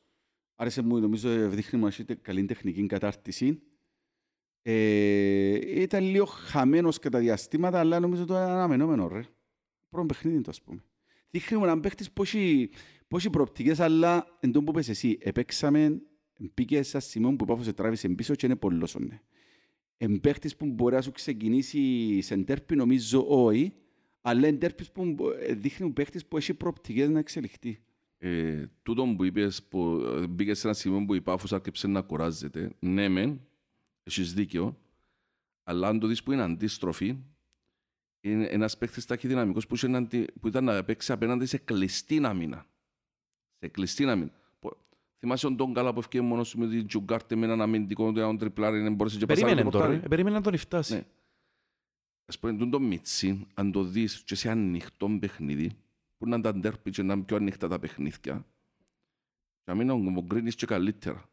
Άρεσε μου, νομίζω, δείχνει μας είτε καλή τεχνική κατάρτιση. Ε, ήταν λίγο χαμένος κατά διαστήματα, αλλά νομίζω το είναι αναμενόμενο ρε. Πρώτο παιχνίδι το ας πούμε. Δείχνει μου έναν παίχτης πώς έχει- πώς έχει προοπτικές, αλλά εν τω που πες εσύ, επέξαμε, μπήκε σε ένα σημείο που πάφωσε τράβησε πίσω και είναι πολλόσονε. Εν παίχτης που μπορεί να σου ξεκινήσει σε τέρπι, νομίζω όχι, αλλά εν τέρπις που μπο- ε, δείχνει μου παίχτης που έχει προοπτικές να εξελιχθεί. Ε, τούτο που είπες, που ε, μπήκες σε ένα σημείο που η Πάφος άρχισε να κουράζεται. Ναι, μεν, έχεις δίκιο, αλλά αν το δεις που είναι αντίστροφη, είναι ένας παίκτης ταχυδυναμικός που, είχε να αντι- που ήταν να παίξει απέναντι σε κλειστή άμυνα. Σε κλειστή άμυνα. Πο- Θυμάσαι τον Τον Καλά που έφυγε μόνος του με την Τζουγκάρτε με έναν αμυντικό του έναν τριπλάρι, δεν μπορούσε και πασάρει Περίμενε το τώρα, πορτάρι. ε, περίμενε να τον φτάσει. Ναι. Ας πούμε, τούτο Μιτσί, αν το δεις και σε ανοιχτό παιχνίδι, που να τα ντέρπι και να είναι πιο ανοιχτά τα παιχνίδια, για μένα μου κρίνεις και καλύτερα.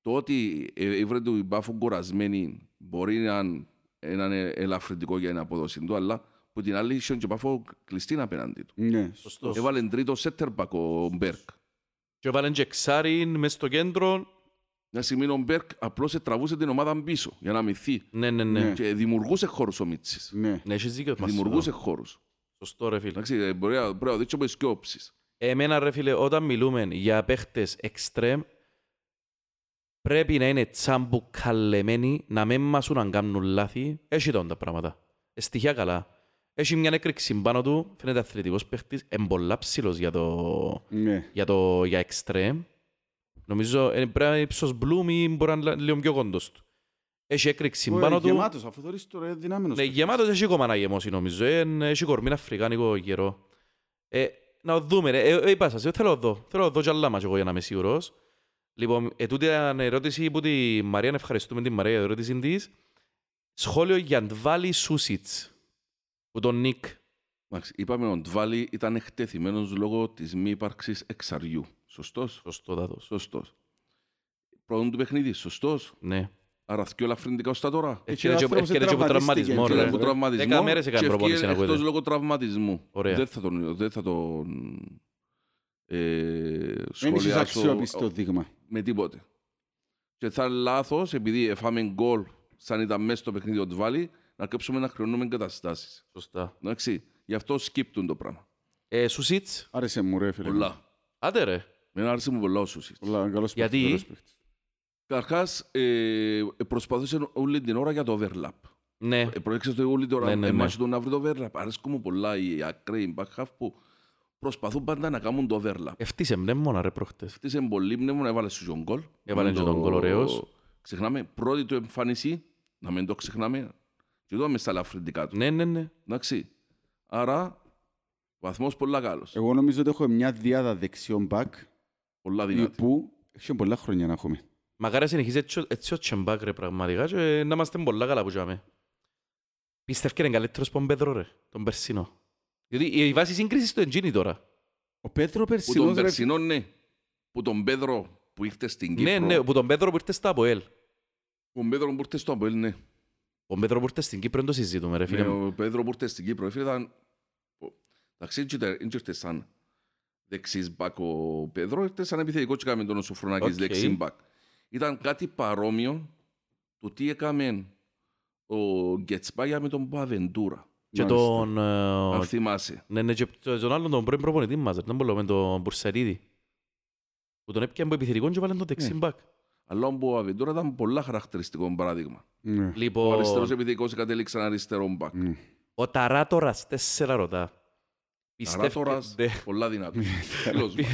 Το ότι ε, η βρε του η Πάφο κουρασμένη μπορεί να είναι ένα ελαφρυντικό για την αποδόση του, αλλά που την άλλη είχε και Πάφο κλειστή απέναντι του. Ναι. Σωστός. Έβαλε τρίτο σέτερμπακ ο Μπέρκ. Και βάλεν και εξάριν μες στο κέντρο. Μια στιγμή ο Μπέρκ απλώς τραβούσε την ομάδα πίσω για να μυθεί. Ναι, ναι, ναι. Ναι. Και δημιουργούσε χώρους ο Μίτσης. Ναι. Ναι, έχεις δίκιο. Μασούρα. Δημιουργούσε χώρους. Σωστό ρε φίλε. Εντάξει, ε, μπορεί να μπορεί να δείξει από τις και όψεις. Εμένα ρε φίλε, όταν μιλούμε για παίχτες εξτρέμ, πρέπει να είναι τσάμπου καλεμένοι, να μην μασούν να κάνουν λάθη. Έχει τον τα πράγματα. Ε, Στοιχεία καλά. Έχει μια έκρηξη πάνω του, φαίνεται αθλητικός παίχτης, εμπολά ψηλός για το, Ναι. για το για εξτρέμ. Νομίζω ε, πρέπει να είναι ύψος μπλουμ ή μπορεί να είναι λίγο πιο κόντος του. Έχει έκρηξη Ω, πάνω ε, του. Γεμάτος, αφού θωρείς τώρα είναι δυνάμενος. Ναι, παίκτης. γεμάτος έχει ακόμα να γεμώσει νομίζω. Ε, εν- έχει κορμί αφρικάνικο γερό. Ε, να το δούμε ρε. Ε, ε, είπα σας, ε, θέλω να δω. Θέλω να δω κι άλλα μάτς εγώ για να είμαι σίγουρος. Λοιπόν, ε, τούτη ήταν ερώτηση που τη Μαρία, να ευχαριστούμε την Μαρία για την ερώτηση της. Σχόλιο για Ντβάλι Σούσιτς. Που τον Νίκ. Εντάξει, είπαμε ο Ντβάλι ήταν εκτεθειμένος λόγω της μη ύπαρξης εξαριού. Σωστός. Σωστό δάτος. Σωστός. Πρώτον του παιχνίδι, σωστός. Ναι. Άρα θκυο ελαφρυντικά ως τα τώρα. Έτσι ο είναι και- άνθρωπος έφυγε και από τραυματίστηκε. τραυματισμός Και Και ρε. από ρε. τραυματισμός Δέκα μέρες έκανε και προπόνηση ευκαιρία να ακούγεται. εκτός λόγω τραυματισμού. Ωραία. Δεν θα τον, δεν θα τον ε, Δεν έχεις σχολιάσω αξιόπιστο δείγμα. με τίποτε. Και θα είναι λάθος, επειδή εφάμε γκολ σαν ήταν μέσα στο παιχνίδι ο Ντβάλι, να κρύψουμε να χρεώνουμε εγκαταστάσεις. Σωστά. Εντάξει, γι' αυτό σκύπτουν το πράγμα. Ε, Σούσιτς. Άρεσε μου ρε φίλε. Πολλά. Άντε ρε. Με άρεσε μου πολλά ο Σούσιτς. Πολλά, καλός Γιατί; παίκτης, καλός παίκτης. Καταρχάς, ε, προσπαθούσε όλη την ώρα για το overlap. Ναι. Ε, προέξε το όλη την ώρα, Ναι, ναι, ε, ναι. μάχη του να βρει το overlap. Αρέσκουν μου πολλά οι ακραίοι back half που προσπαθούν πάντα να κάνουν το overlap. Ευτύσε μνέμονα ρε προχτές. Αυτής είναι πολύ πνεύμα, έβαλε σου τον γκολ. Έβαλε Με και το- τον γκολ, ωραίος. Ξεχνάμε, πρώτη του εμφάνιση, να μην το ξεχνάμε, και το στα ελαφρυντικά του. Ναι, ναι, ναι. Εντάξει. Άρα, βαθμός πολλά καλός. Εγώ νομίζω ότι έχω μια διάδα δεξιών μπακ Πολλά δυνατή. που έχει πολλά χρόνια να έχουμε. Μακάρι συνεχίζει έτσι, έτσι ο Τσεμπάκ ρε πραγματικά και να είμαστε πολλά καλά που τζάμε. Πιστεύω είναι καλύτερος από τον Πέδρο ρε, τον Περσίνο. Διότι η βάση σύγκρισης του εν τζείνη τώρα. Ο Πέτρο Που τον Περσινός ρε Περσινό, ναι. Που τον Πέδρο που ήρθε στην Ναι, Κύπρο. ναι, που τον Πέδρο που ήρθε στα ΑΠΟΕΛ. Τον Πέδρο που ήρθε στο Αποέλ, ναι. Ο Πέδρο που ήρθε στην Κύπρο δεν το συζητούμε ρε φίλε Ναι, μου. ο Πέδρο που ήρθε στην Κύπρο, φίλε, ήταν... Εντάξει, δεν ήρθε σαν δεξής μπακ ο Πέδρο, ήρθε σαν επιθετικός και έκαμε τον Σοφρονάκης Οκ. δεξί μπακ. Ήταν κάτι παρόμοιο του τι έκαμε ο Γκετσπάγια με τον Παβεντούρα. Και Μάλιστα. τον... ε, Αν θυμάσαι. Ναι, ναι, και τον άλλον τον πρώην προπονητή μας, ρε, δεν μπορώ με τον Μπουρσαρίδη. Που τον έπιανε από επιθετικό και βάλε τον δεξί Ναι. μπακ. Αλλά ο Μποαβεντούρα ήταν πολλά χαρακτηριστικό παράδειγμα. Ναι. Ο Λοιπόν, αριστερός επιθετικός κατέληξαν αριστερό μπακ. Ναι. ο Ταράτορας τέσσερα ρωτά. Ταράτορας, Πιστεύετε, πολλά δυνατός. Φίλος μας.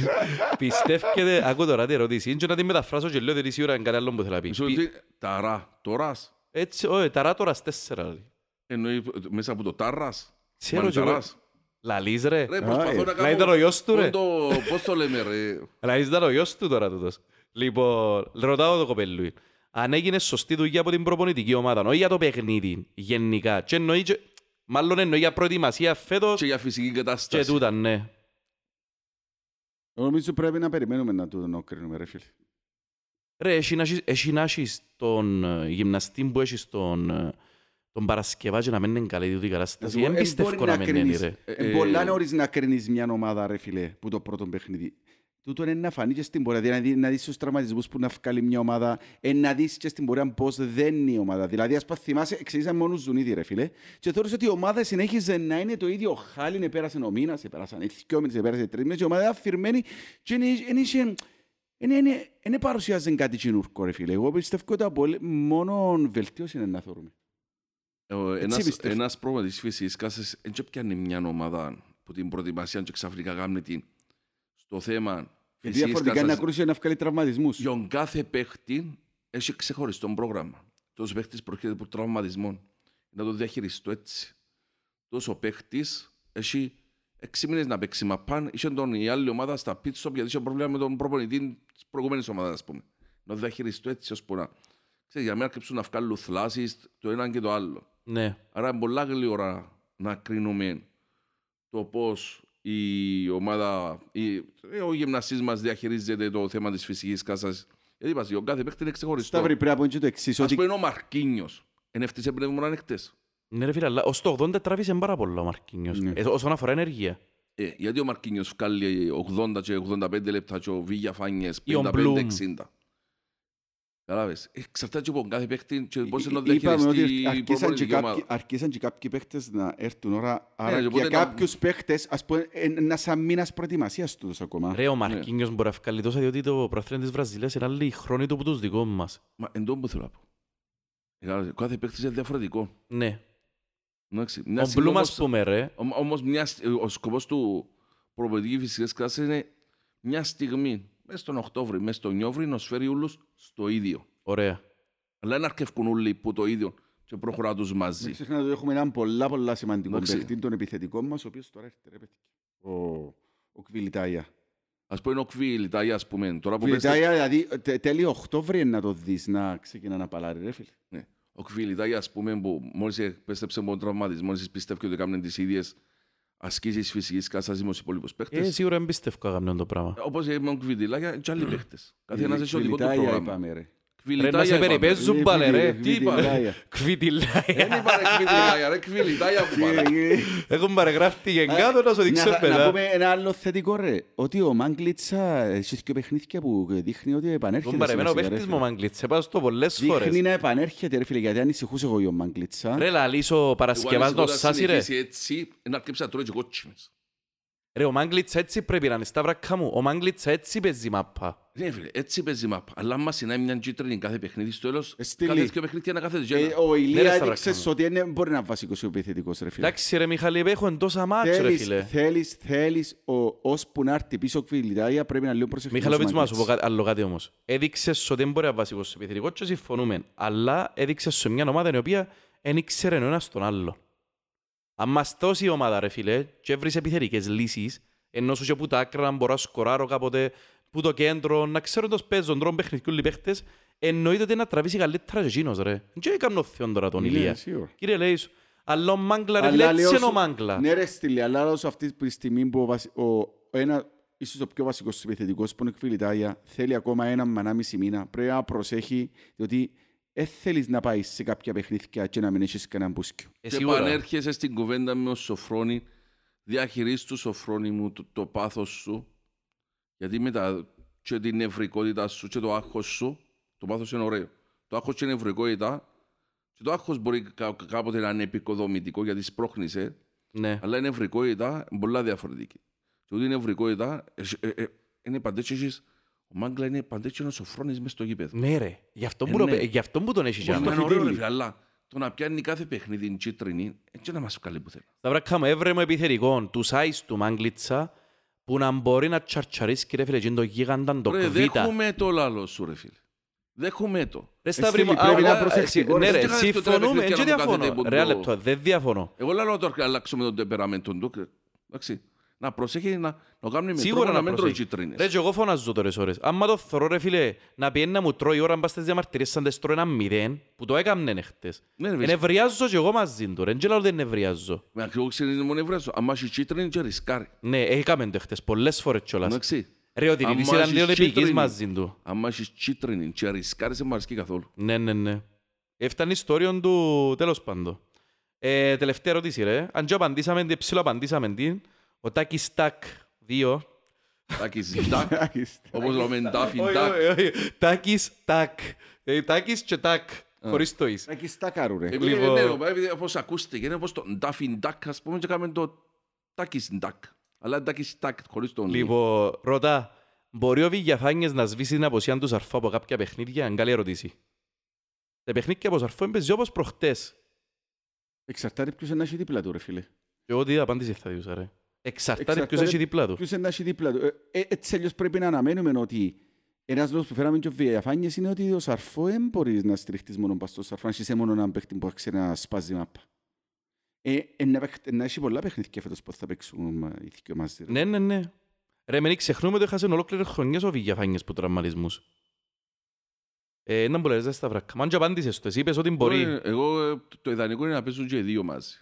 πιστεύετε, ακούω τώρα τι ερώτηση, είναι και να τη μεταφράσω και λέω ότι σίγουρα είναι κάτι άλλο που θέλω να πεις. Μισό Πι- λεπτό, Ταρά, τωράς. Έτσι, όχι, Ταράτορας τέσσερα. λέει. Εννοεί μέσα από το τάρας. Ξέρω και εγώ. Μανιταράς. Λαλείς ρε. Ρε, προσπαθώ να Να ήταν ο κάνω... γιος του ρε. το- Πώς το λέμε ρε. Λαλείς ήταν ο γιος του τώρα τούτος. Λοιπόν, ρωτάω το κοπέλου. Αν έγινε σωστή δουλειά από την προπονητική ομάδα, όχι για το παιχνίδι γενικά, και εννοεί και- μάλλον εννοεί για προετοιμασία φέτος Και για φυσική και κατάσταση. τούτα, ναι. Νομίζω πρέπει να περιμένουμε να το κρίνουμε, ρε φίλε. Ρε, έχει να έχεις- έχει να έχεις τον ε, γυμναστή που έχεις τον, ε, τον Παρασκευά και να μην είναι καλή τούτη κατάσταση. Δεν πιστεύω να μην είναι, ρε. Ε, Είναι πολλά νωρίς να κρίνεις μια ομάδα, ρε φίλε, που το πρώτο παιχνίδι. Τούτο είναι να φανεί και στην πορεία, δηλαδή να δεις τους τραυματισμούς που να βγάλει μια ομάδα, ε, να δεις και στην πορεία πώς δεν είναι η ομάδα. Δηλαδή, ας πούμε, θυμάσαι, εξήγησαν μόνο Ζουνίδη, ρε φίλε, και θεωρείς ότι η ομάδα συνέχιζε να είναι το ίδιο χάλι, επέρασε ο μήνας, επέρασαν δυο μήνες, επέρασε τρεις μήνες, και η ομάδα ήταν αφηρημένη και είναι- είναι- είχε- είναι- είναι- είναι παρουσιάζει κάτι κινούρκο, ρε φίλε. Εγώ πιστεύω ότι απολύ- μόνο βελτίωση είναι να θεωρούμε. Ο- Έτσι Ένας, πιστεύω. ένας προπονητής φυσικής κάσης δεν και πιάνει μια ομάδα που την προετοιμασία και ξαφνικά κάνει την στο θέμα Γιατί φυσικής διαφορετικά να κάσης. κρούσει να βγάλει τραυματισμούς. Για τον κάθε παίχτη έχει ξεχωριστό πρόγραμμα. Τόσο παίχτης προκειται από τραυματισμό. Να το διαχειριστώ έτσι. Τόσο παίχτης έχει έξι μήνες να παίξει μαπάν. Είχε τον η άλλη ομάδα στα pit stop γιατί είχε πρόβλημα με τον προπονητή της προηγούμενης ομάδας, ας πούμε. Να το διαχειριστώ έτσι ώσπου να... Ξέρεις, για μένα κρύψουν να βγάλουν θλάσεις το ένα και το άλλο. Ναι. Άρα είναι πολλά γλυόρα να κρίνουμε το πώς η ομάδα, η, ε, ο γυμναστής μας διαχειρίζεται το θέμα της φυσικής κάσας. Γιατί είπα, ο κάθε παίχτη είναι ξεχωριστό. Σταύρη, πρέπει να πω και το εξής, Ας ότι πούμε ο Μαρκίνιος. Εν ευτύσε πνεύμα ανεκτές. Ναι ρε φίλε, αλλά ως το 80 τράβησε πάρα πολλά ο Μαρκίνιος. Ναι. Ε, όσον αφορά ενέργεια. Ε, γιατί ο Μαρκίνιος βγάλει 80 και 85 λεπτά και ο Βίγια Φάνιες Ή ο 55-60. Κατάλαβες. Ε, Εξαρτάται και από τον κάθε παίχτη και πώς είναι να είπαμε ότι διαχειριστεί η αρχίσαν και, προπονητική κάποιοι, ομάδα. αρχίσαν και κάποιοι παίχτες να έρθουν ώρα, άρα και για οπότε να- κάποιους παίχτες, ας πούμε, ένα σαν μήνας προετοιμασίας τους ακόμα. Ρε, ο Μαρκίνιος μπορεί να βγάλει τόσα διότι το πρωτάθλημα της Βραζιλίας είναι άλλη χρόνη του που τους δικών μας. Μα εν τω που θέλω να πω. Ε, κατάλαβες, Ο κάθε παίχτης είναι διαφορετικό. Ναι. Εντάξει, μια Ο στιγμή Μπλουμ, όμως- ας πούμε, ρε, Όμ- Όμως μια, σ- ο σκοπός του προπονητική φυσικής κλάσης είναι μια στιγμή, μέσα στον Οκτώβρη, μέσα στον Νιόβρη, να σφέρει όλους στο ίδιο. ωραία. Αλλά δεν αρκεύκουν όλοι που το ίδιο και προχωρά τους Μην μαζί. ξεχνάτε ότι έχουμε έναν πολλά πολλά σημαντικό Εντάξει. παίχτη, τον επιθετικό μας, ο οποίος τώρα έρχεται, ρε παιδί. Ο, ο Κβιλιτάια. Ας πούμε ο Κβιλιτάια, ας πούμε, τώρα Ο που πες, Κβιλιτάια, δηλαδή, τε- τέλειο Οκτώβρη είναι να το δεις να ξεκινά να παλάρει, ρε φίλε. ναι, ο Κβιλιτάια, ας πούμε, που μόλις επέστρεψε από τον τραυματισμό, μόλις πιστεύει ότι έκαναν τις ίδιες ασκήσεις φυσικής κάσας με τους υπόλοιπους Ε, παίχτες. σίγουρα δεν πιστεύω να το πράγμα. Όπως με τον Κβιλιτάια, και άλλοι παίχτες. Καθένας έχει το δικό του Κβιλιτάια πρόγραμμα. είπαμε, ρε. Ρε, να Κβιλιτάια σε είπαμε. περιπέζουν πάλι, ρε. Τι είπα, ρε. Κβιλιτάια. Κβιτιλάια. Δεν είπα ρε Κβιλιτάια, ρε Κβιλιτάια που είπα, ρε. Έχουν παρεγράφει γενικά να σου δείξω Να, να πέρα. πούμε ένα άλλο θετικό ρε, ότι ο Μάγκλητσα έχει και παιχνίδια που δείχνει ότι επανέρχεται. Έχουν παρεμένα ο σιγά σιγά, παίχτης ρε, μου φίλε. Μαγκλίτς. Είπα στο πολλές Δείχνει φορές. να επανέρχεται ρε φίλε, γιατί ανησυχούσε εγώ για ο Μάγκλητσα. Ρε λαλείς ο Παρασκευάς Εγώ αν νοσάσει ρε. Ρε ο Μάγκλητς έτσι πρέπει να είναι στα βρακα μου. Ο Μάγκλητς έτσι παίζει μάπα. Ναι, φίλε, έτσι παίζει μάπα. Αλλά άμα συνάει μια κίτρινη κάθε παιχνίδι στο τέλος, Ε, στείλει. κάθε δύο παιχνίδια να κάθεται Ε, γένα. ο Ναι, ρε, Ηλία στα έδειξε βρακά ότι δεν μπορεί να είναι βασικός ο επιθετικός ρε φίλε. Εντάξει ρε Μιχαλή, έχουν τόσα μάτς ρε Θέλεις, φίλε. θέλεις, θέλεις, ο, ώσπου να έρθει πίσω ο Κβιλιτάια πρέπει να είναι λίγο προσεκτικός. Μιχαλοβίτς ο μου να σου πω Μάγκλητς. κάτι- άλλο κάτι όμως. Έδειξες ότι δεν μπορεί να είναι βασικός επιθετικός και συμφωνούμε. Αλλά έδειξες σε μια ομάδα η οποία δεν ήξερε ο ένας τον άλλο. Αν μας δώσει η ομάδα ρε φίλε και έβρεις επιθετικές λύσεις, ενώ σου και που τα άκρα να μπορώ να σκοράρω κάποτε, που το κέντρο, να ξέρω τους παίζουν, τρώνε παιχνιδιούς οι παίχτες, εννοείται ότι να τραβήσει καλύτερα και εκείνος ρε. Δεν κάνω θειόν τώρα τον Ναι, Ηλία. σίγουρα. Κύριε λέει σου, αλλά ο Μάγκλα ρε φίλε Αλλά έτσι λέω είναι ο σου- Μάγκλα. Ναι ρε στήλη, αλλά όσο αυτή τη στιγμή που ο, βασι- ο, ο ένα, ίσως ο πιο βασικός επιθετικός που είναι ο Κβιλιτάια θέλει ακόμα ένα με ανάμιση μήνα. Πρέπει να προσέχει, διότι δεν θέλεις να πάεις σε κάποια παιχνίδια και να μην έχεις κανέναν μπούσκιο. Ε, Και σίγουρα. επανέρχεσαι στην κουβέντα με ο Σοφρόνη, διαχειρίσου του Σοφρόνη μου το, το πάθος σου, γιατί μετά και την νευρικότητα σου και το άγχος σου, το πάθος είναι ωραίο. Το άγχος και η νευρικότητα, και το άγχος μπορεί κα- κάποτε να είναι επικοδομητικό γιατί σπρώχνησε, Ναι. αλλά η νευρικότητα είναι πολλά διαφορετική. Και ούτε η νευρικότητα, ε, ε, ε, είναι παντές και έχεις Ο Μάγκλα είναι παντέτσινος ο Φρόνης μες στο γήπεδο. Ναι ρε, γι' αυτό, Ε, που, το- ναι. γι' αυτό που τον έχεις Μπορεί τζάμε. να είναι ωραίο, ρε φιτίλι. φίλε, αλλά το να πιάνει κάθε παιχνίδι την κίτρινη, έτσι να μας βγάλει πουθενά. Θα βρέκα μου έβρε μου επιθερικό του size του Μάγκλητσα που να μπορεί να τσαρτσαρίσκει ρε φίλε και το γίγανταν το Ρε, κβίτα. δέχομαι το λάλο σου, ρε φίλε. Δέχομαι το. Ρε Σταύρη, Στέλι, α, πρέπει να α, προσεκτικός, συ- Ναι ρε. ρε, Δεν κάνεις και τώρα συμφωνούμε, παιχνίδια δεν να το διαφωνώ. κάθεται Ρε, που το- λεπτό, δεν διαφωνώ. Εγώ λέω να το αλλάξουμε τον τεπεραμέντο του. Εντάξει. Να προσέχει να το κάνουμε με Σίγουρα τρόπο να να μην τρώει προσέχει. κίτρινες. Ρε, και εγώ φωνάζω τωρές ώρες. Άμα το θωρώ ρε φίλε, να πιένει να μου τρώει ώρα μπας στις διαμαρτυρίες σαν τες τρώει ένα μηδέν, που το έκαμνε χτες. Ναι, ρε, φίλε. Ενευριάζω και εγώ μαζί του, ρε, δεν λέω ότι δεν νευριάζω. Με ακριβώς ξέρεις είναι μόνο ευρέζω. Αν έχει κίτρινη και ρισκάρει. Ναι, έκαμε το χτες, πολλές φορές κιόλας. Εντάξει. Ρε, ότι Αν η έχεις ήταν λίγο επικής κίτρινη- μαζί του. Αν έχεις κίτρινη και ρισκάρεις, δεν μου αρέσκει καθόλου. Ναι, ναι, ναι. Έφτανε η ιστορία του, τέλος πάντων. Ε, τελευταία ερώτηση, ρε. Αν και απαντήσαμε την, ψηλό απαντήσαμε την. Ο Τάκης Τάκ 2. Τάκης ντάκ, όπως λέμε ντάφι Όχι, ντάκ. όχι, όχι. Τάκης Τάκ. Ε, Τάκης και Τάκ. Χωρίς το εις. Τάκης Τάκαρου, ρε. Επειδή, Λοιπόν. ναι, ρε, επειδή όπως ακούστηκε, είναι όπως το ντάφι ντάκ, ας πούμε, και κάνουμε το τάκης ντάκ. Αλλά τάκης ντάκ, χωρίς τον Λοιπόν, ρωτά. Μπορεί ο Βηγιαφάνιες να σβήσει την αποσία του Σαρφό από κάποια παιχνίδια; Είναι καλή ερώτηση. Τα παιχνίδια από Σαρφό είναι όπως προχτές. Εξαρτάται ποιος είναι να έχει δίπλα του, ρε φίλε. Και εγώ τι απάντηση θα διούσα, ρε. Εξαρτάται ποιος Εξαρτάται έχει δίπλα του. Ποιος είναι να έχει δίπλα του. Ε, ε, Έτσι αλλιώς πρέπει να αναμένουμε ότι ένας λόγος που φέραμε και ο Βιαφάνιες είναι ότι ο Σαρφό δεν μπορείς να στηριχτείς μόνο πας στο Σαρφό, αν είσαι μόνο έναν παίχτη που ξέρει να σπάζει μάπα. Ε, ε, να, παίχ- να έχει πολλά παιχνίδια φέτος που θα παίξουν ε, οι δυο μαζί. ρε. Ναι, ναι, ναι. Ρε, μην ξεχνούμε ότι έχασε ολόκληρες χρονιές ο Βηγιαφάνιες που τραυματισμούς. Ε, να μπορείς να στα βρακα. Μα αν και απάντησες το, εσύ είπες ότι μπορεί. Ε, Εγώ ε, το- το ιδανικό είναι να παίζουν και οι δύο μαζί.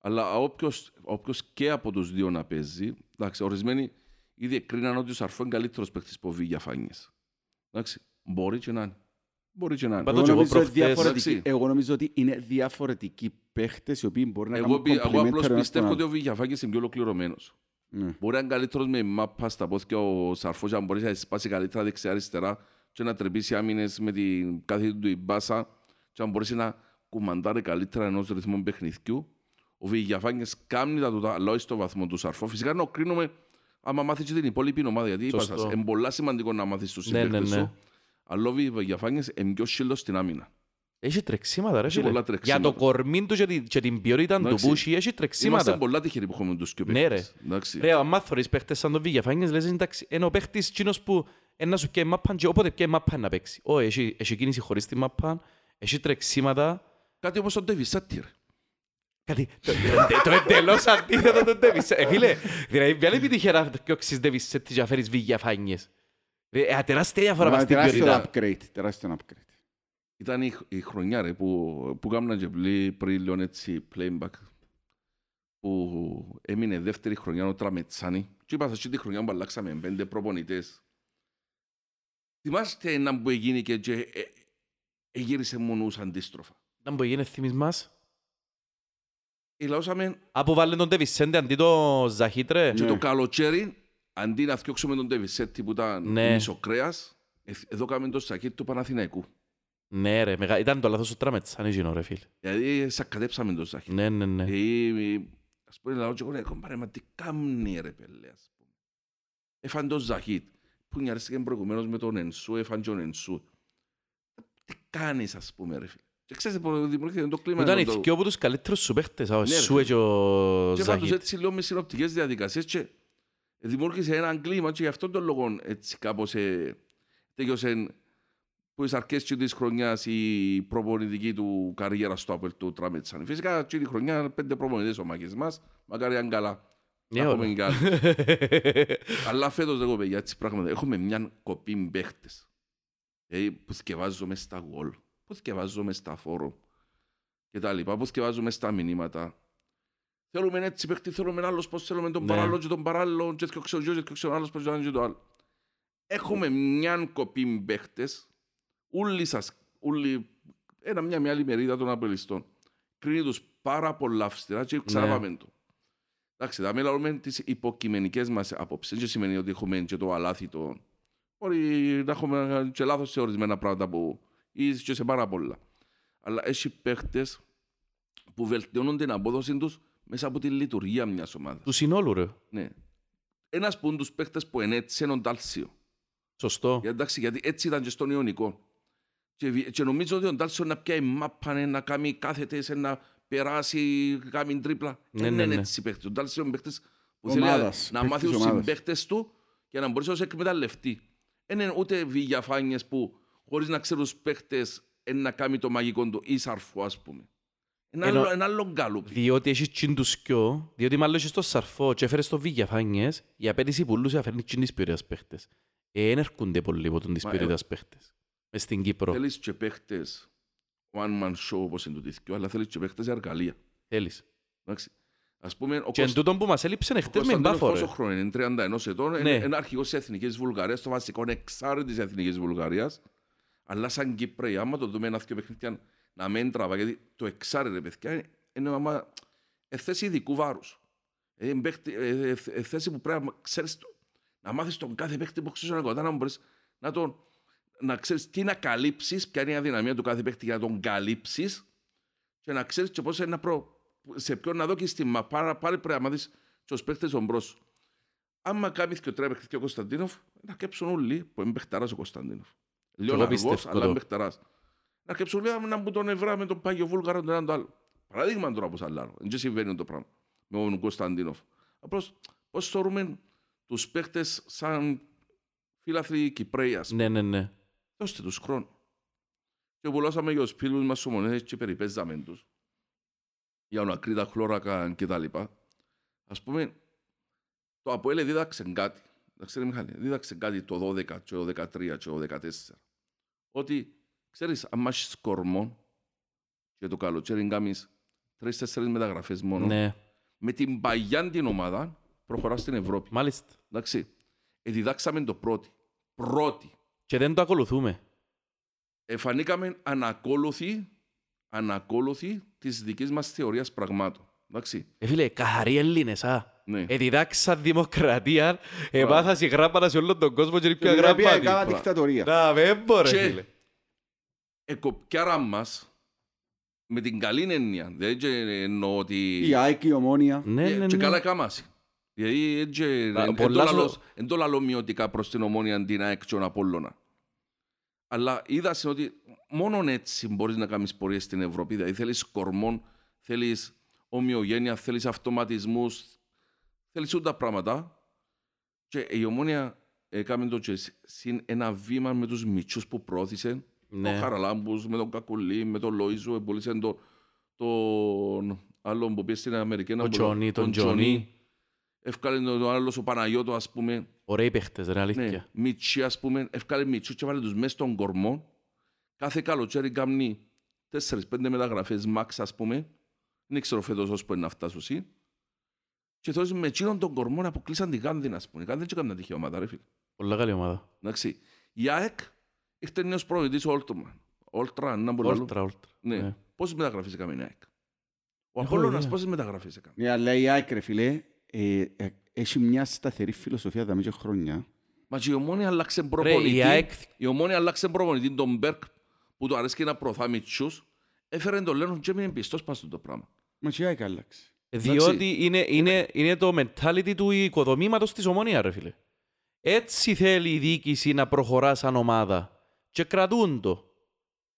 Αλλά όποιος, όποιος και από τους δύο να παίζει, εντάξει, ορισμένοι ήδη εκκρίναν ότι ο Σαρφό είναι καλύτερος παίκτης από Βηγιαφάνιες. Εντάξει, μπορεί και να είναι. Μπορεί και να είναι. Είπα το Εγώ και εγώ νομίζω, προχτές. διαφορετικοί- Εντάξει. εγώ νομίζω ότι είναι διαφορετικοί παίχτες οι οποίοι μπορεί να Εγώ, κάνουν πι- εγώ απλώς complementary ένας πιστεύω τον ότι άλλον. ο Βηγιαφάκης είναι πιο ολοκληρωμένος. Ναι. Μπορεί να είναι καλύτερος με μάπα στα πόθηκια ο Σαρφός, αν μπορεί να σπάσει καλύτερα δεξιά-αριστερά και να τρεπήσει άμυνες με την κάθε του η μπάσα και αν μπορέσει να κουμαντάρει καλύτερα ενός ρυθμού παιχνιδιού. Ο Βηγιαφάκης κάνει τα τούτα, αλλά όχι στο βαθμό του Σαρφό. Φυσικά να κρίνουμε άμα μάθεις και την υπόλοιπη ομάδα, γιατί είπα Σωστό. σας, είναι πολλά σημαντικό να μάθεις τους Ναι, ναι, συμπαίκτες ναι. σου. Αλλά ο Βηγιαφάκης είναι πιο σύλλος στην άμυνα. Έχει τρεξίματα, ρε Έχει φίλε. πολλά Για τρεξίματα. το κορμί του και την, και την ποιότητα του Εντάξει. πούσι έχει Είμαστε τρεξίματα. πολλά τυχεροί που έχουμε τους και Ναι, ρε. παίκτες. Εντάξει. Ρε, αν θωρείς παίχτες σαν τον Βηγιαφάνιες, λες εντάξει, είναι ο παίχτης εκείνος που ένα σου πιάει μάπαν και όποτε πιάει μάπαν να παίξει. Ω, έχει, έχει κίνηση χωρίς τη μάπαν, έχει τρεξίματα. Κάτι όπως τον Ντέβις Σάτιρ. Κάτι, το, το, το εντελώς αντίθετο τον Ντέβις. Ε, φίλε, δηλαδή, ποια είναι η επιτυχία να διώξεις Ντέβις σε και να φέρεις Βηγιαφάνιες. Ρε, ε, τεράστια διαφορά Μα πας στην τεράστιο ποιότητα. upgrade, τεράστιο upgrade. Ήταν η, η χρονιά ρε, που, που κάμουν και πλή, πριν λίγο έτσι playback που έμεινε δεύτερη χρονιά ο Τραμετσάνη και είπα σας και τη χρονιά που αλλάξαμε πέντε προπονητές. Θυμάστε ένα που έγινε και, και ε, ε, γύρισε μονούς αντίστροφα. Να μου γίνει θυμής μας; Ελαούσαμε Από βάλε τον Ντεβισέντε αντί το Ζαχίτρε. και Ναι. το καλοκαίρι αντί να φτιάξουμε τον Τεβισέτη που ήταν Ναι. μισοκρέας ε, εδώ κάνουμε το σακί του Παναθηναϊκού. Ναι ρε, μεγα... ήταν το λάθος του Τραμετσάν εκείνο ρε φίλε. Δηλαδή σακατέψαμε τον σακί. Ναι, ναι, ναι. Ε, ε, Ας πούμε, λαό και εγώ, ναι, κομπάρε, μα τι κάμνει ρε πέλε, ας πούμε. Έφαν τον Ζαχίτ, που νιάρεστηκε προηγουμένως με τον Ενσού, έφαν και τον Ενσού. Τι κάνεις, ας πούμε, ρε φίλε. Και ξέρεις, που δημιουργήθηκε το κλίμα. Ήταν οι το- δυο από τους καλύτερους σου παίχτες, ο Ναι, ρε, Σούε και ο Και έφαν τους Ζαχίτ. έτσι λίγο μες συνοπτικές διαδικασίες και δημιούργησε έναν κλίμα και γι' αυτόν τον λόγο έτσι κάπως ε, τέλειωσε που τις αρκές και της χρονιάς η προπονητική του καριέρα στο Apple του Τραμέτσαν. Φυσικά και τη χρονιά πέντε προπονητές ο Μάκης μας, μακάρι αν καλά. Ναι, Να όλα. έχουμε κάτι. Αλλά φέτος εγώ παιδιά έτσι πράγματα. Έχουμε μια κοπή παίχτες. Δηλαδή που θυκευάζουμε στα γολ, που θυκευάζουμε στα φόρο και τα λοιπά, που θυκευάζουμε στα μηνύματα. Θέλουμε έτσι παίχτη, θέλουμε άλλος πώς θέλουμε τον Ναι. παράλληλο και τον παράλληλο και θυκευάζω ο γιος και θυκευάζω ο άλλος πώς θέλουμε και το άλλο. Έχουμε μια κοπή παίχτες, όλοι σας, όλοι, ένα μια, μια άλλη μερίδα των απελιστών. Κρίνει τους πάρα πολλά αυστηρά και ξαναπάμε το. Εντάξει, θα μιλάμε τις υποκειμενικές μας απόψεις. Δεν σημαίνει ότι έχουμε και το αλάθητο. Μπορεί να έχουμε και λάθος σε ορισμένα πράγματα που ή και σε πάρα πολλά. Αλλά έχει παίχτες που βελτιώνουν την απόδοση τους μέσα από τη λειτουργία μιας ομάδας. Του συνόλου ρε. Ναι. Ένας που είναι τους παίχτες που είναι έτσι είναι ο Ντάλσιο. Σωστό. Για, εντάξει, γιατί έτσι ήταν και στον Ιωνικό. Και, βι- και νομίζω ότι ο Ντάλσον να πιάει μάπα, ναι, να κάνει κάθετες, να περάσει, να κάνει τρίπλα. Ναι, Δεν ναι, είναι ναι. έτσι παίχτης. Ο Ντάλσον είναι παίχτης που Ομάδας, θέλει να παίχτης μάθει τους ομάδας. συμπαίχτες του και να μπορείς να τους εκμεταλλευτεί. Δεν είναι ούτε βηγιαφάνιες που χωρίς να ξέρουν τους παίχτες είναι να κάνει το μαγικό του ή σαρφό, ας πούμε. Ένα Ενώ- άλλο, ένα άλλο γκάλουπ. Διότι έχεις τσιν τους σκιό, διότι μάλλον έχεις το σαρφό και έφερες το βίγιαφάνιες, η απέτηση πουλούς έφερνει τσιν τις ποιότητας παίχτες. Ε, εν έρχονται πολύ από τον τις Μα, ποιότητας παίχτες. Μες στην Κύπρο. Θέλεις και παίχτες one man show όπως είναι το δίθκιο, αλλά θέλεις και παίχτες για εργαλεία. Θέλεις. Εντάξει. Ας πούμε, ο Και εν Κώσ- τούτον που μας έλειψε ο χτες με Κωνσταντίνος μπάφο, πόσο ρε. χρόνο είναι, είναι 31 ετών, Ναι. είναι ένα αρχηγός της Εθνικής Βουλγαρίας, το βασικό εξάρι της Εθνικής Βουλγαρίας, αλλά σαν Κύπροι, άμα το δούμε ένα δύο παιχνίδια να μην τραβά, γιατί το εξάρι ρε παιδιά είναι- είναι άμα ε, θέση ειδικού βάρους. Ε, είναι παίχτη- ε, ε, ε, θέση που πρέπει να ξέρεις, το- να μάθεις τον κάθε παίχτη που ξέρεις κοντά, να μπορείς να τον να ξέρεις τι να καλύψεις, ποια είναι η αδυναμία του κάθε παίχτη για να τον καλύψεις και να ξέρεις και πώς είναι να προ... σε ποιον να δώκεις τη μα. Πάρα, πάλι πρέπει να μάθεις και ως παίχτες τον μπρος. σου. Άμα κάνει και τρία παιχνίδια ο Κωνσταντίνοφ, να κέψουν όλοι που είναι παιχταράς ο Κωνσταντίνοφ. Λίγο εγώ αργός, πιστεύω αλλά το. είναι παιχταράς. Να κέψουν όλοι να μπουν τον Ευρά με τον Πάγιο Βούλγαρο τον έναν το άλλο. Παράδειγμα τώρα πως άλλα. Δεν συμβαίνει το πράγμα με τον Κωνσταντίνοφ. Απλώς πώς θεωρούμε τους παίχτες σαν φίλαθροι Κυπρέοι, ας πούμε. Ναι, ναι, ναι. Δώστε τους χρόνο. Και πουλώσαμε για τους φίλους μας ομονές και περιπέζαμε τους. Για να ακρίτα χλώρακα και τα λοιπά. Ας πούμε, το ΑΠΟΕΛ δίδαξε κάτι. Να ξέρει Μιχάλη, δίδαξε κάτι το 12 και το 13 και το 14. Ότι, ξέρεις, αν έχεις κορμό και το καλοκαίρι κάνεις τρεις-τέσσερις μεταγραφές μόνο, Ναι, με την παγιά την ομάδα προχωράς στην Ευρώπη. μάλιστα. Εντάξει, ε, διδάξαμε το πρώτο. Πρώτη. Και δεν το ακολουθούμε. εφανήκαμε ανακόλουθοι, ανακόλουθοι της δικής μας θεωρίας πραγμάτων. Εντάξει. Ε, φίλε, καθαροί Έλληνες, α. Ναι. Ε, διδάξα δημοκρατία, εμάθα συγγράμματα σε όλο τον κόσμο και είναι Και πια την οποία γραμμάτι. έκανα δικτατορία. Να, δεν μπορεί, Και- φίλε. Εκοπιάρα μας με την καλή έννοια. Δεν και εννοώ ότι... Η ΑΕΚ, η Ομόνια. Ναι, Ε, ναι, και ναι. καλά κάμαση. Γιατί έτσι Α, εν- πολλά εν το λαλώ- σω- εν το λαλώ μειωτικά προς την ομόνια την ΑΕΚ και τον Απόλλωνα. Αλλά είδα σε ότι μόνο έτσι μπορείς να κάνεις πορείες στην Ευρώπη. Δηλαδή θέλεις κορμόν, θέλεις ομοιογένεια, θέλεις αυτοματισμούς, θέλεις όλα τα πράγματα. Και η ομόνια έκαμε το και συν ένα βήμα με τους μητσούς που πρόθυσε. Ναι. Ο Χαραλάμπους, με τον Κακουλή, με τον Λόιζο, εμπολίσαν το, τον άλλο που πήγε στην Αμερική. έναν Ο που- Τζονί, τον Τζονί. Εύκαλε τον άλλος ο Παναγιώτο, ας πούμε. Ωραίοι παίχτες, ρε, Ναι, αλήθεια. Μίτσι, ας πούμε. Εύκαλε Μίτσου και βάλε τους μέσα στον κορμό. Κάθε καλοκαίρι κάνει τέσσερις-πέντε μεταγραφές μάξ, ας πούμε. Δεν ξέρω φέτος όσο μπορεί να φτάσουν εσύ. Και τότε με εκείνον τον κορμό αποκλείσαν την Γάνδη, ας πούμε. Η Γάνδη δεν έκανε τυχαία ομάδα, ρε φίλε. Πολλά καλή ομάδα. Εντάξει. Η ΑΕΚ ήρθε νέος προπονητής ο Όλτρομαν. Όλτραν, να μπορεί να Όλτρα, όλτρα. Ναι. Ναι. Πόσες μεταγραφές έκαμε η ΑΕΚ. Ο Έχω Απόλλωνας ιδέα. πόσες μεταγραφές έκαμε. Ναι, αλλά η ΑΕΚ, ρε φίλε, ε, ε, έχει μια σταθερή φιλοσοφία τα μέσα χρόνια. Μα και η Ομόνια άλλαξε Ρε, προπονητή. η ΑΕΚ Η Ομόνια άλλαξε προπονητή τον Μπέρκ που του αρέσει να προωθά μητσούς. Έφερε τον Λένον και έμεινε πιστός πάνω στο πράγμα. Μα και η ΑΕΚ άλλαξε. Διότι είναι, είναι, είναι το mentality του οικοδομήματος της ομονίας, ρε φίλε. Έτσι θέλει η διοίκηση να προχωρά σαν ομάδα. Και κρατούν το.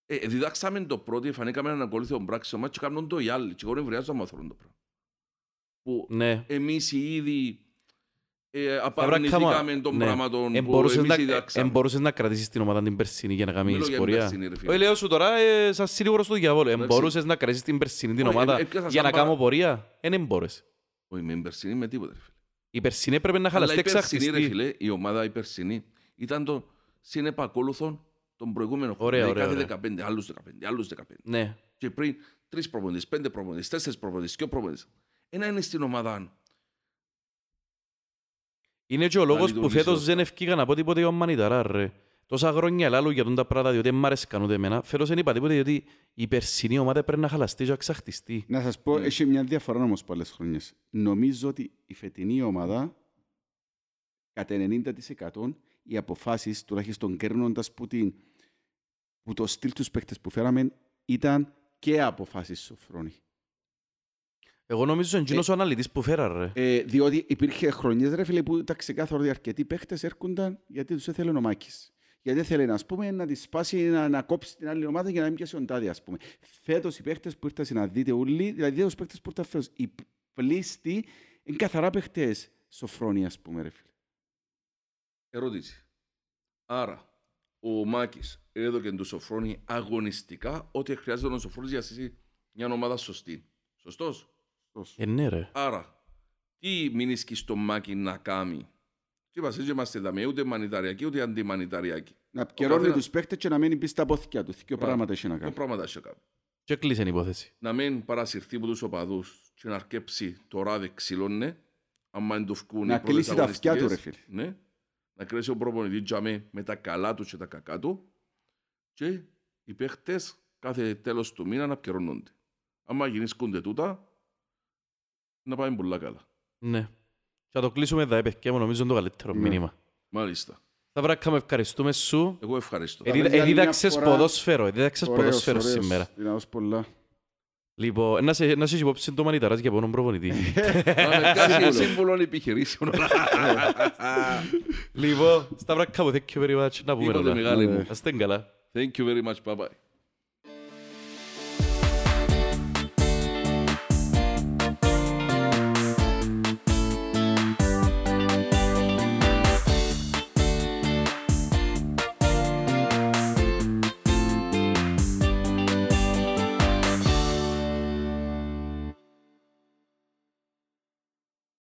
Ε, διδάξαμε το πρώτο, φανήκαμε έναν ακολούθιο πράξη ομάδας και κάνουν το οι άλλοι. Και εγώ δεν βρειάζω να μαθαίνουν το πράγμα. Που Ναι. εμείς οι ίδιοι ε, Αβρά, απαρνηθήκαμε κάμα- των ναι. πράγματων Εν που μπορούσες εμείς να, διδάξαμε. εν μπορούσες να κρατήσεις την ομάδα την περσίνη για να κάνεις Μιλώ για πορεία. περσίνη, ρε φίλε. Όχι, λέω σου τώρα, ε, σαν σίγουρος του διαβόλου. Εν Εντάξει. μπορούσες να κρατήσεις την περσίνη την Όχι, ομάδα ε, έπιασα για σαν να παρα- κάνω πορεία. Ε, δεν μπορείς. Όχι, με περσινή με τίποτα. Ρε φίλε. Η περσίνη έπρεπε να Αλλά χαλαστεί η περσινή, ρε εξαχτιστεί. φίλε, η ομάδα η περσινή ήταν το συνεπακόλουθον των προηγούμενων χρόνων. Ωραία, Δηλαδή, ωραία, κάθε 15, άλλους 15, άλλους 15. Ναι. Και πριν τρεις προπονητές, πέντε προπονητές, τέσσερις προπονητές, δυο προπονητές. Ένα είναι στην ομάδα. Είναι και ο λόγος λειτουργήσει που φέτος σωστά. δεν ευκήκα να πω τίποτε ο Μανιταρά, ρε. Τόσα χρόνια λάλλου για τον τα πράγματα, διότι δεν μ' αρέσκαν ούτε εμένα. Φέτος δεν είπα τίποτε, διότι η περσινή ομάδα πρέπει να χαλαστεί και να ξαχτιστεί. Να σας πω, Ναι. έχει μια διαφορά όμως πολλές χρόνιες. Νομίζω ότι η φετινή ομάδα, κατά 90% οι αποφάσεις, τουλάχιστον κέρνοντας που, την, που το στυλ τους παίχτες που φέραμε, ήταν και αποφάσεις σοφρόνη. Εγώ νομίζω είναι εκείνος ο αναλυτής που φέρα ρε. Ε, διότι υπήρχε χρονιές ρε φίλε που ήταν ξεκάθαρο ότι αρκετοί παίχτες έρχονταν γιατί τους έθελε ο Μάκης. Γιατί θέλει ας πούμε, να τη σπάσει, να, να κόψει την άλλη ομάδα για να μην πιάσει ο Ντάδη, ας πούμε. Φέτος οι παίχτες που ήρθαν να δείτε όλοι, δηλαδή τους παίχτες που ήρθαν φέτος, οι πλήστοι είναι καθαρά παίχτες σοφρόνοι, ας πούμε, ρε φίλε. Ερώτηση. Άρα, ο Μάκης έδωκε του Σοφρόνη αγωνιστικά ό,τι χρειάζεται ο Σοφρόνης για να στήσει μια ομάδα σωστή. Σωστός; Ε, ναι ρε. Άρα, τι μείνεις στο Μάκη να κάνει; Και είπα, δεν είμαστε δαμέ, ούτε μανιταριακοί, ούτε αντιμανιταριακοί. Να επικαιρώνει καθένας- τους παίχτες και να μένει πίσω στα πόθηκια του. Δύο Μπράβο. πράγματα έχει να Δύο κάνει. πράγματα έχει να κάνει. Και κλείσε η υπόθεση. Να μην παρασυρθεί από τους οπαδούς και να αρκέψει το ράδι ξυλώνε, άμα είναι το φκούν Να οι πρώτες κλείσει τα αυτιά του, αγωνιστικές. ρε φίλε. Ναι. Να κλείσει ο προπονητής τζαμέ με τα καλά του και τα κακά του και οι παίχτες κάθε τέλος του μήνα να επικαιρώνονται. Άμα γεννήσκονται τούτα, να πάμε πολλά καλά. Ναι. Και θα το κλείσουμε εδώ, παιδιά μου, νομίζω είναι το καλύτερο Ναι. μήνυμα. Μάλιστα. Σταυράκα, με ευχαριστούμε σου. Εγώ ευχαριστώ. Ε, Εδίδα- για άλλη μια Εδίδαξες φορά. ποδόσφαιρο, εδίδαξες Ωραίος, ποδόσφαιρο ωραίος. σήμερα. Δυνατός πολλά. Λοιπόν, να σε, να σε έχει υπόψη το μανιταράς για πόνον προπονητή. Να με κάνει σύμβουλο επιχειρήσεων. Λοιπόν, Σταυράκα μου, thank you very much. Να πούμε Τίποτε όλα. μεγάλη μου. Να είστε καλά. Thank you very much. Bye bye.